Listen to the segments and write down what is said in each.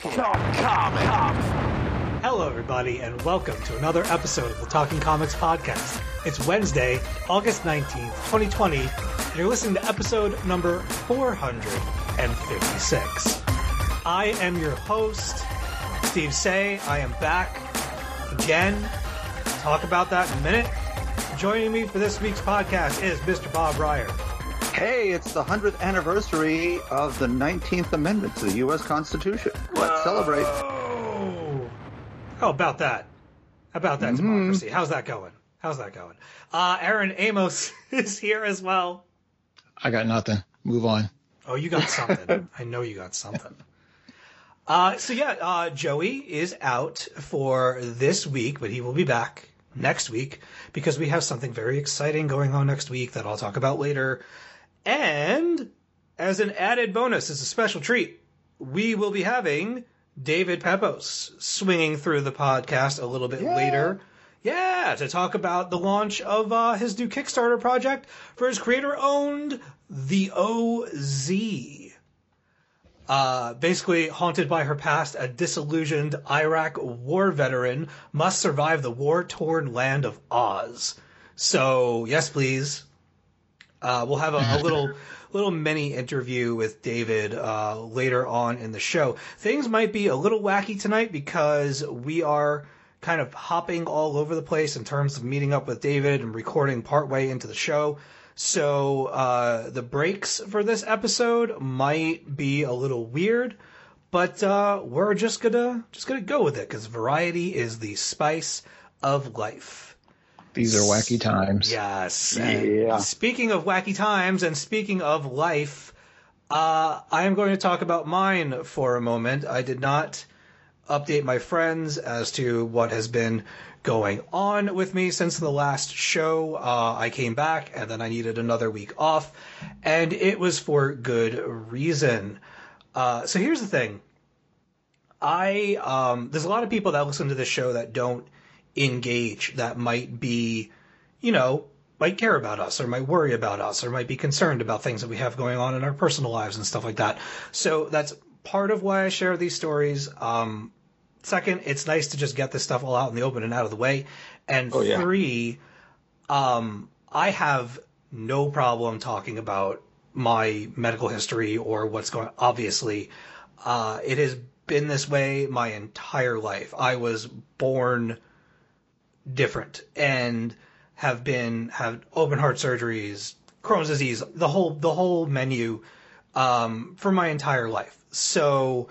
Talking comic. Hello, everybody, and welcome to another episode of the Talking Comics Podcast. It's Wednesday, August 19th, 2020, and you're listening to episode number 456. I am your host, Steve Seigh. I am back again. Talk about that in a minute. Joining me for this week's podcast is Mr. Bob Reyer. Hey, it's the 100th anniversary of the 19th Amendment to the U.S. Constitution. Let's celebrate. Oh, how about that? How about that democracy? How's that going? How's that going? Uh, Aaron Amos is here as well. I got nothing. Move on. Oh, you got something. I know you got something. Uh, so yeah, uh, Joey is out for this week, but he will be back next week because we have something very exciting going on next week that I'll talk about later. And as an added bonus, as a special treat, we will be having David Pepose swinging through the podcast a little bit later. Yeah, to talk about the launch of uh, his new Kickstarter project for his creator-owned The OZ. Uh, basically, haunted by her past, a disillusioned Iraq war veteran must survive the war-torn land of Oz. So, yes, please. Uh, we'll have a, a little little mini interview with David uh, later on in the show. Things might be a little wacky tonight because we are kind of hopping all over the place in terms of meeting up with David and recording partway into the show. So uh, the breaks for this episode might be a little weird, but uh, we're just gonna just gonna go with it because variety is the spice of life. These are wacky times. Yes. and Yeah. Speaking of wacky times and speaking of life, uh, I am going to talk about mine for a moment. I did not update my friends as to what has been going on with me since the last show. Uh, I came back and then I needed another week off, and it was for good reason. Uh, so here's the thing. I um, there's a lot of people that listen to this show that don't engage that might be, you know, might care about us or might worry about us or might be concerned about things that we have going on in our personal lives and stuff like that. So that's part of why I share these stories. Um, second, it's nice to just get this stuff all out in the open and out of the way. And Oh, yeah. three, um, I have no problem talking about my medical history or what's going. Obviously, uh, it has been this way my entire life. I was born different and have been have open heart surgeries, Crohn's disease, the whole the whole menu um, for my entire life. So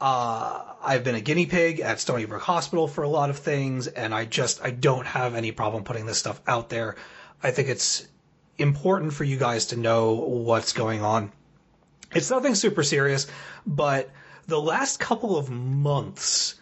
uh, I've been a guinea pig at Stony Brook Hospital for a lot of things, and I just I don't have any problem putting this stuff out there. I think it's important for you guys to know what's going on. It's nothing super serious, but the last couple of months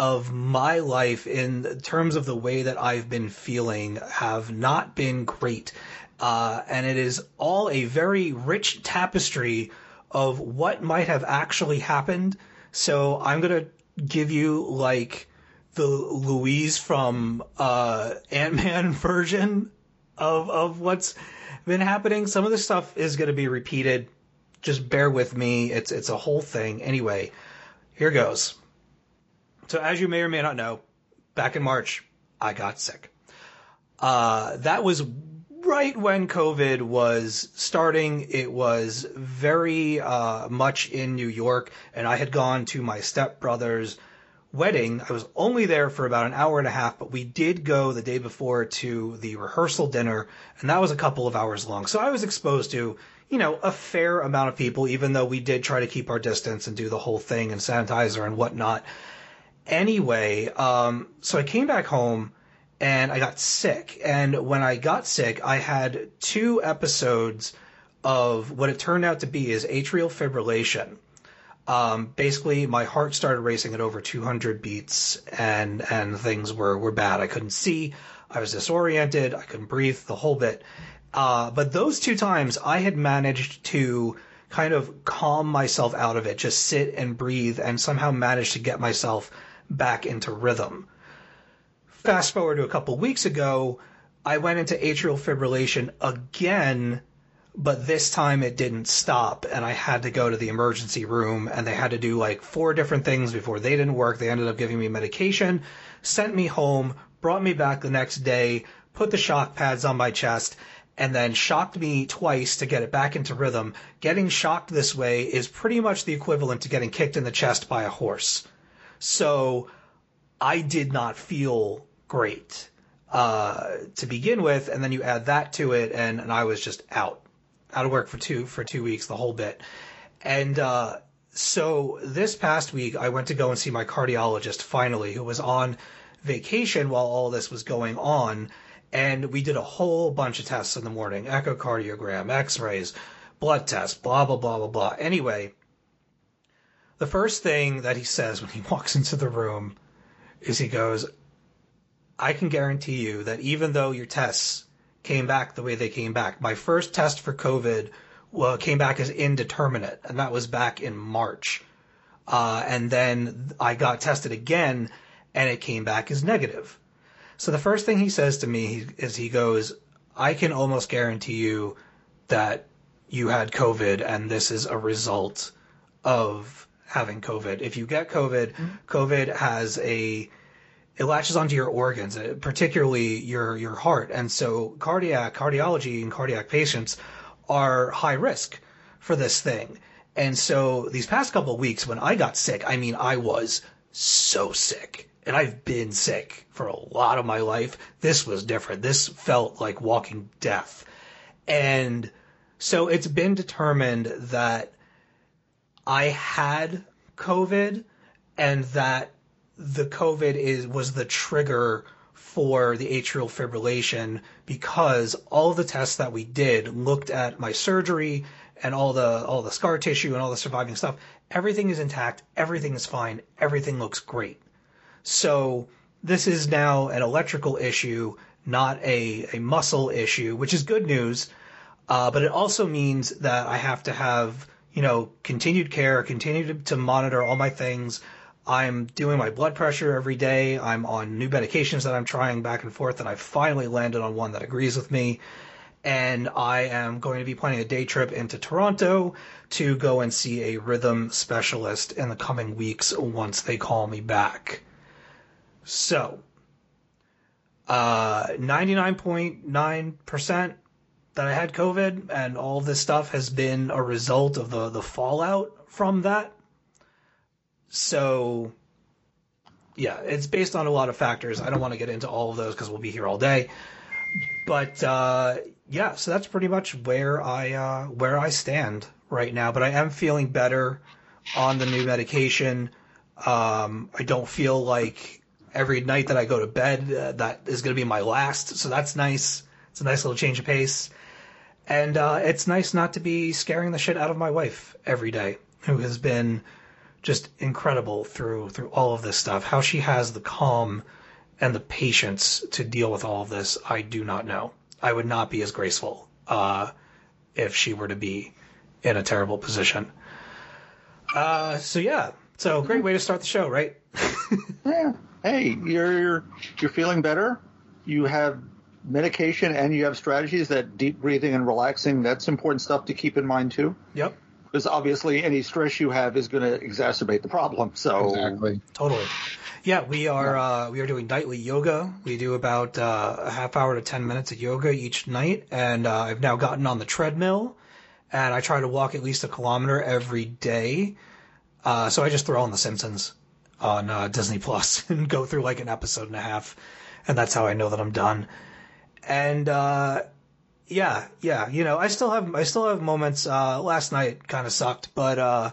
of my life in terms of the way that I've been feeling have not been great. Uh, and it is all a very rich tapestry of what might have actually happened. So I'm going to give you like the Luis from uh, Ant Man version of, of what's been happening. Some of the stuff is going to be repeated. Just bear with me. It's, it's a whole thing. Anyway, here goes. So, as you may or may not know, back in March, I got sick. Uh, that was right when COVID was starting. It was very uh, much in New York, and I had gone to my stepbrother's wedding. I was only there for about an hour and a half, but we did go the day before to the rehearsal dinner, and that was a couple of hours long. So I was exposed to, you know, a fair amount of people, even though we did try to keep our distance and do the whole thing and sanitizer and whatnot. Anyway, um, so I came back home and I got sick. And when I got sick, I had two episodes of what it turned out to be is atrial fibrillation. Um, basically, my heart started racing at over 200 beats, and and things were were bad. I couldn't see, I was disoriented, I couldn't breathe, the whole bit. Uh, but those two times, I had managed to kind of calm myself out of it, just sit and breathe, and somehow managed to get myself back into rhythm. Fast forward to a couple weeks ago, I went into atrial fibrillation again, but this time it didn't stop, and I had to go to the emergency room, and they had to do like four different things before they didn't work. They ended up giving me medication, sent me home, brought me back the next day, put the shock pads on my chest, and then shocked me twice to get it back into rhythm. Getting shocked this way is pretty much the equivalent to getting kicked in the chest by a horse. So I did not feel great uh, to begin with, and then you add that to it, and, and I was just out, out of work for two for two weeks, the whole bit. And uh, so this past week, I went to go and see my cardiologist finally, who was on vacation while all this was going on, and we did a whole bunch of tests in the morning: echocardiogram, X-rays, blood tests, blah blah blah blah blah. Anyway, the first thing that he says when he walks into the room is he goes, I can guarantee you that even though your tests came back the way they came back, my first test for COVID well, came back as indeterminate, and that was back in March. Uh, and then I got tested again, and it came back as negative. So the first thing he says to me is he goes, I can almost guarantee you that you had COVID, and this is a result of having COVID. If you get COVID, COVID has a it latches onto your organs, uh, particularly your your heart, and so cardiac cardiology and cardiac patients are high risk for this thing. And so these past couple of weeks, when I got sick, I mean, I was so sick, and I've been sick for a lot of my life. This was different. This felt like walking death, and so it's been determined that I had COVID and that the COVID is was the trigger for the atrial fibrillation because all the tests that we did looked at my surgery and all the all the scar tissue and all the surviving stuff. Everything is intact, everything is fine, everything looks great. So this is now an electrical issue, not a, a muscle issue, which is good news. Uh, but it also means that I have to have, you know, continued care, continue to, to monitor all my things. I'm doing my blood pressure every day. I'm on new medications that I'm trying back and forth, and I finally landed on one that agrees with me. And I am going to be planning a day trip into Toronto to go and see a rhythm specialist in the coming weeks once they call me back. So, uh, 99.9% that I had COVID, and all this stuff has been a result of the, the fallout from that. So, yeah, it's based on a lot of factors. I don't want to get into all of those because we'll be here all day. But uh, yeah, so that's pretty much where I uh, where I stand right now. But I am feeling better on the new medication. Um, I don't feel like every night that I go to bed uh, that is going to be my last. So that's nice. It's a nice little change of pace. And uh, it's nice not to be scaring the shit out of my wife every day, who has been just incredible through through all of this stuff. How she has the calm and the patience to deal with all of this, I do not know. I would not be as graceful uh, if she were to be in a terrible position. Uh, so yeah, so great way to start the show, right? Yeah. Hey, you're you're feeling better. You have medication and you have strategies that deep breathing and relaxing. That's important stuff to keep in mind too, Yep, because obviously any stress you have is going to exacerbate the problem. So Exactly. totally. Yeah, we are uh, we are doing nightly yoga. We do about uh, a half hour to ten minutes of yoga each night, and uh, I've now gotten on the treadmill, and I try to walk at least a kilometer every day. Uh, so I just throw on The Simpsons on uh, Disney Plus and go through like an episode and a half, and that's how I know that I'm done. And uh, yeah, yeah. You know, I still have I still have moments. Uh, last night kind of sucked, but uh,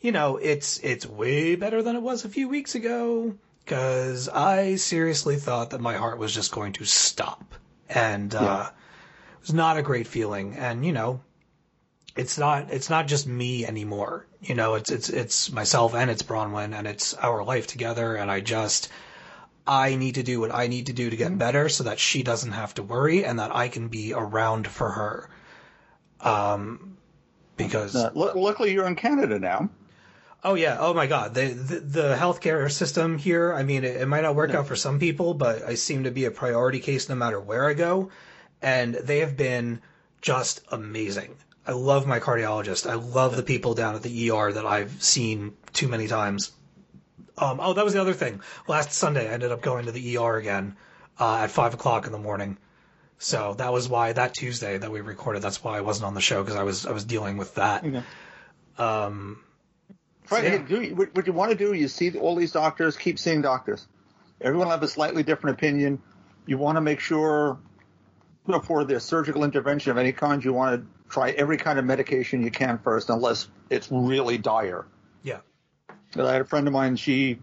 you know, it's it's way better than it was a few weeks ago. Because I seriously thought that my heart was just going to stop, and uh, Yeah. it was not a great feeling. And you know, it's not it's not just me anymore. You know, it's it's it's myself and it's Bronwyn and it's our life together. And I just I need to do what I need to do to get better so that she doesn't have to worry and that I can be around for her. Um, because Uh, lu- luckily, you're in Canada now. oh yeah, oh my God, the the, the healthcare system here. I mean, it, it might not work out for some people, but I seem to be a priority case no matter where I go, and they have been just amazing. I love my cardiologist. I love the people down at the ER that I've seen too many times. Um, oh, that was the other thing. Last Sunday, I ended up going to the ER again uh, at five o'clock in the morning. So that was why that Tuesday that we recorded. That's why I wasn't on the show because I was I was dealing with that. Okay. Um, Right. Yeah. hey, do, what what you want to do, you see all these doctors, keep seeing doctors. Everyone will have a slightly different opinion. You want to make sure before there's surgical intervention of any kind, you want to try every kind of medication you can first, unless it's really dire. Yeah. But I had a friend of mine, she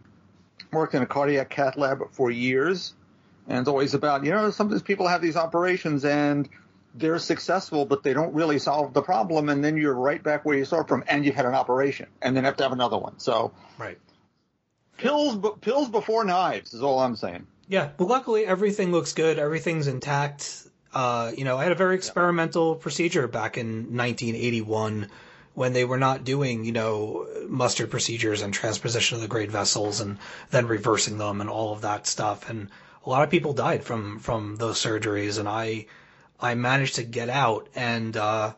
worked in a cardiac cath lab for years, and it's always about, you know, sometimes people have these operations and they're successful, but they don't really solve the problem, and then you're right back where you started from, and you've had an operation, and then have to have another one. So Right. pills, pills before knives is all I'm saying. Yeah, but luckily everything looks good. Everything's intact. Uh, you know, I had a very experimental procedure back in 1981 when they were not doing, you know, mustard procedures and transposition of the great vessels and then reversing them and all of that stuff. And a lot of people died from, from those surgeries. And I, I managed to get out and, uh,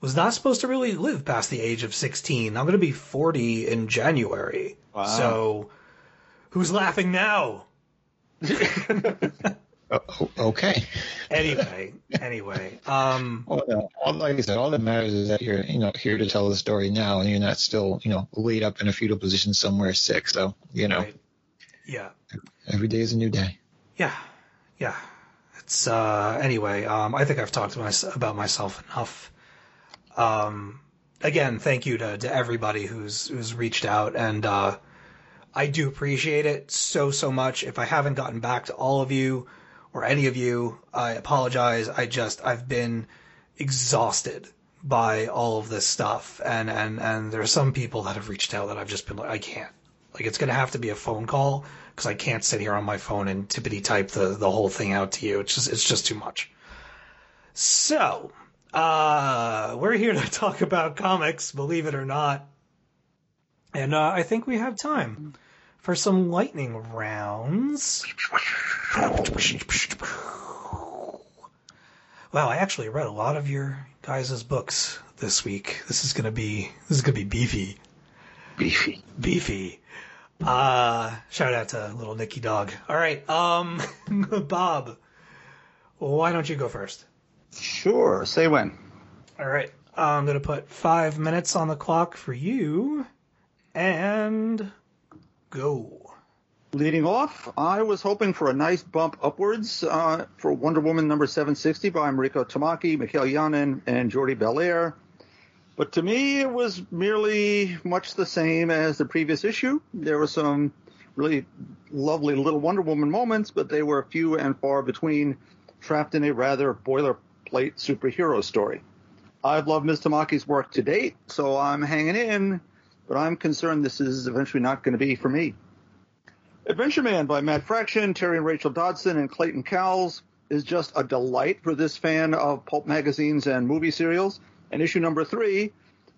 was not supposed to really live past the age of 16. I'm going to be 40 in January. Wow. So who's laughing now? Oh, okay. anyway, anyway, um, Well, all, like I said, all that matters is that you're, you know, here to tell the story now, and you're not still, you know, laid up in a fetal position somewhere sick. So, you know, right. yeah, every day is a new day. yeah, yeah. It's uh, anyway. Um, I think I've talked my, about myself enough. Um, again, thank you to, to everybody who's who's reached out, and uh, I do appreciate it so so much. If I haven't gotten back to all of you or any of you, I apologize. I just I've been exhausted by all of this stuff, and and and there are some people that have reached out that I've just been like, I can't. Like it's gonna have to be a phone call because I can't sit here on my phone and tippity type the the whole thing out to you. It's just it's just too much. So, uh, we're here to talk about comics, believe it or not, and uh, I think we have time for some lightning rounds. Wow, I actually read a lot of your guys' books this week. This is gonna be this is gonna be beefy, Beefy. beefy. Uh, shout out to little Nicky Dog. All right, um, Bob, why don't you go first? Sure. Say when. All right, I'm gonna put five minutes on the clock for you, and go. Leading off, I was hoping for a nice bump upwards uh, for Wonder Woman number 760 by Mariko Tamaki, Mikel Janín, and Jordie Bellaire. But to me, it was merely much the same as the previous issue. There were some really lovely little Wonder Woman moments, but they were few and far between, trapped in a rather boilerplate superhero story. I've loved Ms. Tamaki's work to date, so I'm hanging in, but I'm concerned this is eventually not going to be for me. Adventure Man by Matt Fraction, Terry and Rachel Dodson, and Clayton Cowles is just a delight for this fan of pulp magazines and movie serials. And issue number three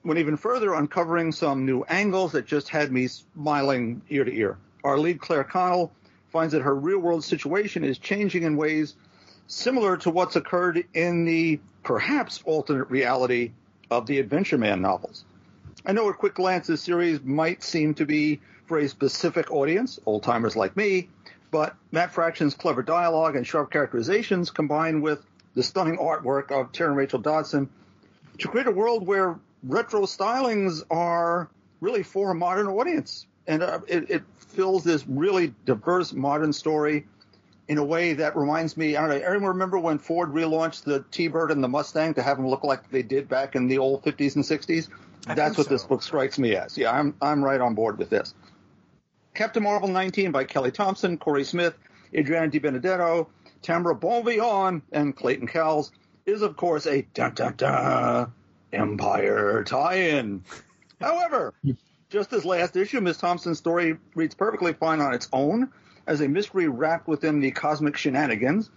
went even further, uncovering some new angles that just had me smiling ear to ear. Our lead, Claire Connell, finds that her real world situation is changing in ways similar to what's occurred in the perhaps alternate reality of the Adventure Man novels. I know at quick glance this series might seem to be for a specific audience, old timers like me, but Matt Fraction's clever dialogue and sharp characterizations combined with the stunning artwork of Terry and Rachel Dodson to create a world where retro stylings are really for a modern audience. And uh, it, it fills this really diverse modern story in a way that reminds me. I don't know. Everyone remember when Ford relaunched the T-Bird and the Mustang to have them look like they did back in the old 50s and 60s? I That's what this book strikes me as. Yeah, I'm I'm right on board with this. Captain Marvel 19 by Kelly Thompson, Cory Smith, Adriana Di Benedetto, Tamara Bonvillain, and Clayton Cowles is of course a dun dun dun Empyre tie-in. However, just this last issue, Miss Thompson's story reads perfectly fine on its own as a mystery wrapped within the cosmic shenanigans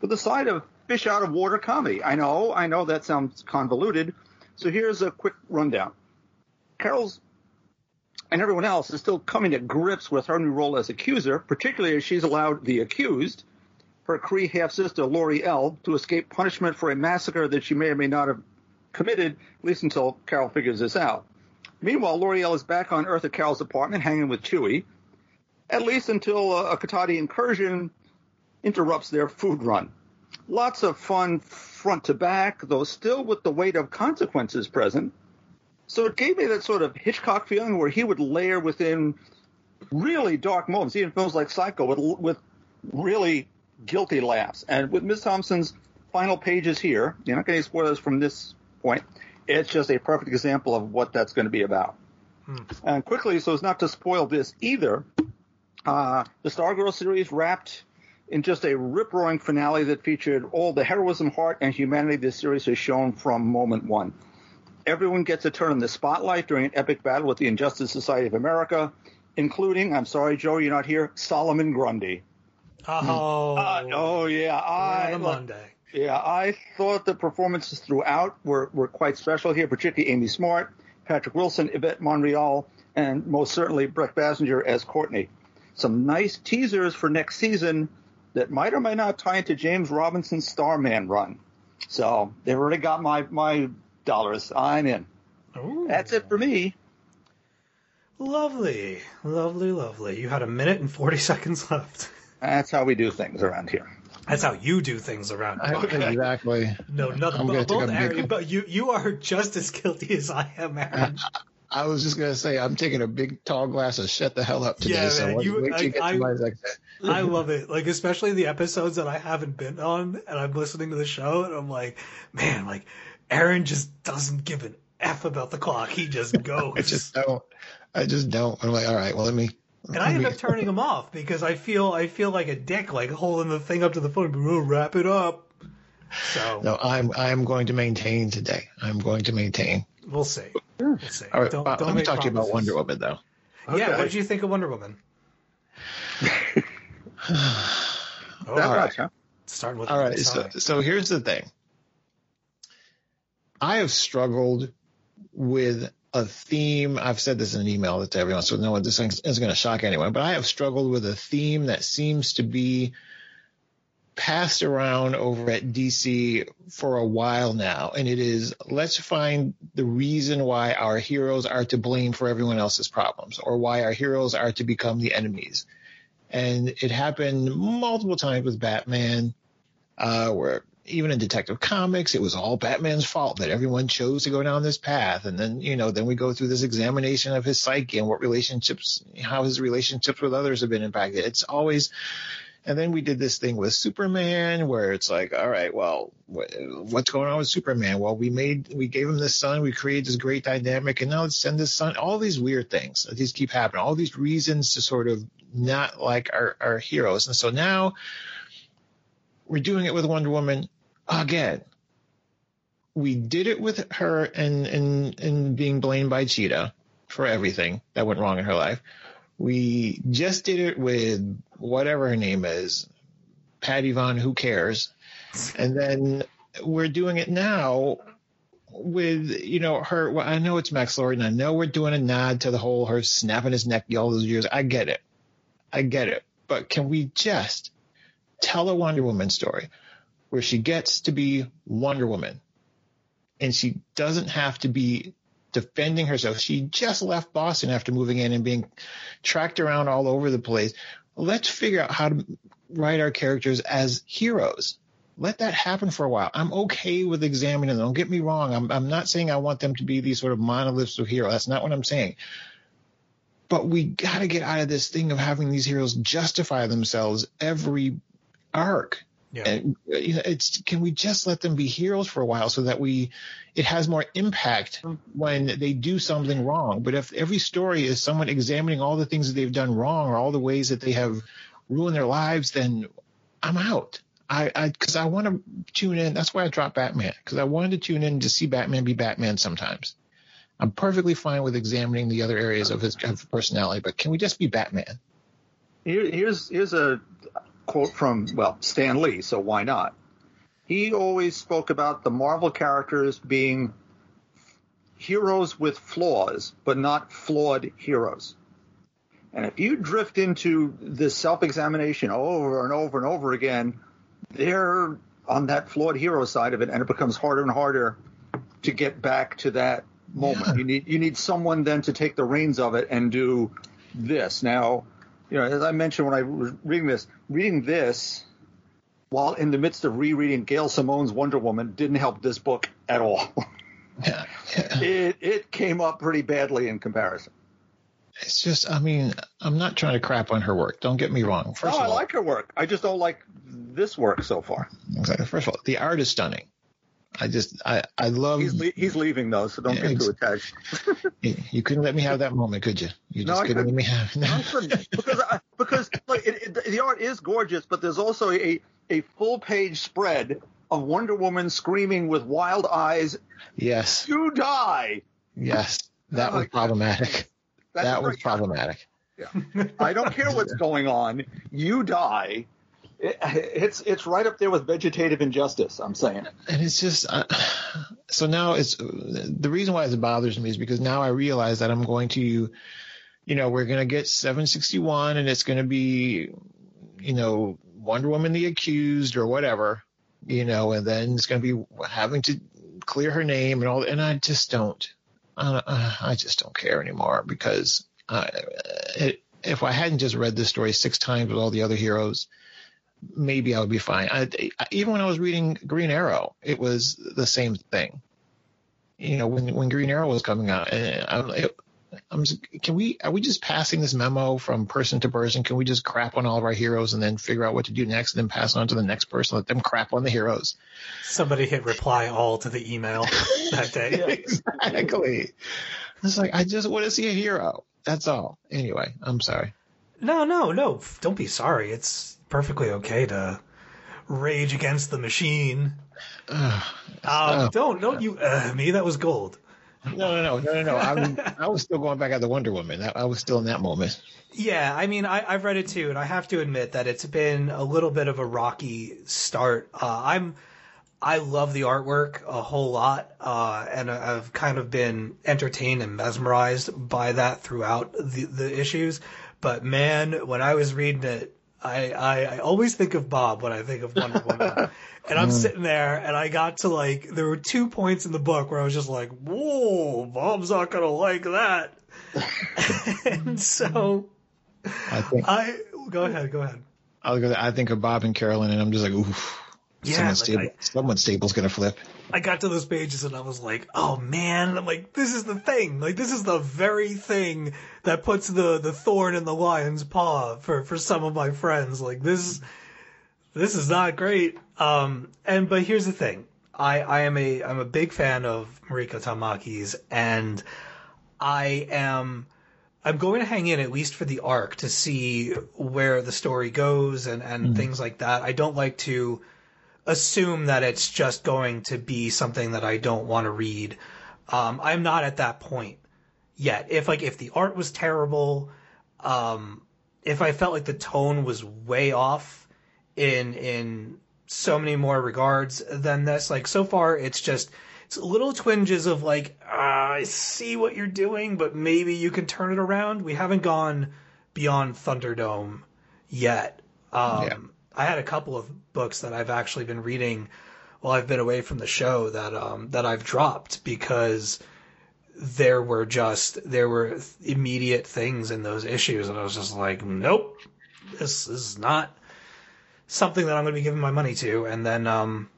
with a side of fish out of water comedy. I know, I know that sounds convoluted. So here's a quick rundown. Carol's and everyone else is still coming to grips with her new role as accuser, particularly as she's allowed the accused, her Kree half sister Lauri-Ell, to escape punishment for a massacre that she may or may not have committed, at least until Carol figures this out. Meanwhile, Lauri-Ell is back on Earth at Carol's apartment, hanging with Chewie, at least until uh, a Cotati incursion interrupts their food run. Lots of fun front to back, though still with the weight of consequences present. So it gave me that sort of Hitchcock feeling where he would layer within really dark moments, even films like Psycho, with, with really guilty laughs. And with Miss Thompson's final pages here, you're not getting spoilers from this point. It's just a perfect example of what that's going to be about. And quickly, so as not to spoil this either, uh, the Stargirl series wrapped in just a rip-roaring finale that featured all the heroism, heart, and humanity this series has shown from moment one. Everyone gets a turn in the spotlight during an epic battle with the Injustice Society of America, including, I'm sorry, Joe, you're not here, Solomon Grundy. Oh, Uh, oh yeah, I on a Monday. yeah, I thought the performances throughout were, were quite special here, particularly Amy Smart, Patrick Wilson, Yvette Monreal, and most certainly Brec Bassinger as Courtney. Some nice teasers for next season that might or might not tie into James Robinson's Starman run. So they've already got my, my dollars. I'm in. Ooh. That's it for me. Lovely, lovely, lovely. You had a minute and 40 seconds left. That's how we do things around here. That's how you do things around here. Exactly. No, nothing I'm but both a big- Aaron, but you you are just as guilty as I am, Aaron. I was just gonna say I'm taking a big tall glass of shut the hell up today. Yeah, so man, wait, you- wait till you I- get I- to my. I love it. Like especially the episodes that I haven't been on and I'm listening to the show and I'm like, man, like Aaron just doesn't give an F about the clock. He just goes. I just don't. I just don't. I'm like, all right, well, let me. and I end up turning him off because I feel I feel like a dick, like holding the thing up to the phone, we'll wrap it up. So No, I'm I'm going to maintain today. I'm going to maintain. we'll see. We'll see. All right, Don't- uh, don't let me make talk to you about. Wonder Woman though. Yeah, what did you think of Wonder Woman? oh, That All right. much, huh? starting with all right. so so here's the thing. I have struggled with a theme. I've said this in an email to everyone, so no one this isn't going to shock anyone. But I have struggled with a theme that seems to be passed around over at DC for a while now, and it is let's find the reason why our heroes are to blame for everyone else's problems, or why our heroes are to become the enemies. And it happened multiple times with Batman, uh, where even in Detective Comics, it was all Batman's fault that everyone chose to go down this path. And then, you know, then we go through this examination of his psyche and what relationships, how his relationships with others have been impacted. It's always, and then we did this thing with Superman where it's like, all right, well, what's going on with Superman? Well, we made, we gave him this son, we created this great dynamic, and now let's send this son. All these weird things that these keep happening, all these reasons to sort of not like our, our heroes. And so now we're doing it with Wonder Woman again. We did it with her and, and, and being blamed by Cheetah for everything that went wrong in her life. We just did it with whatever her name is, Patty Von, who cares? And then we're doing it now with, you know, her, well, I know it's Max Lord and I know we're doing a nod to the whole her snapping his neck all those years. I get it. I get it. But can we just tell a Wonder Woman story where she gets to be Wonder Woman and she doesn't have to be defending herself. She just left Boston after moving in and being tracked around all over the place. Let's figure out how to write our characters as heroes. Let that happen for a while. I'm okay with examining them. Don't get me wrong. I'm, I'm not saying I want them to be these sort of monoliths of heroes. That's not what I'm saying. But we got to get out of this thing of having these heroes justify themselves every arc. Yeah. And you know, it's can we just let them be heroes for a while so that we it has more impact when they do something wrong. But if every story is someone examining all the things that they've done wrong or all the ways that they have ruined their lives, then I'm out. I I because I want to tune in. That's why I dropped Batman because I wanted to tune in to see Batman be Batman sometimes. I'm perfectly fine with examining the other areas of his of personality, but can we just be Batman? Here, here's here's a quote from well Stan Lee. So why not? He always spoke about the Marvel characters being heroes with flaws, but not flawed heroes. And if you drift into this self-examination over and over and over again, they're on that flawed hero side of it, and it becomes harder and harder to get back to that moment. Yeah. You need you need someone then to take the reins of it and do this. Now, you know, as I mentioned when I was reading this, reading this while in the midst of rereading Gail Simone's Wonder Woman didn't help this book at all. Yeah, yeah. it it came up pretty badly in comparison. It's just, I mean, I'm not trying to crap on her work. Don't get me wrong. First no, I of all, I like her work. I just don't like this work so far. exactly. First of all, the art is stunning. I just, I, I love. He's le- he's leaving though, so don't Yeah, get too attached. you couldn't let me have that moment, could you? You No, just I couldn't let me have. I couldn't because I, because like it, it, the art is gorgeous, but there's also a a full page spread of Wonder Woman screaming with wild eyes, yes, "You die!" yes, that Oh, was problematic. That's that was right. problematic. I don't care what's going on. You die. It, it's it's right up there with vegetative injustice. I'm saying. and it's just uh, so now it's the reason why it bothers me is because now I realize that I'm going to, you know, we're going to get 761 and it's going to be, you know, Wonder Woman the accused or whatever, you know, and then it's going to be having to clear her name and all, and I just don't, uh, I just don't care anymore because uh, it, if I hadn't just read this story six times with all the other heroes, maybe I would be fine. I, I- even when I was reading Green Arrow, it was the same thing. You know, when when Green Arrow was coming out, and I'm, it, I'm just, can we are we just passing this memo from person to person? Can we just crap on all of our heroes and then figure out what to do next, and then pass it on to the next person? Let them crap on the heroes. Somebody hit reply all to the email that day. exactly. It's like I just want to see a hero. That's all. Anyway, I'm sorry. No, no, no. Don't be sorry. It's perfectly okay to rage against the machine. Ugh. Um, Oh. don't, don't you, uh, me, that was gold. No, no, no, no, no, no. I, I was still going back at the Wonder Woman. I, I was still in that moment. Yeah, I mean, I, I've read it too, and I have to admit that it's been a little bit of a rocky start. Uh, I'm, I love the artwork a whole lot, uh, and I've kind of been entertained and mesmerized by that throughout the, the issues. But man, when I was reading it, I, I, I always think of Bob when I think of Wonder Woman. and I'm mm. sitting there and I got to like, there were two points in the book where I was just like, whoa, Bob's not going to like that. and so I think I, go ahead, go ahead. I, was gonna, I think of Bob and Carolyn, and I'm just like, oof. Yeah, someone's, like, stable, I- someone's stable's gonna flip. I got to those pages and I was like, oh man, I'm like, this is the thing. Like, this is the very thing that puts the, the thorn in the lion's paw for, for some of my friends. Like, this, this is not great. Um, and, but here's the thing. I, I am a, I'm a big fan of Mariko Tamaki's and I am, I'm going to hang in at least for the arc to see where the story goes and, and things like that. I don't like to, assume that it's just going to be something that I don't want to read. Um, I'm not at that point yet. If like if the art was terrible, um, if I felt like the tone was way off in in so many more regards than this, like so far it's just it's little twinges of like ah, I see what you're doing, but maybe you can turn it around. We haven't gone beyond Thunderdome yet. Um, Yeah. I had a couple of books that I've actually been reading while I've been away from the show that um, that I've dropped because there were just there were immediate things in those issues, and I was just like, nope, this is not something that I'm going to be giving my money to. And then um,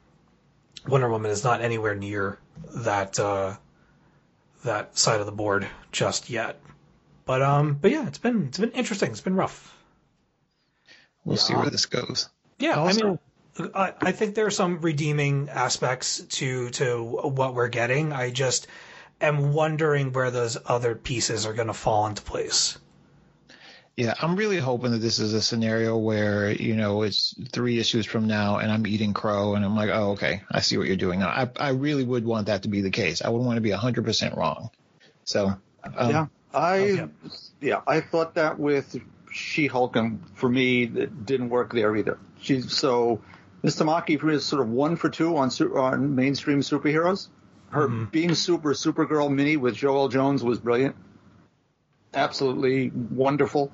Wonder Woman is not anywhere near that uh, that side of the board just yet. But um, but yeah, it's been it's been interesting. It's been rough. We'll see where this goes. Yeah, Also- I mean, I, I think there are some redeeming aspects to to what we're getting. I just am wondering where those other pieces are going to fall into place. Yeah, I'm really hoping that this is a scenario where, you know, it's three issues from now and I'm eating crow and I'm like, oh, okay, I see what you're doing now. I, I really would want that to be the case. I would want to be 100% wrong. So, um, yeah, I okay. yeah I thought that with She-Hulk, and for me, it didn't work there either. She's so Ms. Tamaki for me is sort of one for two on on mainstream superheroes. Her mm-hmm. being super Supergirl mini with Joelle Jones was brilliant, absolutely wonderful.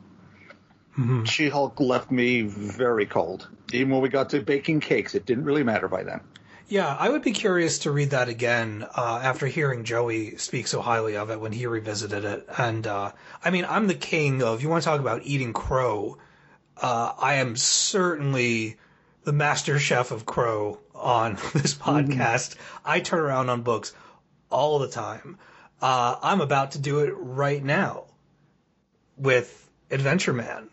Mm-hmm. She-Hulk left me very cold. Even when we got to baking cakes, it didn't really matter by then. Yeah, I would be curious to read that again uh, after hearing Joey speak so highly of it when he revisited it. And uh, I mean, I'm the king of. You want to talk about eating crow? Uh, I am certainly the master chef of crow on this podcast. I turn around on books all the time. Uh, I'm about to do it right now with Adventure Man.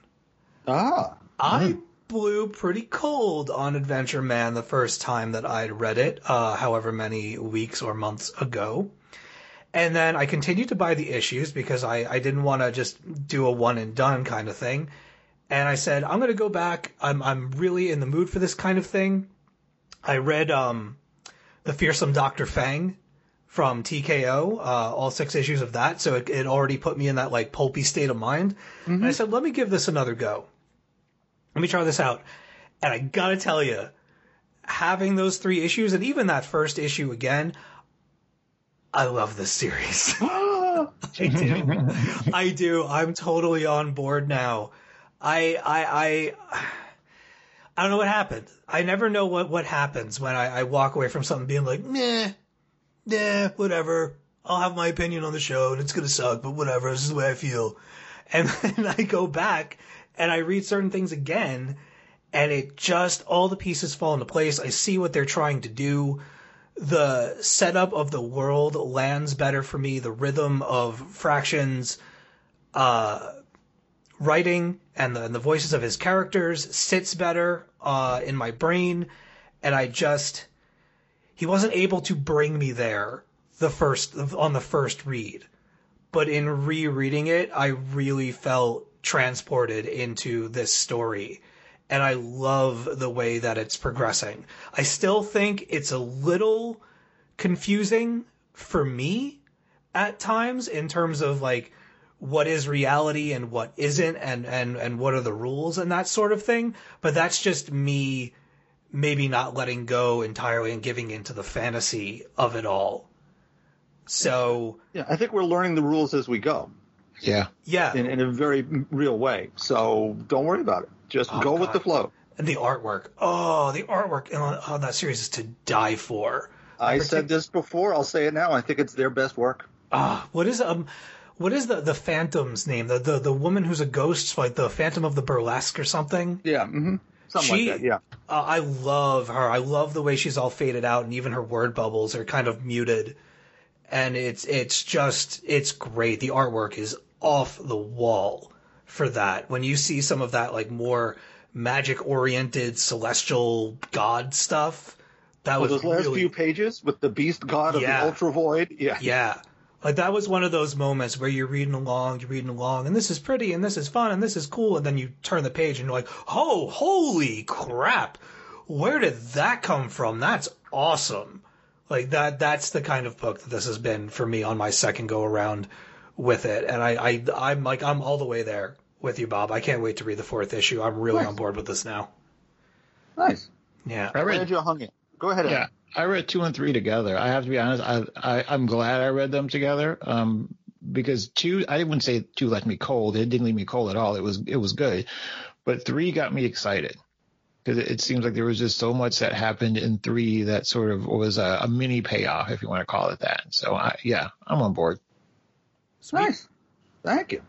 Ah, I blew pretty cold on Adventure Man the first time that I'd read it, uh, however many weeks or months ago. And then I continued to buy the issues because I, I didn't want to just do a one and done kind of thing. And I said, I'm going to go back. I'm, I'm really in the mood for this kind of thing. I read, um, The Fearsome Dr. Fang from TKO, uh, all six issues of that. So it, it already put me in that like pulpy state of mind. And I said, let me give this another go. Let me try this out. And I gotta tell you, having those three issues and even that first issue again, I love this series. I do. I do. I'm totally on board now. I, I, I, I don't know what happened. I never know what, what happens when I, I walk away from something being like, meh, nah, whatever. I'll have my opinion on the show and it's gonna suck, but whatever. This is the way I feel. And then I go back and I read certain things again and it just, all the pieces fall into place. I see what they're trying to do. The setup of the world lands better for me. The rhythm of Fraction's, uh, writing and the, and the voices of his characters sits better, uh, in my brain. And I just, he wasn't able to bring me there the first on the first read but in rereading it i really felt transported into this story. And i love the way that it's progressing. I still think it's a little confusing for me at times in terms of like what is reality and what isn't and and and what are the rules and that sort of thing. But that's just me maybe not letting go entirely and giving into the fantasy of it all. So yeah, I think we're learning the rules as we go yeah. yeah, in, in a very real way. So don't worry about it. Just Oh, go with the flow. and the artwork. Oh, the artwork on, on that series is to die for. I Partic- said this before. I'll say it now. I think it's their best work. Ah, what is um, what is the the Phantom's name? The the the woman who's a ghost, like the Phantom of the Burlesque or something. Yeah, hmm something She- like that. Yeah. Uh, I love her. I love the way she's all faded out, and even her word bubbles are kind of muted. And it's it's just it's great. The artwork is off the wall for that. When you see some of that like more magic oriented celestial god stuff, that Well, was those last really few pages with the beast god of Yeah. the ultra void. Yeah. yeah. Like that was one of those moments where you're reading along, you're reading along, and this is pretty, and this is fun, and this is cool, and then you turn the page and you're like, oh, holy crap! Where did that come from? That's awesome. Like that, that's the kind of book that this has been for me on my second go around with it, and I, I, I'm like, I'm all the way there with you, Bob. I can't wait to read the fourth issue. I'm really Nice. on board with this now. Nice. Yeah. I read you hung it. Go ahead. Yeah, Adam. I read two and three together. I have to be honest. I, I I'm glad I read them together. Um, because two, I wouldn't say two left me cold. It didn't leave me cold at all. It was it was good, but three got me excited because it, it seems like there was just so much that happened in three that sort of was a, a mini payoff, if you want to call it that. So I, yeah, I'm on board. Nice. Thank you.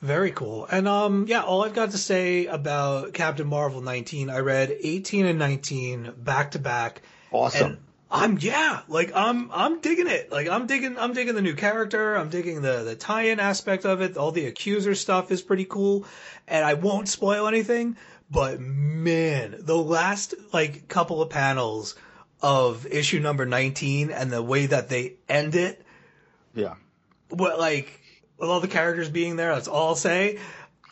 Very cool. And um yeah, all I've got to say about Captain Marvel 19, I read 18 and 19 back to back. Awesome. And I'm yeah, like I'm I'm digging it. Like I'm digging I'm digging the new character. I'm digging the the tie-in aspect of it. All the accuser stuff is pretty cool. And I won't spoil anything, but man, the last like couple of panels of issue number 19 and the way that they end it, Yeah. What like with all the characters being there, that's all I'll say.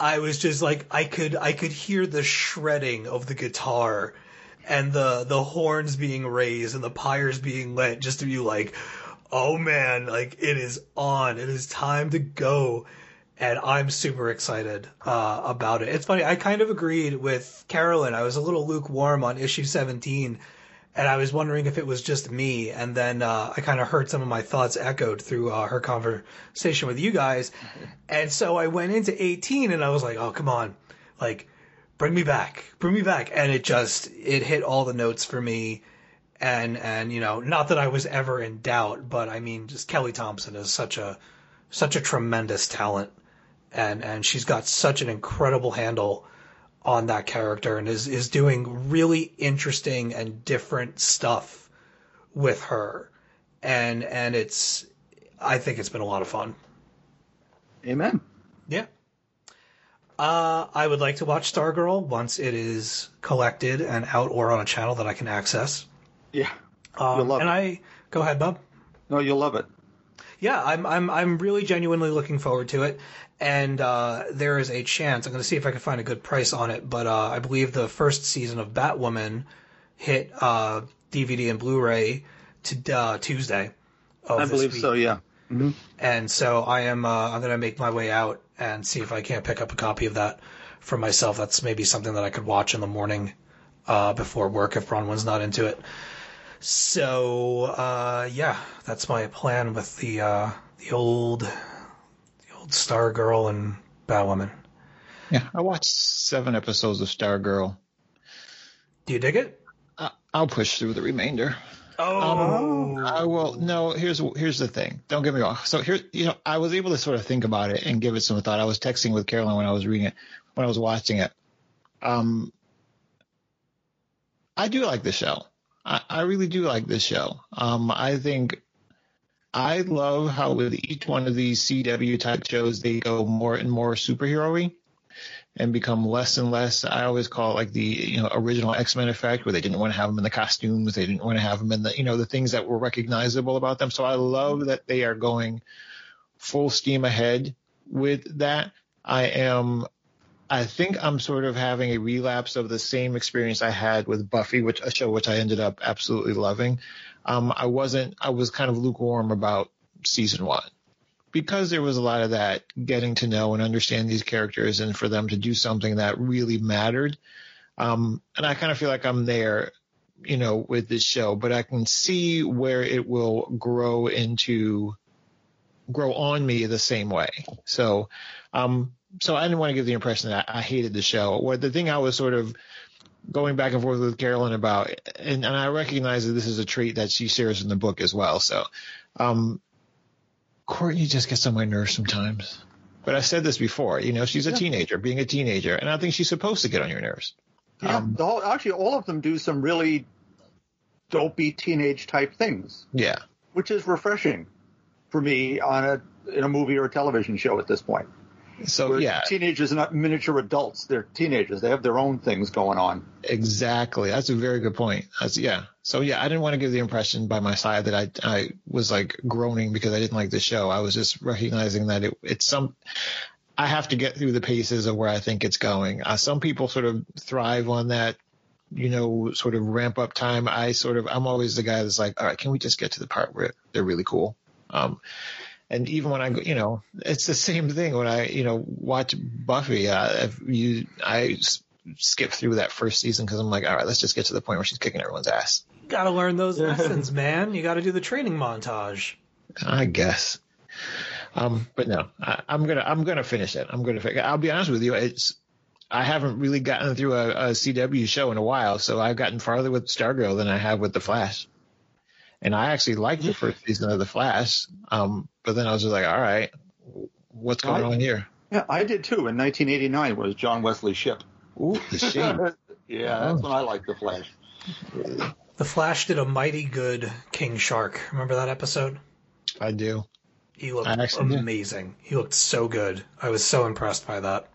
I was just like I could I could hear the shredding of the guitar and the the horns being raised and the pyres being lit just to be like, oh man, like it is on. It is time to go. And I'm super excited uh, about it. It's funny. I kind of agreed with Carolyn. I was a little lukewarm on issue 17, and I was wondering if it was just me. And then uh, I kind of heard some of my thoughts echoed through uh, her conversation with you guys. And so I went into 18, and I was like, oh come on, like bring me back, bring me back. And it just it hit all the notes for me. And and you know, not that I was ever in doubt, but I mean, just Kelly Thompson is such a such a tremendous talent and and she's got such an incredible handle on that character and is is doing really interesting and different stuff with her and and it's I think it's been a lot of fun. Amen. Yeah. Uh, I would like to watch Stargirl once it is collected and out or on a channel that I can access. Yeah. Um, You'll love and it. I go ahead, Bob. No, you'll love it. Yeah, I'm I'm I'm really genuinely looking forward to it, and uh, there is a chance. I'm going to see if I can find a good price on it, but uh, I believe the first season of Batwoman hit uh, DVD and Blu-ray to uh, Tuesday. Of I this believe week. so. Yeah. And so I am uh, I'm going to make my way out and see if I can't pick up a copy of that for myself. That's maybe something that I could watch in the morning uh, before work if Bronwyn's not into it. So uh, yeah, that's my plan with the uh, the old Stargirl and Batwoman. Yeah, I watched seven episodes of Stargirl. Do you dig it? I- I'll push through the remainder. Oh, I will. No, here's here's the thing. Don't get me wrong. So here, you know, I was able to sort of think about it and give it some thought. I was texting with Carolyn when I was reading it, when I was watching it. Um, I do like the show. I, I really do like this show. Um, I think I love how with each one of these CW type shows they go more and more superhero-y and become less and less. I always call it like the you know original X Men effect, where they didn't want to have them in the costumes, they didn't want to have them in the you know the things that were recognizable about them. So I love that they are going full steam ahead with that. I am. I think I'm sort of having a relapse of the same experience I had with Buffy, which a show which I ended up absolutely loving. Um, I wasn't. I was kind of lukewarm about season one because there was a lot of that getting to know and understand these characters and for them to do something that really mattered. Um, and I kind of feel like I'm there, you know, with this show, but I can see where it will grow into, grow on me the same way. So, um, so I didn't want to give the impression that I hated the show. Or the thing I was sort of going back and forth with Carolyn about, and, and I recognize that this is a trait that she shares in the book as well. So, um, Courtney just gets on my nerves sometimes. But I said this before, you know, she's a teenager, being a teenager, and I think she's supposed to get on your nerves. Yeah. Um, the whole, actually, all of them do some really dopey teenage type things, Yeah. which is refreshing for me on a in a movie or a television show at this point. So Where yeah, teenagers are not miniature adults; they're teenagers. They have their own things going on. exactly. That's a very good point. That's yeah. So yeah, I didn't want to give the impression by my side that I I was like groaning because I didn't like the show. I was just recognizing that it it's some. I have to get through the paces of where I think it's going. Uh, some people sort of thrive on that, you know, sort of ramp up time. I sort of, I'm always the guy that's like, all right, can we just get to the part where they're really cool? Um, and even when I go, you know, it's the same thing when I, you know, watch Buffy. Uh, if you, I s- skip through that first season because I'm like, all right, let's just get to the point where she's kicking everyone's ass. got to learn those lessons, man. You got to do the training montage. I guess. Um, but no, I, I'm gonna I'm gonna finish it. I'm gonna. fi- I'll be honest with you. It's I haven't really gotten through a, a CW show in a while, so I've gotten farther with Stargirl than I have with The Flash. And I actually liked the first season of The Flash, um, but then I was just like, all right, what's going I- on here? Yeah, I did too. In 1989 was John Wesley Shipp. Ooh, the shade. yeah, that's when I liked the Flash. The Flash did a mighty good King Shark. Remember that episode? I do. He looked I actually did. amazing. He looked so good. I was so impressed by that.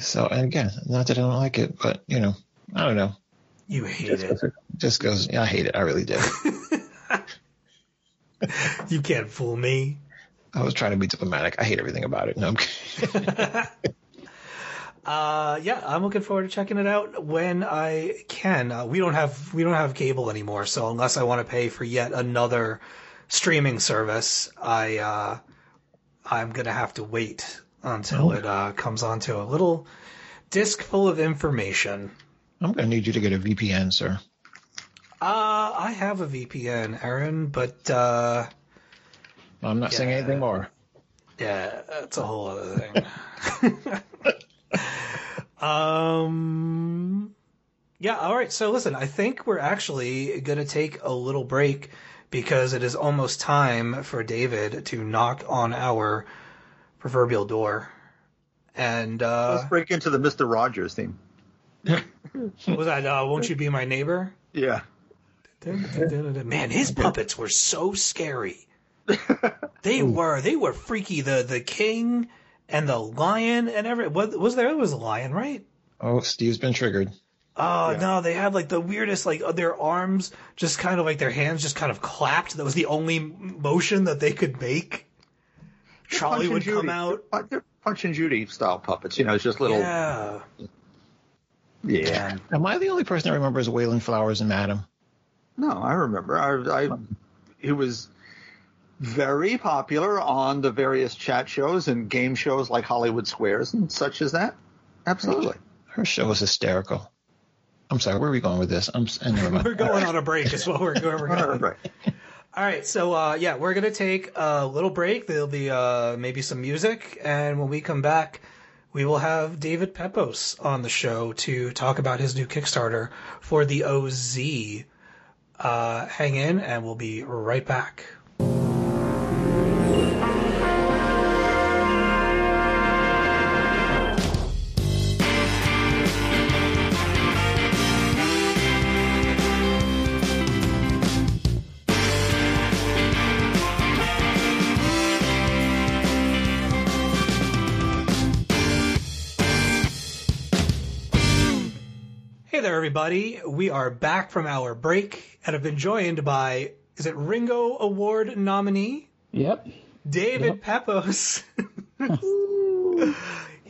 So, and again, not that I don't like it, but you know, I don't know. You hate it. Just goes, yeah, I hate it. I really do. You can't fool me. I was trying to be diplomatic. I hate everything about it. No, I'm kidding. Uh, yeah, I'm looking forward to checking it out when I can. Uh, we don't have we don't have cable anymore, so unless I want to pay for yet another streaming service, I uh, I'm gonna have to wait until it uh, comes onto a little disc full of information. I'm going to need you to get a VPN, sir. Uh, I have a VPN, Aaron, but uh, I'm not saying anything more. Yeah, that's a whole other thing. um, yeah, all right. So listen, I think we're actually going to take a little break because it is almost time for David to knock on our proverbial door. And uh, Let's break into the Mister Rogers theme. was that? Uh, Won't you be my neighbor? Yeah. Man, his puppets were so scary. They were. They were freaky. The the king and the lion and every. What was there? It was a lion, right? Oh, Steve's been triggered. Oh Yeah. no, they had like the weirdest, like uh, their arms just kind of like their hands just kind of clapped. That was the only motion that they could make. Charlie Punch and would come Judy. out. They're- They're Punch and Judy style puppets. You know, it's just little. Yeah. Yeah. Am I the only person that remembers Wayland Flowers and Madame? No, I remember. I, I he was very popular on the various chat shows and game shows like Hollywood Squares and such as that. Absolutely. Her show was hysterical. I'm sorry, where are we going with this? I'm never mind. We're going on a break. Is what we're, where we're going. right. All right, so uh, yeah, we're gonna take a little break. There'll be uh, maybe some music, and when we come back, we will have David Pepose on the show to talk about his new Kickstarter for the OZ. Uh, hang in, and we'll be right back. Everybody. We are back from our break and have been joined by, is it Ringo Award nominee? Yep. David Pepose. He's Thank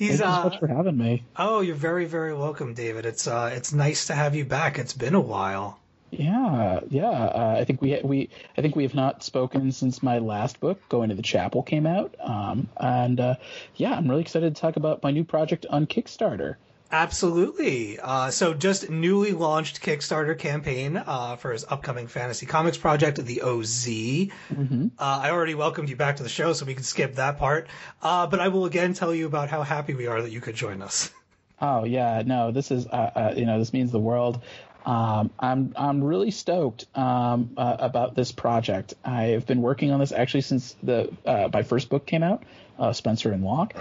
you so uh much for having me. oh, you're very very welcome, David. It's uh it's nice to have you back. It's been a while. Yeah, yeah. Uh, I think we we I think we have not spoken since my last book, Going to the Chapel, came out. Um, and uh, yeah, I'm really excited to talk about my new project on Kickstarter. Absolutely. Uh, so just newly launched Kickstarter campaign uh, for his upcoming fantasy comics project, the OZ. Uh, I already welcomed you back to the show, so we can skip that part. Uh, but I will again tell you about how happy we are that you could join us. Oh yeah, no, this is uh, uh, you know this means the world. Um, I'm I'm really stoked um, uh, about this project. I've been working on this actually since the uh, my first book came out, uh, Spencer and Locke.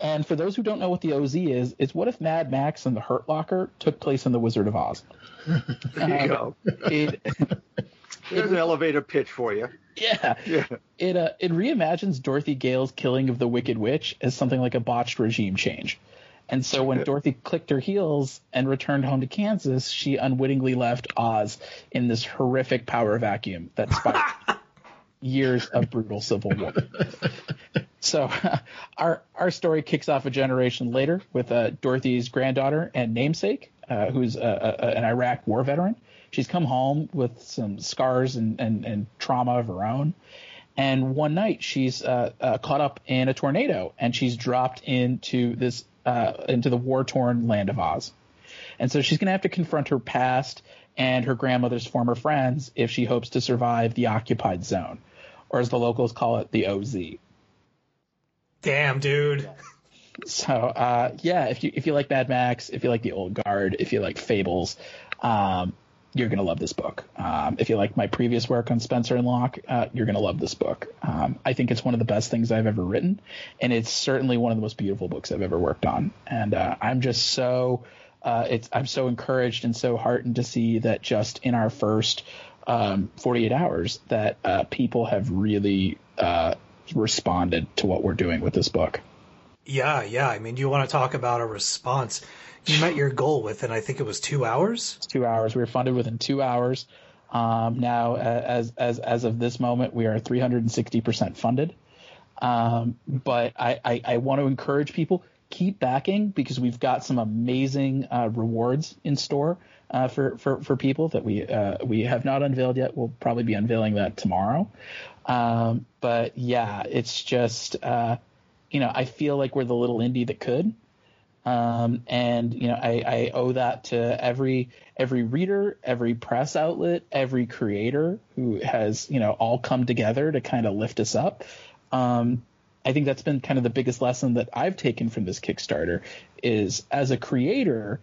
And for those who don't know what the OZ is, it's what if Mad Max and the Hurt Locker took place in the Wizard of Oz. There you go. It, There's an elevator pitch for you. yeah, Yeah. it uh, it reimagines Dorothy Gale's killing of the Wicked Witch as something like a botched regime change. And so when Dorothy clicked her heels and returned home to Kansas, she unwittingly left Oz in this horrific power vacuum that sparked years of brutal civil war. So our our story kicks off a generation later with uh, Dorothy's granddaughter and namesake, uh, who's a, a, an Iraq war veteran. She's come home with some scars and, and, and trauma of her own. And one night she's uh, uh, caught up in a tornado and she's dropped into this uh, into the war torn land of Oz. And so she's going to have to confront her past and her grandmother's former friends if she hopes to survive the occupied zone, or as the locals call it, the OZ. Damn, dude. So uh, yeah, if you if you like Mad Max, if you like the Old Guard, if you like Fables, um, you're gonna love this book. Um, if you like my previous work on Spencer and Locke, uh, you're gonna love this book. Um, I think it's one of the best things I've ever written, and it's certainly one of the most beautiful books I've ever worked on. And uh, I'm just so uh, it's I'm so encouraged and so heartened to see that just in our first um, 48 hours that uh, people have really uh, responded to what we're doing with this book. Yeah, yeah. I mean, you want to talk about a response. You met your goal within, I think it was two hours. two hours. We were funded within two hours. Um, now, as as as of this moment, we are 360 percent funded. Um, but I, I I want to encourage people keep backing because we've got some amazing uh, rewards in store uh, for for for people that we uh, we have not unveiled yet. We'll probably be unveiling that tomorrow. Um, but yeah, it's just uh, you know I feel like we're the little indie that could um, and you know I, I owe that to every every reader, every press outlet, every creator who has you know all come together to kind of lift us up. Um, I think that's been kind of the biggest lesson that I've taken from this Kickstarter is as a creator,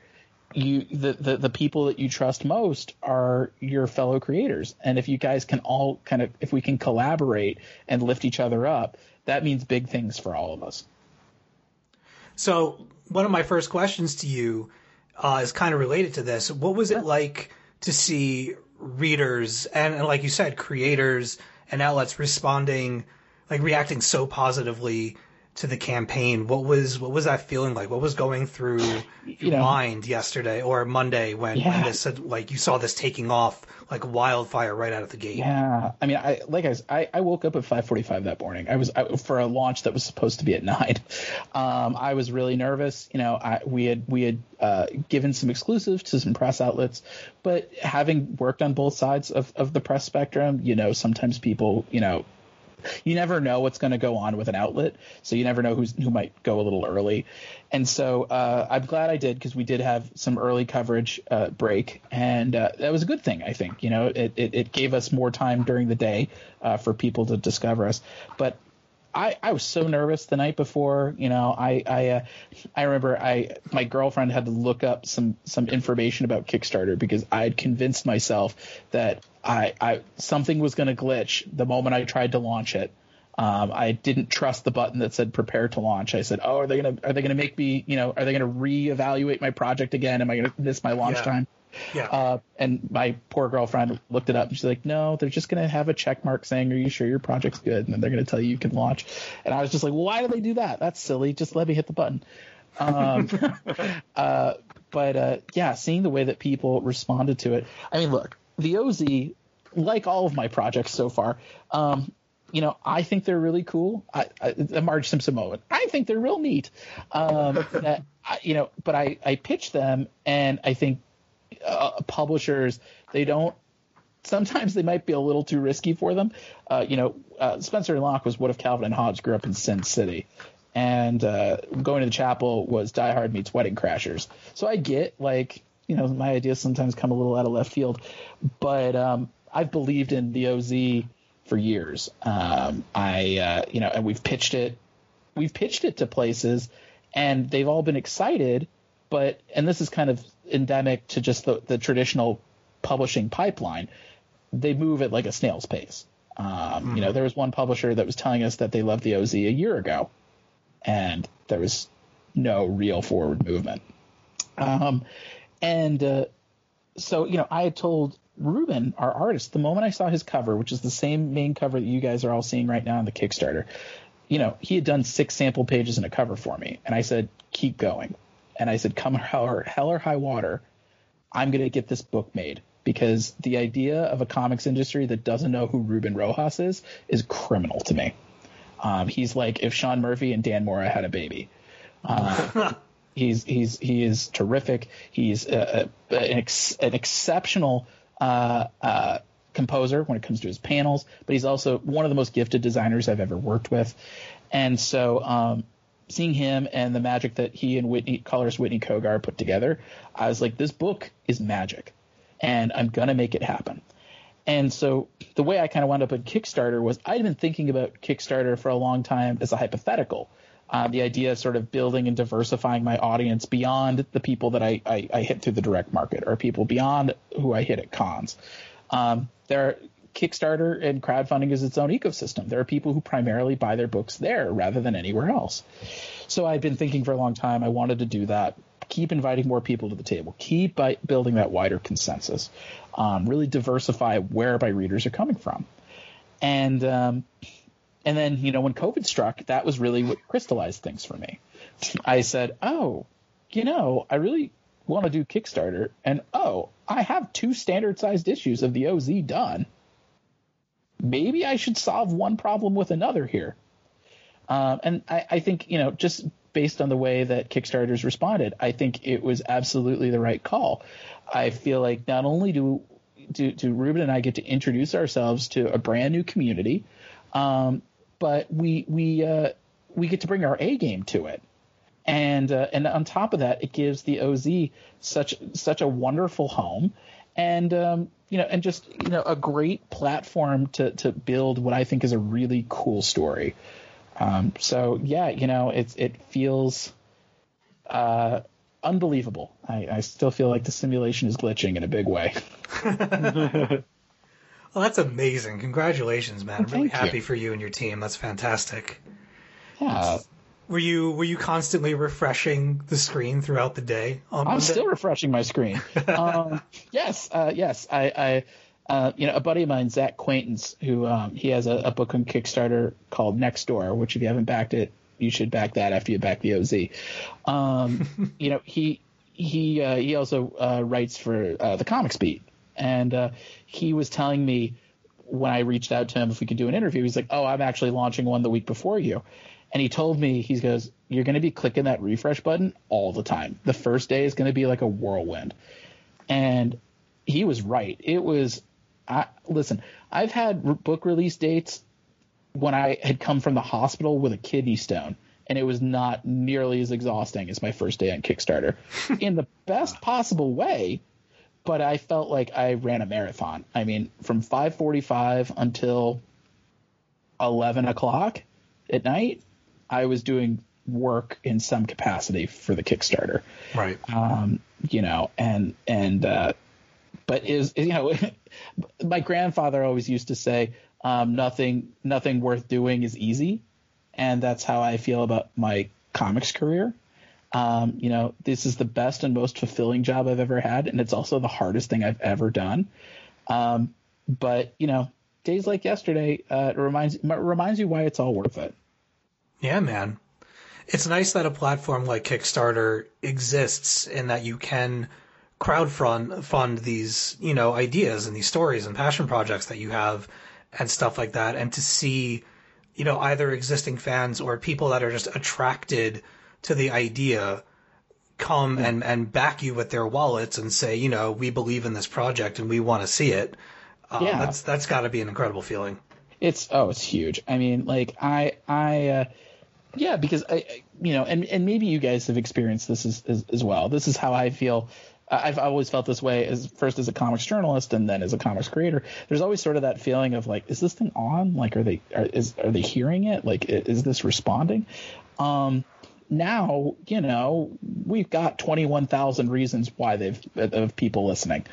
you the, the the people that you trust most are your fellow creators, and if you guys can all kind of if we can collaborate and lift each other up, that means big things for all of us. So, one of my first questions to you uh, is kind of related to this. What was it like to see readers and, and, like you said, creators and outlets responding, like reacting so positively to the campaign? What was what was that feeling like? What was going through your know- mind yesterday or Monday when, when Yeah. this had, like you saw this taking off like wildfire right out of the gate? Yeah, I mean, I like I, was- I, I woke up at 5:45 that morning. I was I, for a launch that was supposed to be at nine. Um, I was really nervous. You know, I, we had we had uh, given some exclusives to some press outlets, but having worked on both sides of, of the press spectrum, you know, sometimes people, you know, you never know what's going to go on with an outlet, so you never know who's who might go a little early. And so uh, I'm glad I did because we did have some early coverage uh, break, and uh, that was a good thing. I think you know it, it, it gave us more time during the day uh, for people to discover us, but. I, I was so nervous the night before. You know, I I uh, I remember I my girlfriend had to look up some some information about Kickstarter because I had convinced myself that I I something was going to glitch the moment I tried to launch it. Um, I didn't trust the button that said prepare to launch. I said, "Oh, are they gonna are they gonna make me you know are they gonna reevaluate my project again? Am I gonna miss my launch Yeah. time?" Yeah. Uh, and my poor girlfriend looked it up and she's like, no, they're just going to have a check mark saying, are you sure your project's good? And then they're going to tell you you can launch. And I was just like, why do they do that? That's silly. Just let me hit the button. Um, uh, but uh, yeah, seeing the way that people responded to it. I mean, look, the OZ, like all of my projects so far, um, you know, I think they're really cool. I, I, the Marge Simpson moment. I think they're real neat. Um, that, I, you know, but I, I pitch them, and I think uh, publishers they don't. Sometimes they might be a little too risky for them. Uh, you know, uh, Spencer and Locke was what if Calvin and Hobbes grew up in Sin City, and uh, going to the chapel was Die Hard meets Wedding Crashers. So I get like you know my ideas sometimes come a little out of left field, but um, I've believed in the OZ for years. Um, I uh, you know, and we've pitched it, we've pitched it to places, and they've all been excited. But and this is kind of endemic to just the, the traditional publishing pipeline. They move at like a snail's pace. Um, You know, there was one publisher that was telling us that they loved the OZ a year ago, and there was no real forward movement. Um, and uh, so, you know, I had told Ruben, our artist, the moment I saw his cover, which is the same main cover that you guys are all seeing right now on the Kickstarter, you know, he had done six sample pages and a cover for me. And I said, keep going. And I said, come hell or, hell or high water, I'm going to get this book made because the idea of a comics industry that doesn't know who Ruben Rojas is is criminal to me. Um, he's like if Sean Murphy and Dan Mora had a baby. Uh, he's he's he is terrific. He's uh, an, ex, an exceptional uh, uh, composer when it comes to his panels, but he's also one of the most gifted designers I've ever worked with. And so, um, seeing him and the magic that he and Whitney colorist Whitney Cogar put together, I was like, this book is magic, and I'm gonna make it happen. And so the way I kind of wound up at Kickstarter was I'd been thinking about Kickstarter for a long time as a hypothetical. Uh, the idea of sort of building and diversifying my audience beyond the people that I, I, I hit through the direct market or people beyond who I hit at cons. Um, there, Kickstarter and crowdfunding is its own ecosystem. There are people who primarily buy their books there rather than anywhere else. So I've been thinking for a long time. I wanted to do that. Keep inviting more people to the table. Keep building that wider consensus. Um, really diversify where my readers are coming from. And um, and then you know when COVID struck, that was really what crystallized things for me. I said, oh, you know, I really want to do Kickstarter, and oh, I have two standard sized issues of the OZ done. Maybe I should solve one problem with another here. Um, and I, I think, you know, just based on the way that Kickstarters responded, I think it was absolutely the right call. I feel like not only do do, do Ruben and I get to introduce ourselves to a brand new community, um, but we we uh, we get to bring our A game to it and uh, and on top of that, it gives the OZ such such a wonderful home, and um, you know, and just you know, a great platform to to build what I think is a really cool story. Um, so yeah, you know, it's it feels uh, unbelievable. I, I still feel like the simulation is glitching in a big way. Well, that's amazing. Congratulations, man. I'm really Thank you. happy for you and your team. That's fantastic. Yeah, Were you were you constantly refreshing the screen throughout the day? On I'm still refreshing my screen. um, yes, uh, yes. I, I uh, you know, a buddy of mine, Zach Quaintance, who um, he has a, a book on Kickstarter called Next Door, which if you haven't backed it, you should back that after you back the OZ. Um, you know, he he uh, he also uh, writes for uh, the Comics Beat, and uh, he was telling me when I reached out to him if we could do an interview, he's like, "Oh, I'm actually launching one the week before you." And he told me, he goes, "You're going to be clicking that refresh button all the time. The first day is going to be like a whirlwind." And he was right. It was. I listen. I've had r- book release dates when I had come from the hospital with a kidney stone, and it was not nearly as exhausting as my first day on Kickstarter, in the best possible way. But I felt like I ran a marathon. I mean, from 5:45 until 11 o'clock at night, I was doing work in some capacity for the Kickstarter right. um, you know, and and uh, but is you know, my grandfather always used to say, um, nothing nothing worth doing is easy, and that's how I feel about my comics career. Um, you know, this is the best and most fulfilling job I've ever had, and it's also the hardest thing I've ever done. Um, but you know, days like yesterday uh, reminds reminds you why it's all worth it. Yeah, man. It's nice that a platform like Kickstarter exists and that you can crowdfund fund these, you know, ideas and these stories and passion projects that you have and stuff like that and to see, you know, either existing fans or people that are just attracted to the idea come and, and back you with their wallets and say, you know, we believe in this project and we want to see it. Um, Yeah. That's, that's gotta be an incredible feeling. It's oh, it's huge. I mean, like I I uh, yeah, because I I- you know, and and maybe you guys have experienced this as as, as well. This is how I feel. I've always felt this way as first as a comics journalist and then as a comics creator. There's always sort of that feeling of like, is this thing on? Like, are they are, is are they hearing it? Like, is this responding? Um, now you know we've got 21,000 reasons why they've of people listening.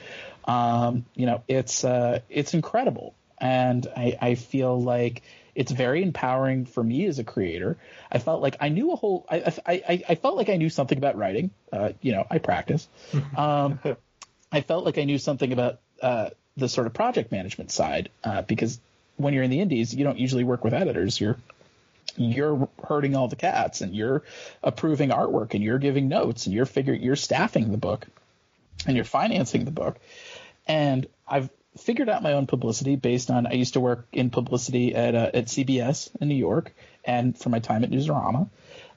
Um, you know, it's uh, it's incredible, and I, I feel like it's very empowering for me as a creator. I felt like I knew a whole. I I, I, felt like I knew something about writing. Uh, you know, I practice. Um, I felt like I knew something about uh, the sort of project management side uh, because when you're in the indies, you don't usually work with editors. You're you're herding all the cats and you're approving artwork and you're giving notes and you're figuring you're staffing the book and you're financing the book. And I've figured out my own publicity based on I used to work in publicity at uh, at CBS in New York and for my time at Newsarama.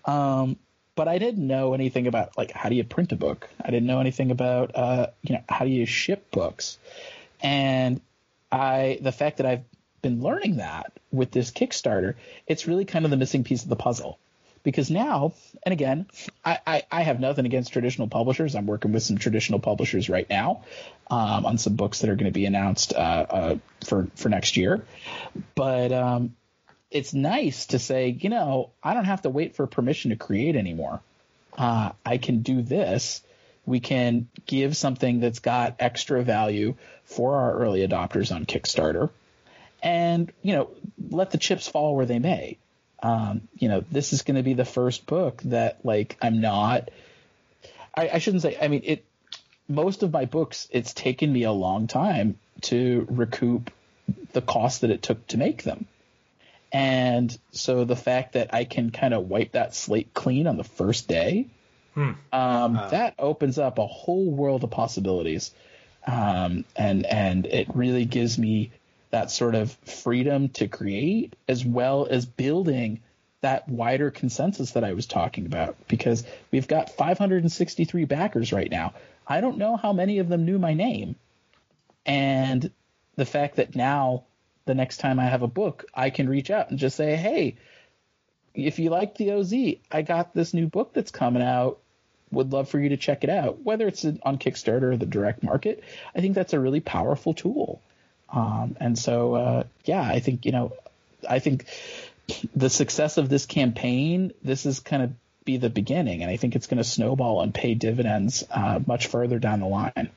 Um, but I didn't know anything about like how do you print a book. I didn't know anything about uh, you know how do you ship books. And I the fact that I've been learning that with this Kickstarter, it's really kind of the missing piece of the puzzle. Because now, and again, I, I, I have nothing against traditional publishers. I'm working with some traditional publishers right now um, on some books that are going to be announced uh, uh, for for next year. But um, it's nice to say, you know, I don't have to wait for permission to create anymore. Uh, I can do this. We can give something that's got extra value for our early adopters on Kickstarter, and you know, let the chips fall where they may. Um, you know, this is going to be the first book that like I'm not. I, I shouldn't say. I mean, it. Most of my books, it's taken me a long time to recoup the cost that it took to make them And so the fact that I can kind of wipe that slate clean on the first day, um, that opens up a whole world of possibilities. Um, and and it really gives me that sort of freedom to create as well as building that wider consensus that I was talking about because we've got 563 backers right now. I don't know how many of them knew my name. And the fact that now the next time I have a book, I can reach out and just say, "Hey, if you like the OZ, I got this new book that's coming out. Would love for you to check it out. Whether it's on Kickstarter or the direct market, I think that's a really powerful tool. Um, and so, uh, yeah, I think you know, I think the success of this campaign, this is kind of be the beginning, and I think it's going to snowball and pay dividends uh, much further down the line.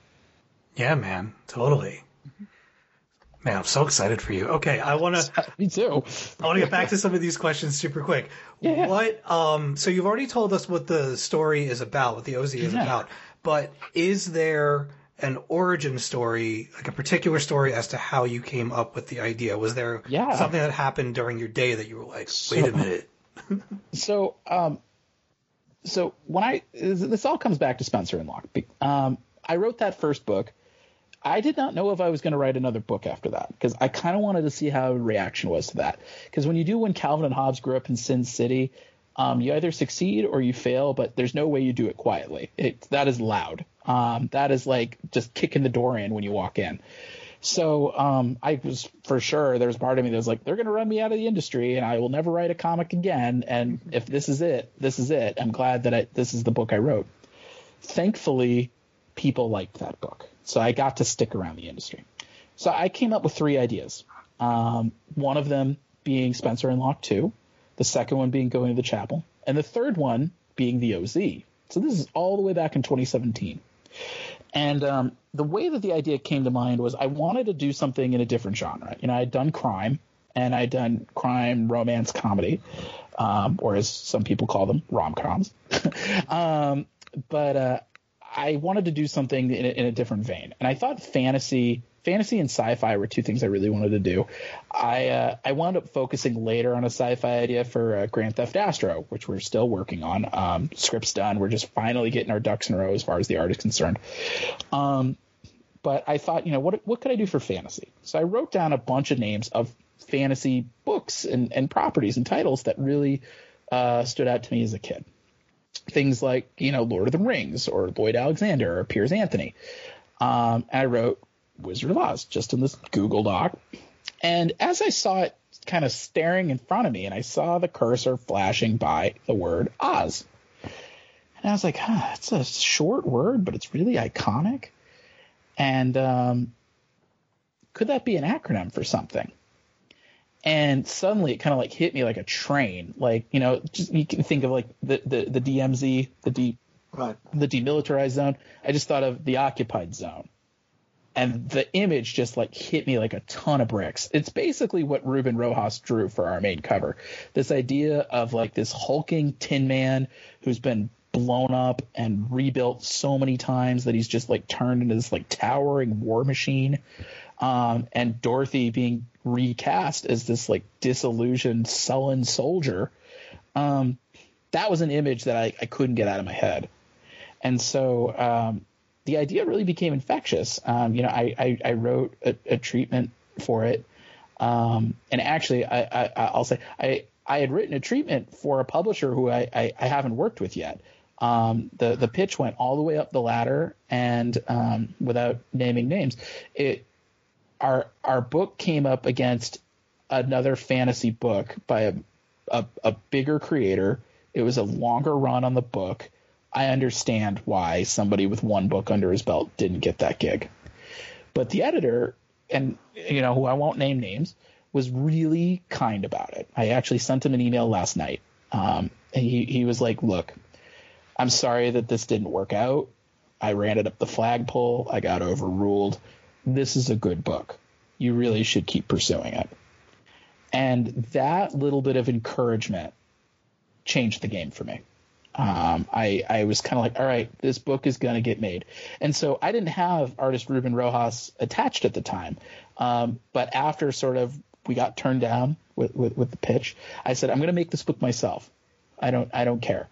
Yeah, man, totally. Man, I'm so excited for you. Okay, I want to Me too. I want to get back to some of these questions super quick. Yeah. What um so you've already told us what the story is about, what the OZ is Yeah. about, but is there an origin story, like a particular story as to how you came up with the idea? Was there Yeah. something that happened during your day that you were like, wait a minute. so um so when i this all comes back to spencer and locke um i wrote that first book i did not know if i was going to write another book after that because i kind of wanted to see how reaction was to that because when you do when calvin and hobbes grew up in sin city um, you either succeed or you fail but there's no way you do it quietly it that is loud um, that is like just kicking the door in when you walk in so um, I was for sure there was part of me that was like, they're going to run me out of the industry and I will never write a comic again. And if this is it, this is it. I'm glad that I, this is the book I wrote. Thankfully, people liked that book, so I got to stick around the industry. So I came up with three ideas. Um, one of them being Spencer and Locke 2, the second one being Going to the Chapel, and the third one being the OZ. So this is all the way back in 2017. And um, the way that the idea came to mind was I wanted to do something in a different genre. You know, I'd done crime and I'd done crime, romance, comedy, um, or as some people call them, rom coms. um, but uh, I wanted to do something in a, in a different vein. And I thought fantasy. Fantasy and sci-fi were two things I really wanted to do. I uh, I wound up focusing later on a sci-fi idea for uh, Grand Theft Astro, which we're still working on. Um, script's done. We're just finally getting our ducks in a row as far as the art is concerned. Um, but I thought, you know, what what could I do for fantasy? So I wrote down a bunch of names of fantasy books and, and properties and titles that really uh, stood out to me as a kid. Things like, you know, Lord of the Rings or Lloyd Alexander or Piers Anthony. Um, I wrote Wizard of Oz just in this Google Doc. And as I saw it kind of staring in front of me and I saw the cursor flashing by the word Oz. And I was like, huh, it's a short word, but it's really iconic. And um, could that be an acronym for something? And suddenly it kind of like hit me like a train. Like, you know, just you can think of like the, the, the DMZ, the D, Right. the demilitarized zone. I just thought of the occupied zone. And the image just like hit me like a ton of bricks. It's basically what Ruben Rojas drew for our main cover. This idea of like this hulking tin man who's been blown up and rebuilt so many times that he's just like turned into this like towering war machine. Um, and Dorothy being recast as this like disillusioned, sullen soldier. Um, that was an image that I, I couldn't get out of my head. And so um, the idea really became infectious. Um, you know, I, I, I wrote a, a treatment for it. Um, and actually, I, I, I'll say I, I had written a treatment for a publisher who I, I, I haven't worked with yet. Um, the, the pitch went all the way up the ladder, and um, without naming names, it our our book came up against another fantasy book by a, a, a bigger creator. It was a longer run on the book. I understand why somebody with one book under his belt didn't get that gig. But the editor, and you know, who I won't name names, was really kind about it. I actually sent him an email last night. Um, and he, he was like, look, I'm sorry that this didn't work out. I ran it up the flagpole. I got overruled. This is a good book. You really should keep pursuing it. And that little bit of encouragement changed the game for me. Um, I, I was kind of like, all right, this book is going to get made. And so I didn't have artist Ruben Rojas attached at the time. Um, but after sort of we got turned down with, with, with the pitch. I said, I'm going to make this book myself. I don't I don't care.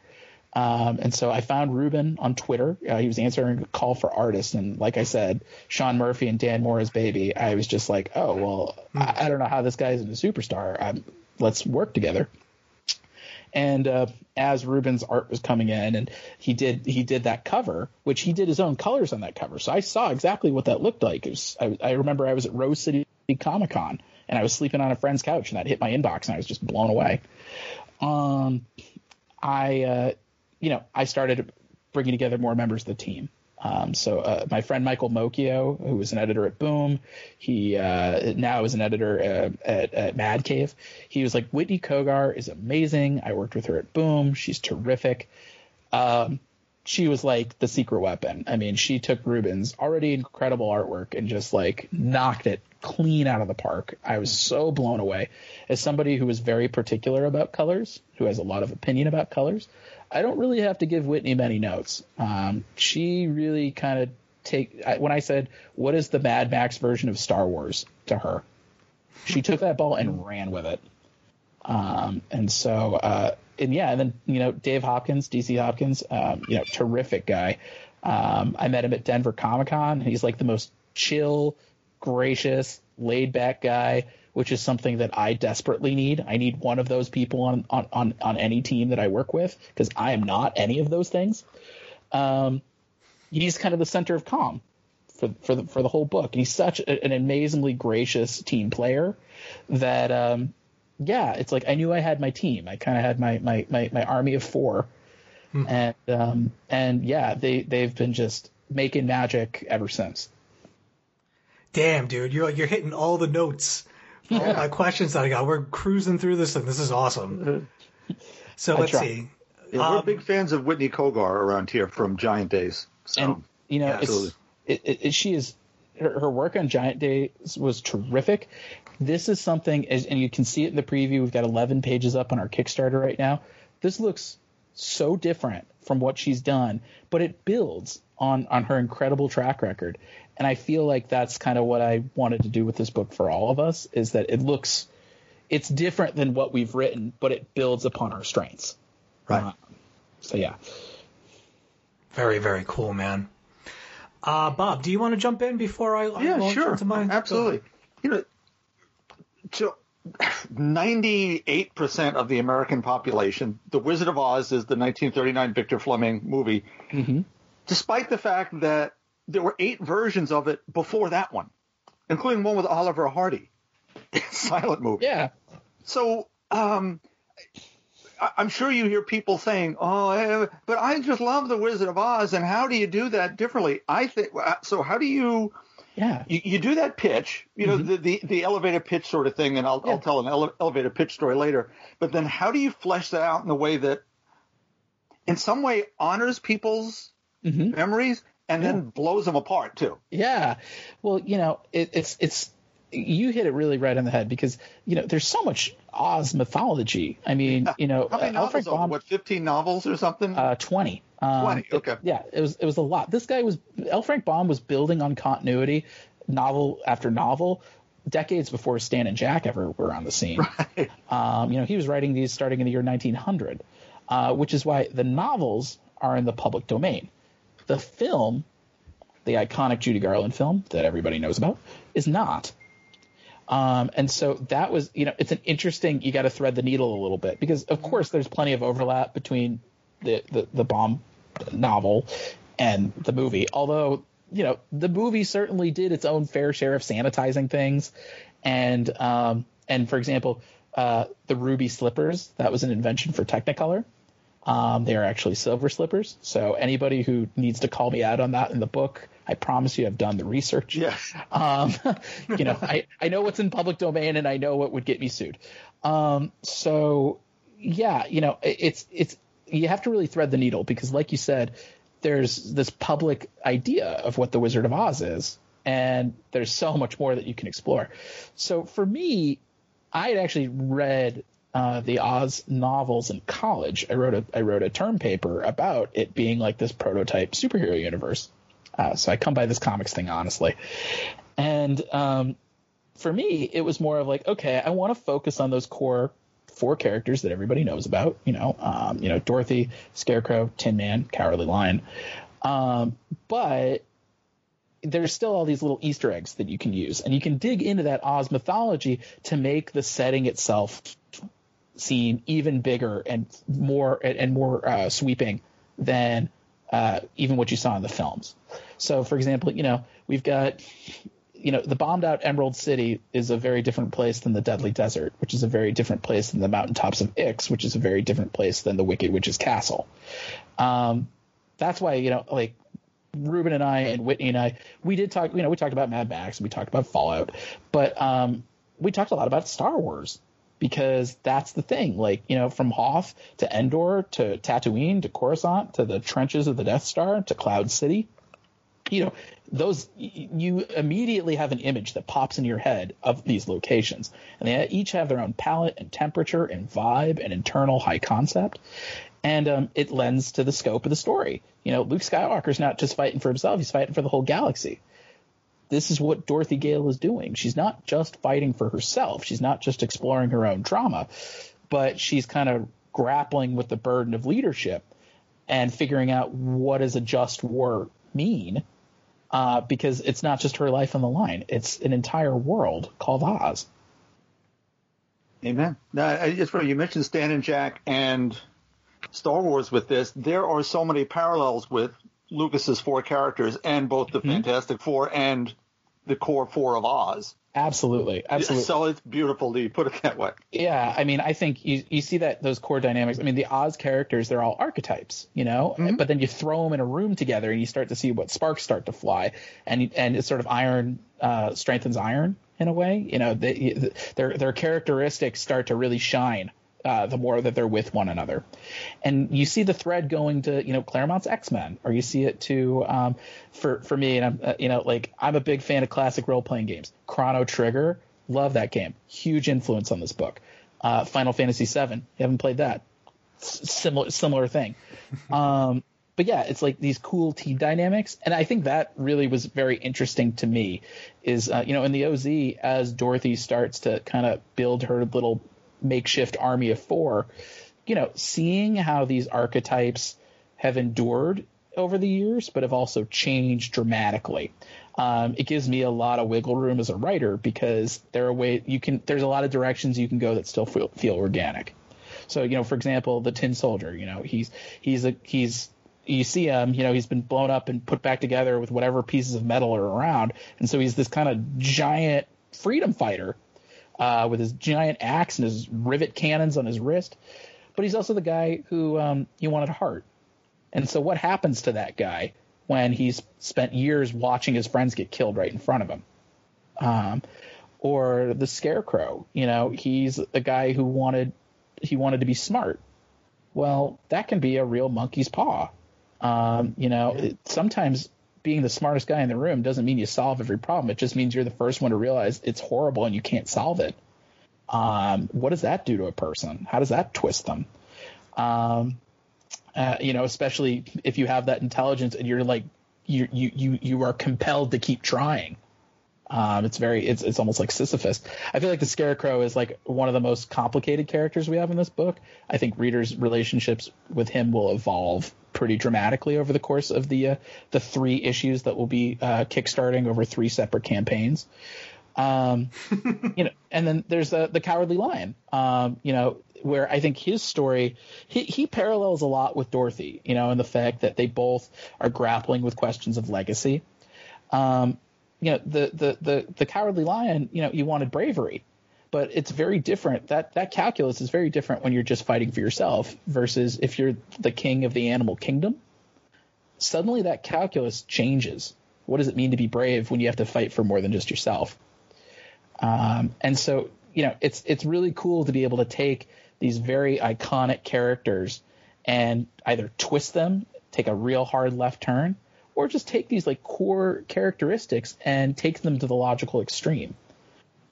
Um, and so I found Ruben on Twitter. Uh, he was answering a call for artists, and like I said, Sean Murphy and Dan Mora's baby. I was just like, oh well, I, I don't know how this guy's a superstar. Um let's work together. And uh, as Ruben's art was coming in, and he did he did that cover, which he did his own colors on that cover. So I saw exactly what that looked like. Was, I, I remember I was at Rose City Comic Con, and I was sleeping on a friend's couch, and that hit my inbox, and I was just blown away. Um, I, uh, you know, I started bringing together more members of the team. Um, so uh, my friend Michael Moccio, who was an editor at Boom, he uh, now is an editor uh, at, at Mad Cave. He was like, Whitney Cogar is amazing. I worked with her at Boom. She's terrific. Um, she was like the secret weapon. I mean, she took Ruben's already incredible artwork and just like knocked it clean out of the park. I was so blown away. As somebody who is very particular about colors, who has a lot of opinion about colors, I don't really have to give Whitney many notes. Um, she really kind of take I- when I said, "What is the Mad Max version of Star Wars?" to her, she took that ball and ran with it. Um, and so, uh, and yeah, and then you know Dave Hopkins, DC Hopkins, um, you know, terrific guy. Um, I met him at Denver Comic Con. He's like the most chill, gracious, laid back guy, which is something that I desperately need. I need one of those people on on on, on any team that I work with because I am not any of those things. Um, he's kind of the center of calm for for the for the whole book. And he's such a, an amazingly gracious team player that um, yeah, it's like I knew I had my team. I kind of had my, my my my army of four, and um, and yeah, they they've been just making magic ever since. Damn, dude, you're you're hitting all the notes, all my questions that I got. We're cruising through this, and this is awesome. So I let's try. see. Yeah, we're Um, big fans of Whitney Cogar around here from Giant Days. So and you know, yeah, absolutely. it, it, it- she is her, her work on Giant Days was terrific. This is something, and you can see it in the preview. We've got 11 pages up on our Kickstarter right now. This looks so different from what she's done, but it builds on on her incredible track record. And I feel like that's kind of what I wanted to do with this book for all of us is that it looks it's different than what we've written, but it builds upon our strengths. Right. Uh, so yeah. Very very cool, man. Uh, Bob, do you want to jump in before I I yeah, launch sure, into my absolutely. You know, so ninety-eight percent of the American population, The Wizard of Oz is the 1939 Victor Fleming movie. Mhm. Despite the fact that there were eight versions of it before that one, including one with Oliver Hardy, silent movie. Yeah. So, um, I- I'm sure you hear people saying, "Oh, eh, but I just love The Wizard of Oz," and how do you do that differently? I think so. How do you? Yeah. you, you do that pitch, you know, the, the, the elevator pitch sort of thing, and I'll, Yeah. I'll tell an ele- elevator pitch story later. But then how do you flesh that out in a way that, in some way, honors people's Mhm. memories and then blows them apart too? Yeah. Well, you know, it, it's it's you hit it really right on the head because you know there's so much Oz mythology. I mean, you know, How many uh, novels? Baum, what, 15 novels or something? uh, twenty. Um, 20, it- okay. yeah, it was it was a lot. This guy was L. Frank Baum was building on continuity, novel after novel, decades before Stan and Jack ever were on the scene. Um, you know, he was writing these starting in the year 1900, uh, which is why the novels are in the public domain. The film, the iconic Judy Garland film that everybody knows about, is not. Um, and so that was, you know, it's an interesting. You got to thread the needle a little bit because, of course, there's plenty of overlap between the the, the Baum novel and the movie. Although, you know, the movie certainly did its own fair share of sanitizing things, and um, and for example, uh, the ruby slippers that was an invention for Technicolor. Um, they are actually silver slippers. So anybody who needs to call me out on that in the book, I promise you, I've done the research. yes. Um, you know, I, I know what's in public domain and I know what would get me sued. Um, so yeah, you know, it- it's, it's, you have to really thread the needle because like you said, there's this public idea of what the Wizard of Oz is, and there's so much more that you can explore. So for me, I had actually read uh, the Oz novels in college. I wrote a I wrote a term paper about it being like this prototype superhero universe. Uh, so I come by this comics thing honestly, and um, for me, it was more of like, okay, I want to focus on those core four characters that everybody knows about. You know, um, you know, Dorothy, Scarecrow, Tin Man, Cowardly Lion. Um, but there's still all these little Easter eggs that you can use, and you can dig into that Oz mythology to make the setting itself seem even bigger and more and more uh, sweeping than uh, even what you saw in the films. So, for example, you know we've got you know the bombed out Emerald City is a very different place than the Deadly Desert, which is a very different place than the mountaintops of Ix, which is a very different place than the Wicked Witch's castle. Um, that's why you know like Ruben and I and Whitney and I, we did talk, you know, we talked about Mad Max, and we talked about Fallout, but um, we talked a lot about Star Wars because that's the thing. Like, you know, from Hoth to Endor to Tatooine to Coruscant to the trenches of the Death Star to Cloud City, you know, those you immediately have an image that pops in your head of these locations, and they each have their own palette and temperature and vibe and internal high concept and um, it lends to the scope of the story. You know, Luke Skywalker's not just fighting for himself; he's fighting for the whole galaxy. This is what Dorothy Gale is doing. She's not just fighting for herself. She's not just exploring her own trauma, but she's kind of grappling with the burden of leadership and figuring out what does a just war mean. Uh, because it's not just her life on the line; it's an entire world called Oz. Amen. Now, I- it's funny you mentioned Stan and Jack and Star Wars with this. There are so many parallels with Lucas's four characters and both the Fantastic Four and the core four of Oz. Absolutely, absolutely. So it's beautiful that you put it that way. Yeah, I mean, I think you you see that those core dynamics. I mean, the Oz characters, they're all archetypes, you know. But then you throw them in a room together, and you start to see what sparks start to fly, and and it's sort of iron uh, strengthens iron in a way. You know, they, their their characteristics start to really shine. Uh, the more that they're with one another, and you see the thread going to you know Claremont's X Men, or you see it to um, for for me, and I'm uh, you know like I'm a big fan of classic role playing games. Chrono Trigger, love that game, huge influence on this book. Uh, Final Fantasy VII, you haven't played that, S- similar similar thing. Um, but yeah, it's like these cool team dynamics, and I think that really was very interesting to me. Is uh, you know in the OZ as Dorothy starts to kind of build her little makeshift army of four, you know, seeing how these archetypes have endured over the years, but have also changed dramatically. Um, it gives me a lot of wiggle room as a writer because there are way you can. There's a lot of directions you can go that still feel, feel organic. So you know, for example, the Tin Soldier. You know, he's he's a he's you see him. You know, he's been blown up and put back together with whatever pieces of metal are around, and so he's this kind of giant freedom fighter uh, with his giant axe and his rivet cannons on his wrist. But he's also the guy who um, you wanted to heart. And so what happens to that guy when he's spent years watching his friends get killed right in front of him? Um, or the Scarecrow, you know, he's a guy who wanted he wanted to be smart. Well, that can be a real monkey's paw. Um, you know, it, sometimes being the smartest guy in the room doesn't mean you solve every problem. It just means you're the first one to realize it's horrible and you can't solve it. Um, what does that do to a person? How does that twist them? Um, uh, you know, especially if you have that intelligence and you're like, you you you you are compelled to keep trying. Um, it's very it's it's almost like Sisyphus. I feel like the Scarecrow is like one of the most complicated characters we have in this book. I think readers' relationships with him will evolve pretty dramatically over the course of the uh, the three issues that will be uh, kickstarting over three separate campaigns. Um, you know, and then there's the the Cowardly Lion. Um, you know, where I think his story he he parallels a lot with Dorothy. You know, in the fact that they both are grappling with questions of legacy. Um, you know, the the the the Cowardly Lion. You know, you wanted bravery, but it's very different. That that calculus is very different when you're just fighting for yourself versus if you're the king of the animal kingdom. Suddenly, that calculus changes. What does it mean to be brave when you have to fight for more than just yourself? Um, and so, you know, it's it's really cool to be able to take these very iconic characters and either twist them, take a real hard left turn, or just take these like core characteristics and take them to the logical extreme.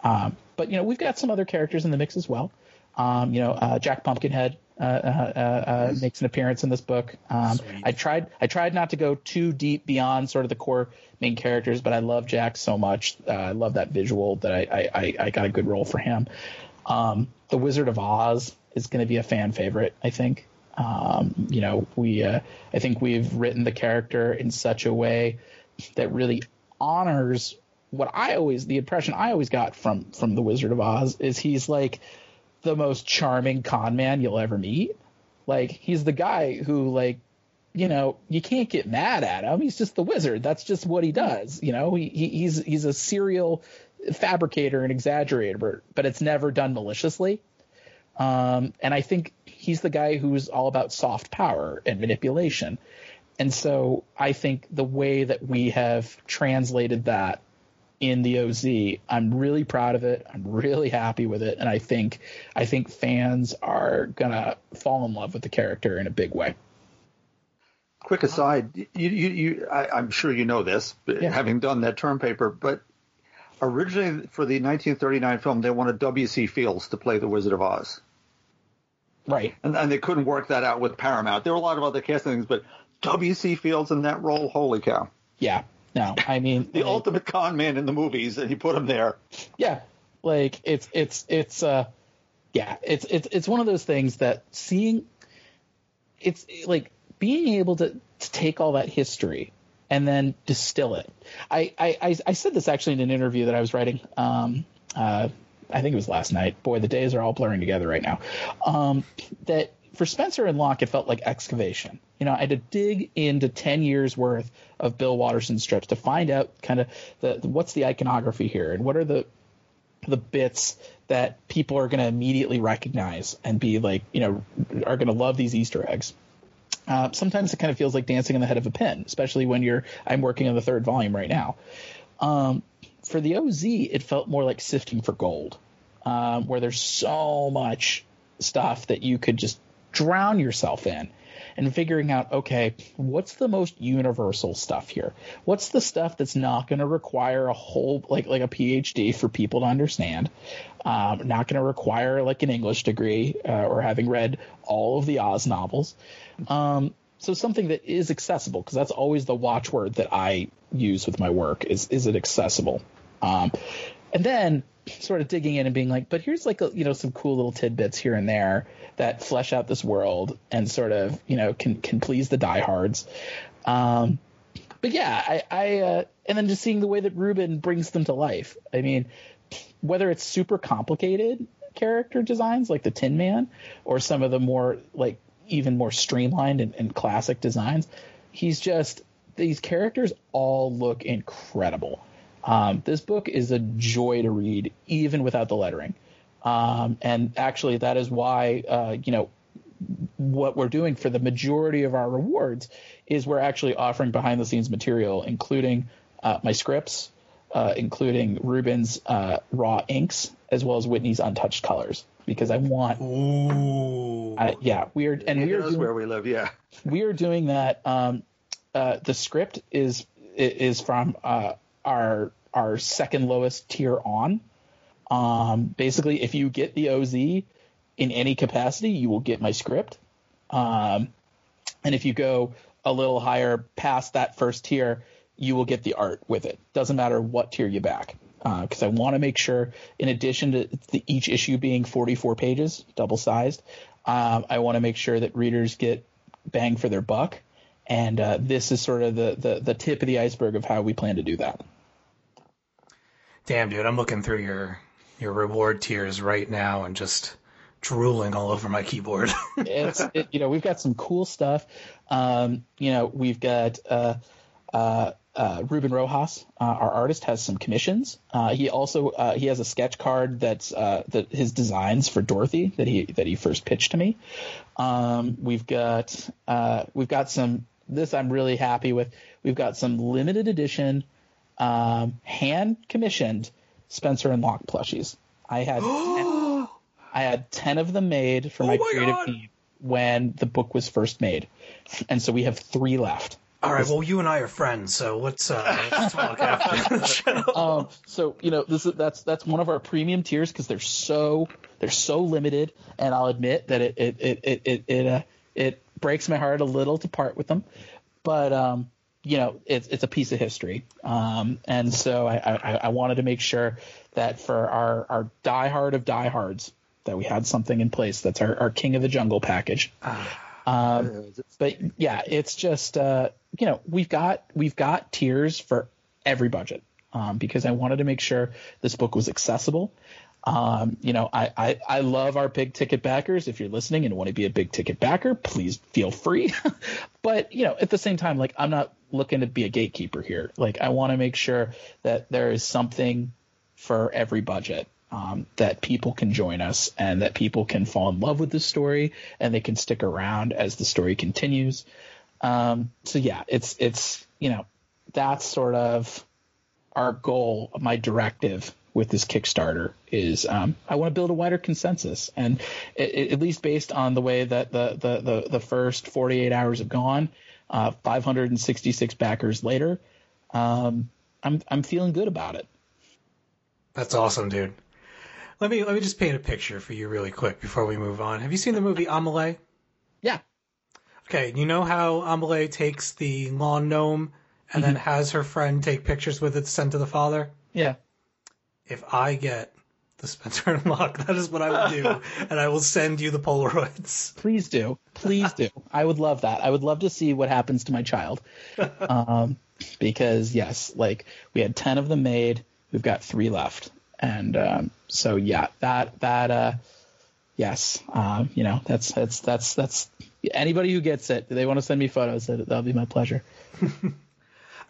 Um, but you know, we've got some other characters in the mix as well. Um, you know, uh, Jack Pumpkinhead uh, uh, uh, makes an appearance in this book. Um, I tried I tried not to go too deep beyond sort of the core main characters, but I love Jack so much. Uh, I love that visual that I, I, I, I got a good role for him. Um, the Wizard of Oz is going to be a fan favorite, I think. Um, you know, we uh, I think we've written the character in such a way that really honors what I always the impression I always got from from the Wizard of Oz is he's like the most charming con man you'll ever meet. Like he's the guy who like you know you can't get mad at him. He's just the wizard. That's just what he does. You know he, he he's he's a serial fabricator and exaggerator, but it's never done maliciously. Um, and I think he's the guy who's all about soft power and manipulation. And so I think the way that we have translated that in the OZ, I'm really proud of it. I'm really happy with it, and I think I think fans are gonna fall in love with the character in a big way. Quick aside, you, you, you I, I'm sure you know this, Yeah. having done that term paper, but originally for the 1939 film, they wanted W.C. Fields to play the Wizard of Oz. Right. And, and they couldn't work that out with Paramount. There were a lot of other casting things, but W.C. Fields in that role, holy cow. Yeah. No, I mean The like, ultimate con man in the movies, and he put him there. yeah like it's it's it's uh yeah it's it's it's one of those things that seeing it's like being able to, to take all that history and then distill it. I, I i said this actually in an interview that i was writing um uh i think it was last night. Boy the days are all blurring together right now. Um that for spencer and locke it felt like excavation. You know i had to dig into 10 years worth of bill watterson strips to find out kind of the what's the iconography here and what are the the bits that people are going to immediately recognize and be like, you know, are going to love these Easter eggs. Uh, sometimes it kind of feels like dancing on the head of a pin, especially when you're. I'm working on the third volume right now. Um, for the OZ, it felt more like sifting for gold, um, where there's so much stuff that you could just drown yourself in and figuring out okay what's the most universal stuff here what's the stuff that's not going to require a whole like like a phd for people to understand um, not going to require like an english degree uh, or having read all of the oz novels um, so something that is accessible because that's always the watchword that i use with my work is is it accessible um, and then sort of digging in and being like, but here's like a, you know some cool little tidbits here and there that flesh out this world and sort of you know can can please the diehards. Um, but yeah, I, I uh, and then just seeing the way that Ruben brings them to life. I mean, whether it's super complicated character designs like the Tin Man or some of the more like even more streamlined and, and classic designs, he's just these characters all look incredible. Um, this book is a joy to read, even without the lettering. Um, and actually, that is why, uh, you know, what we're doing for the majority of our rewards is we're actually offering behind the scenes material, including uh, my scripts, uh, including Ruben's uh, raw inks, as well as Whitney's untouched colors, because I want, Ooh. I, yeah, we're and He we're knows doing, where we live, yeah. we are doing that. Um, uh, the script is is from uh, our our second lowest tier on. Um, basically, if you get the OZ in any capacity, you will get my script. Um, and if you go a little higher past that first tier, you will get the art with it. Doesn't matter what tier you back. Because I want to make sure, in addition to the, each issue being 44 pages, double sized, um, I want to make sure that readers get bang for their buck. And uh, this is sort of the, the, the tip of the iceberg of how we plan to do that. Damn, dude, I'm looking through your your reward tiers right now and just drooling all over my keyboard. it's it, you know we've got some cool stuff. Um, you know we've got uh, uh, uh, Ruben Rojas, uh, our artist, has some commissions. Uh, he also uh, he has a sketch card that's uh, that his designs for Dorothy that he that he first pitched to me. Um, we've got uh, we've got some. This I'm really happy with. We've got some limited edition, um, hand commissioned Spencer and Locke plushies. I had 10, I had ten of them made for my, Oh my creative God. team when the book was first made, and so we have three left. All right. Well, you and I are friends, so let's uh, let's talk after the show. Um, so you know this is that's that's one of our premium tiers because they're so they're so limited, and I'll admit that it it it it it it, uh, it breaks my heart a little to part with them, but um, you know it's it's a piece of history, um, and so I, I I wanted to make sure that for our our diehard of diehards that we had something in place that's our, our King of the Jungle package. Um, but yeah, it's just uh, you know we've got we've got tiers for every budget um, because I wanted to make sure this book was accessible. Um, you know, I, I I love our big ticket backers. If you're listening and want to be a big ticket backer, please feel free. but you know, at the same time, like I'm not looking to be a gatekeeper here. Like I want to make sure that there is something for every budget. Um, that people can join us and that people can fall in love with the story and they can stick around as the story continues. Um, so yeah, it's it's you know that's sort of our goal, my directive with this Kickstarter is um, I want to build a wider consensus, and it, it- at least based on the way that the the the, the first 48 hours have gone, uh, 566 backers later, um, I'm I'm feeling good about it. That's awesome, dude. Let me let me just paint a picture for you really quick before we move on. Have you seen the movie Amelie? Yeah, Okay, you know how Amelie takes the lawn gnome and then has her friend take pictures with it to send to the father? yeah. If I get the Spencer and Locke, that is what I will do, and I will send you the Polaroids. Please do. Please do. I would love that. I would love to see what happens to my child. Um, because yes, like we had 10 of them made. We've got three left. And, um, so yeah, that, that, uh, yes, um, you know, that's, that's, that's, that's anybody who gets it, they want to send me photos. That, that'll be my pleasure.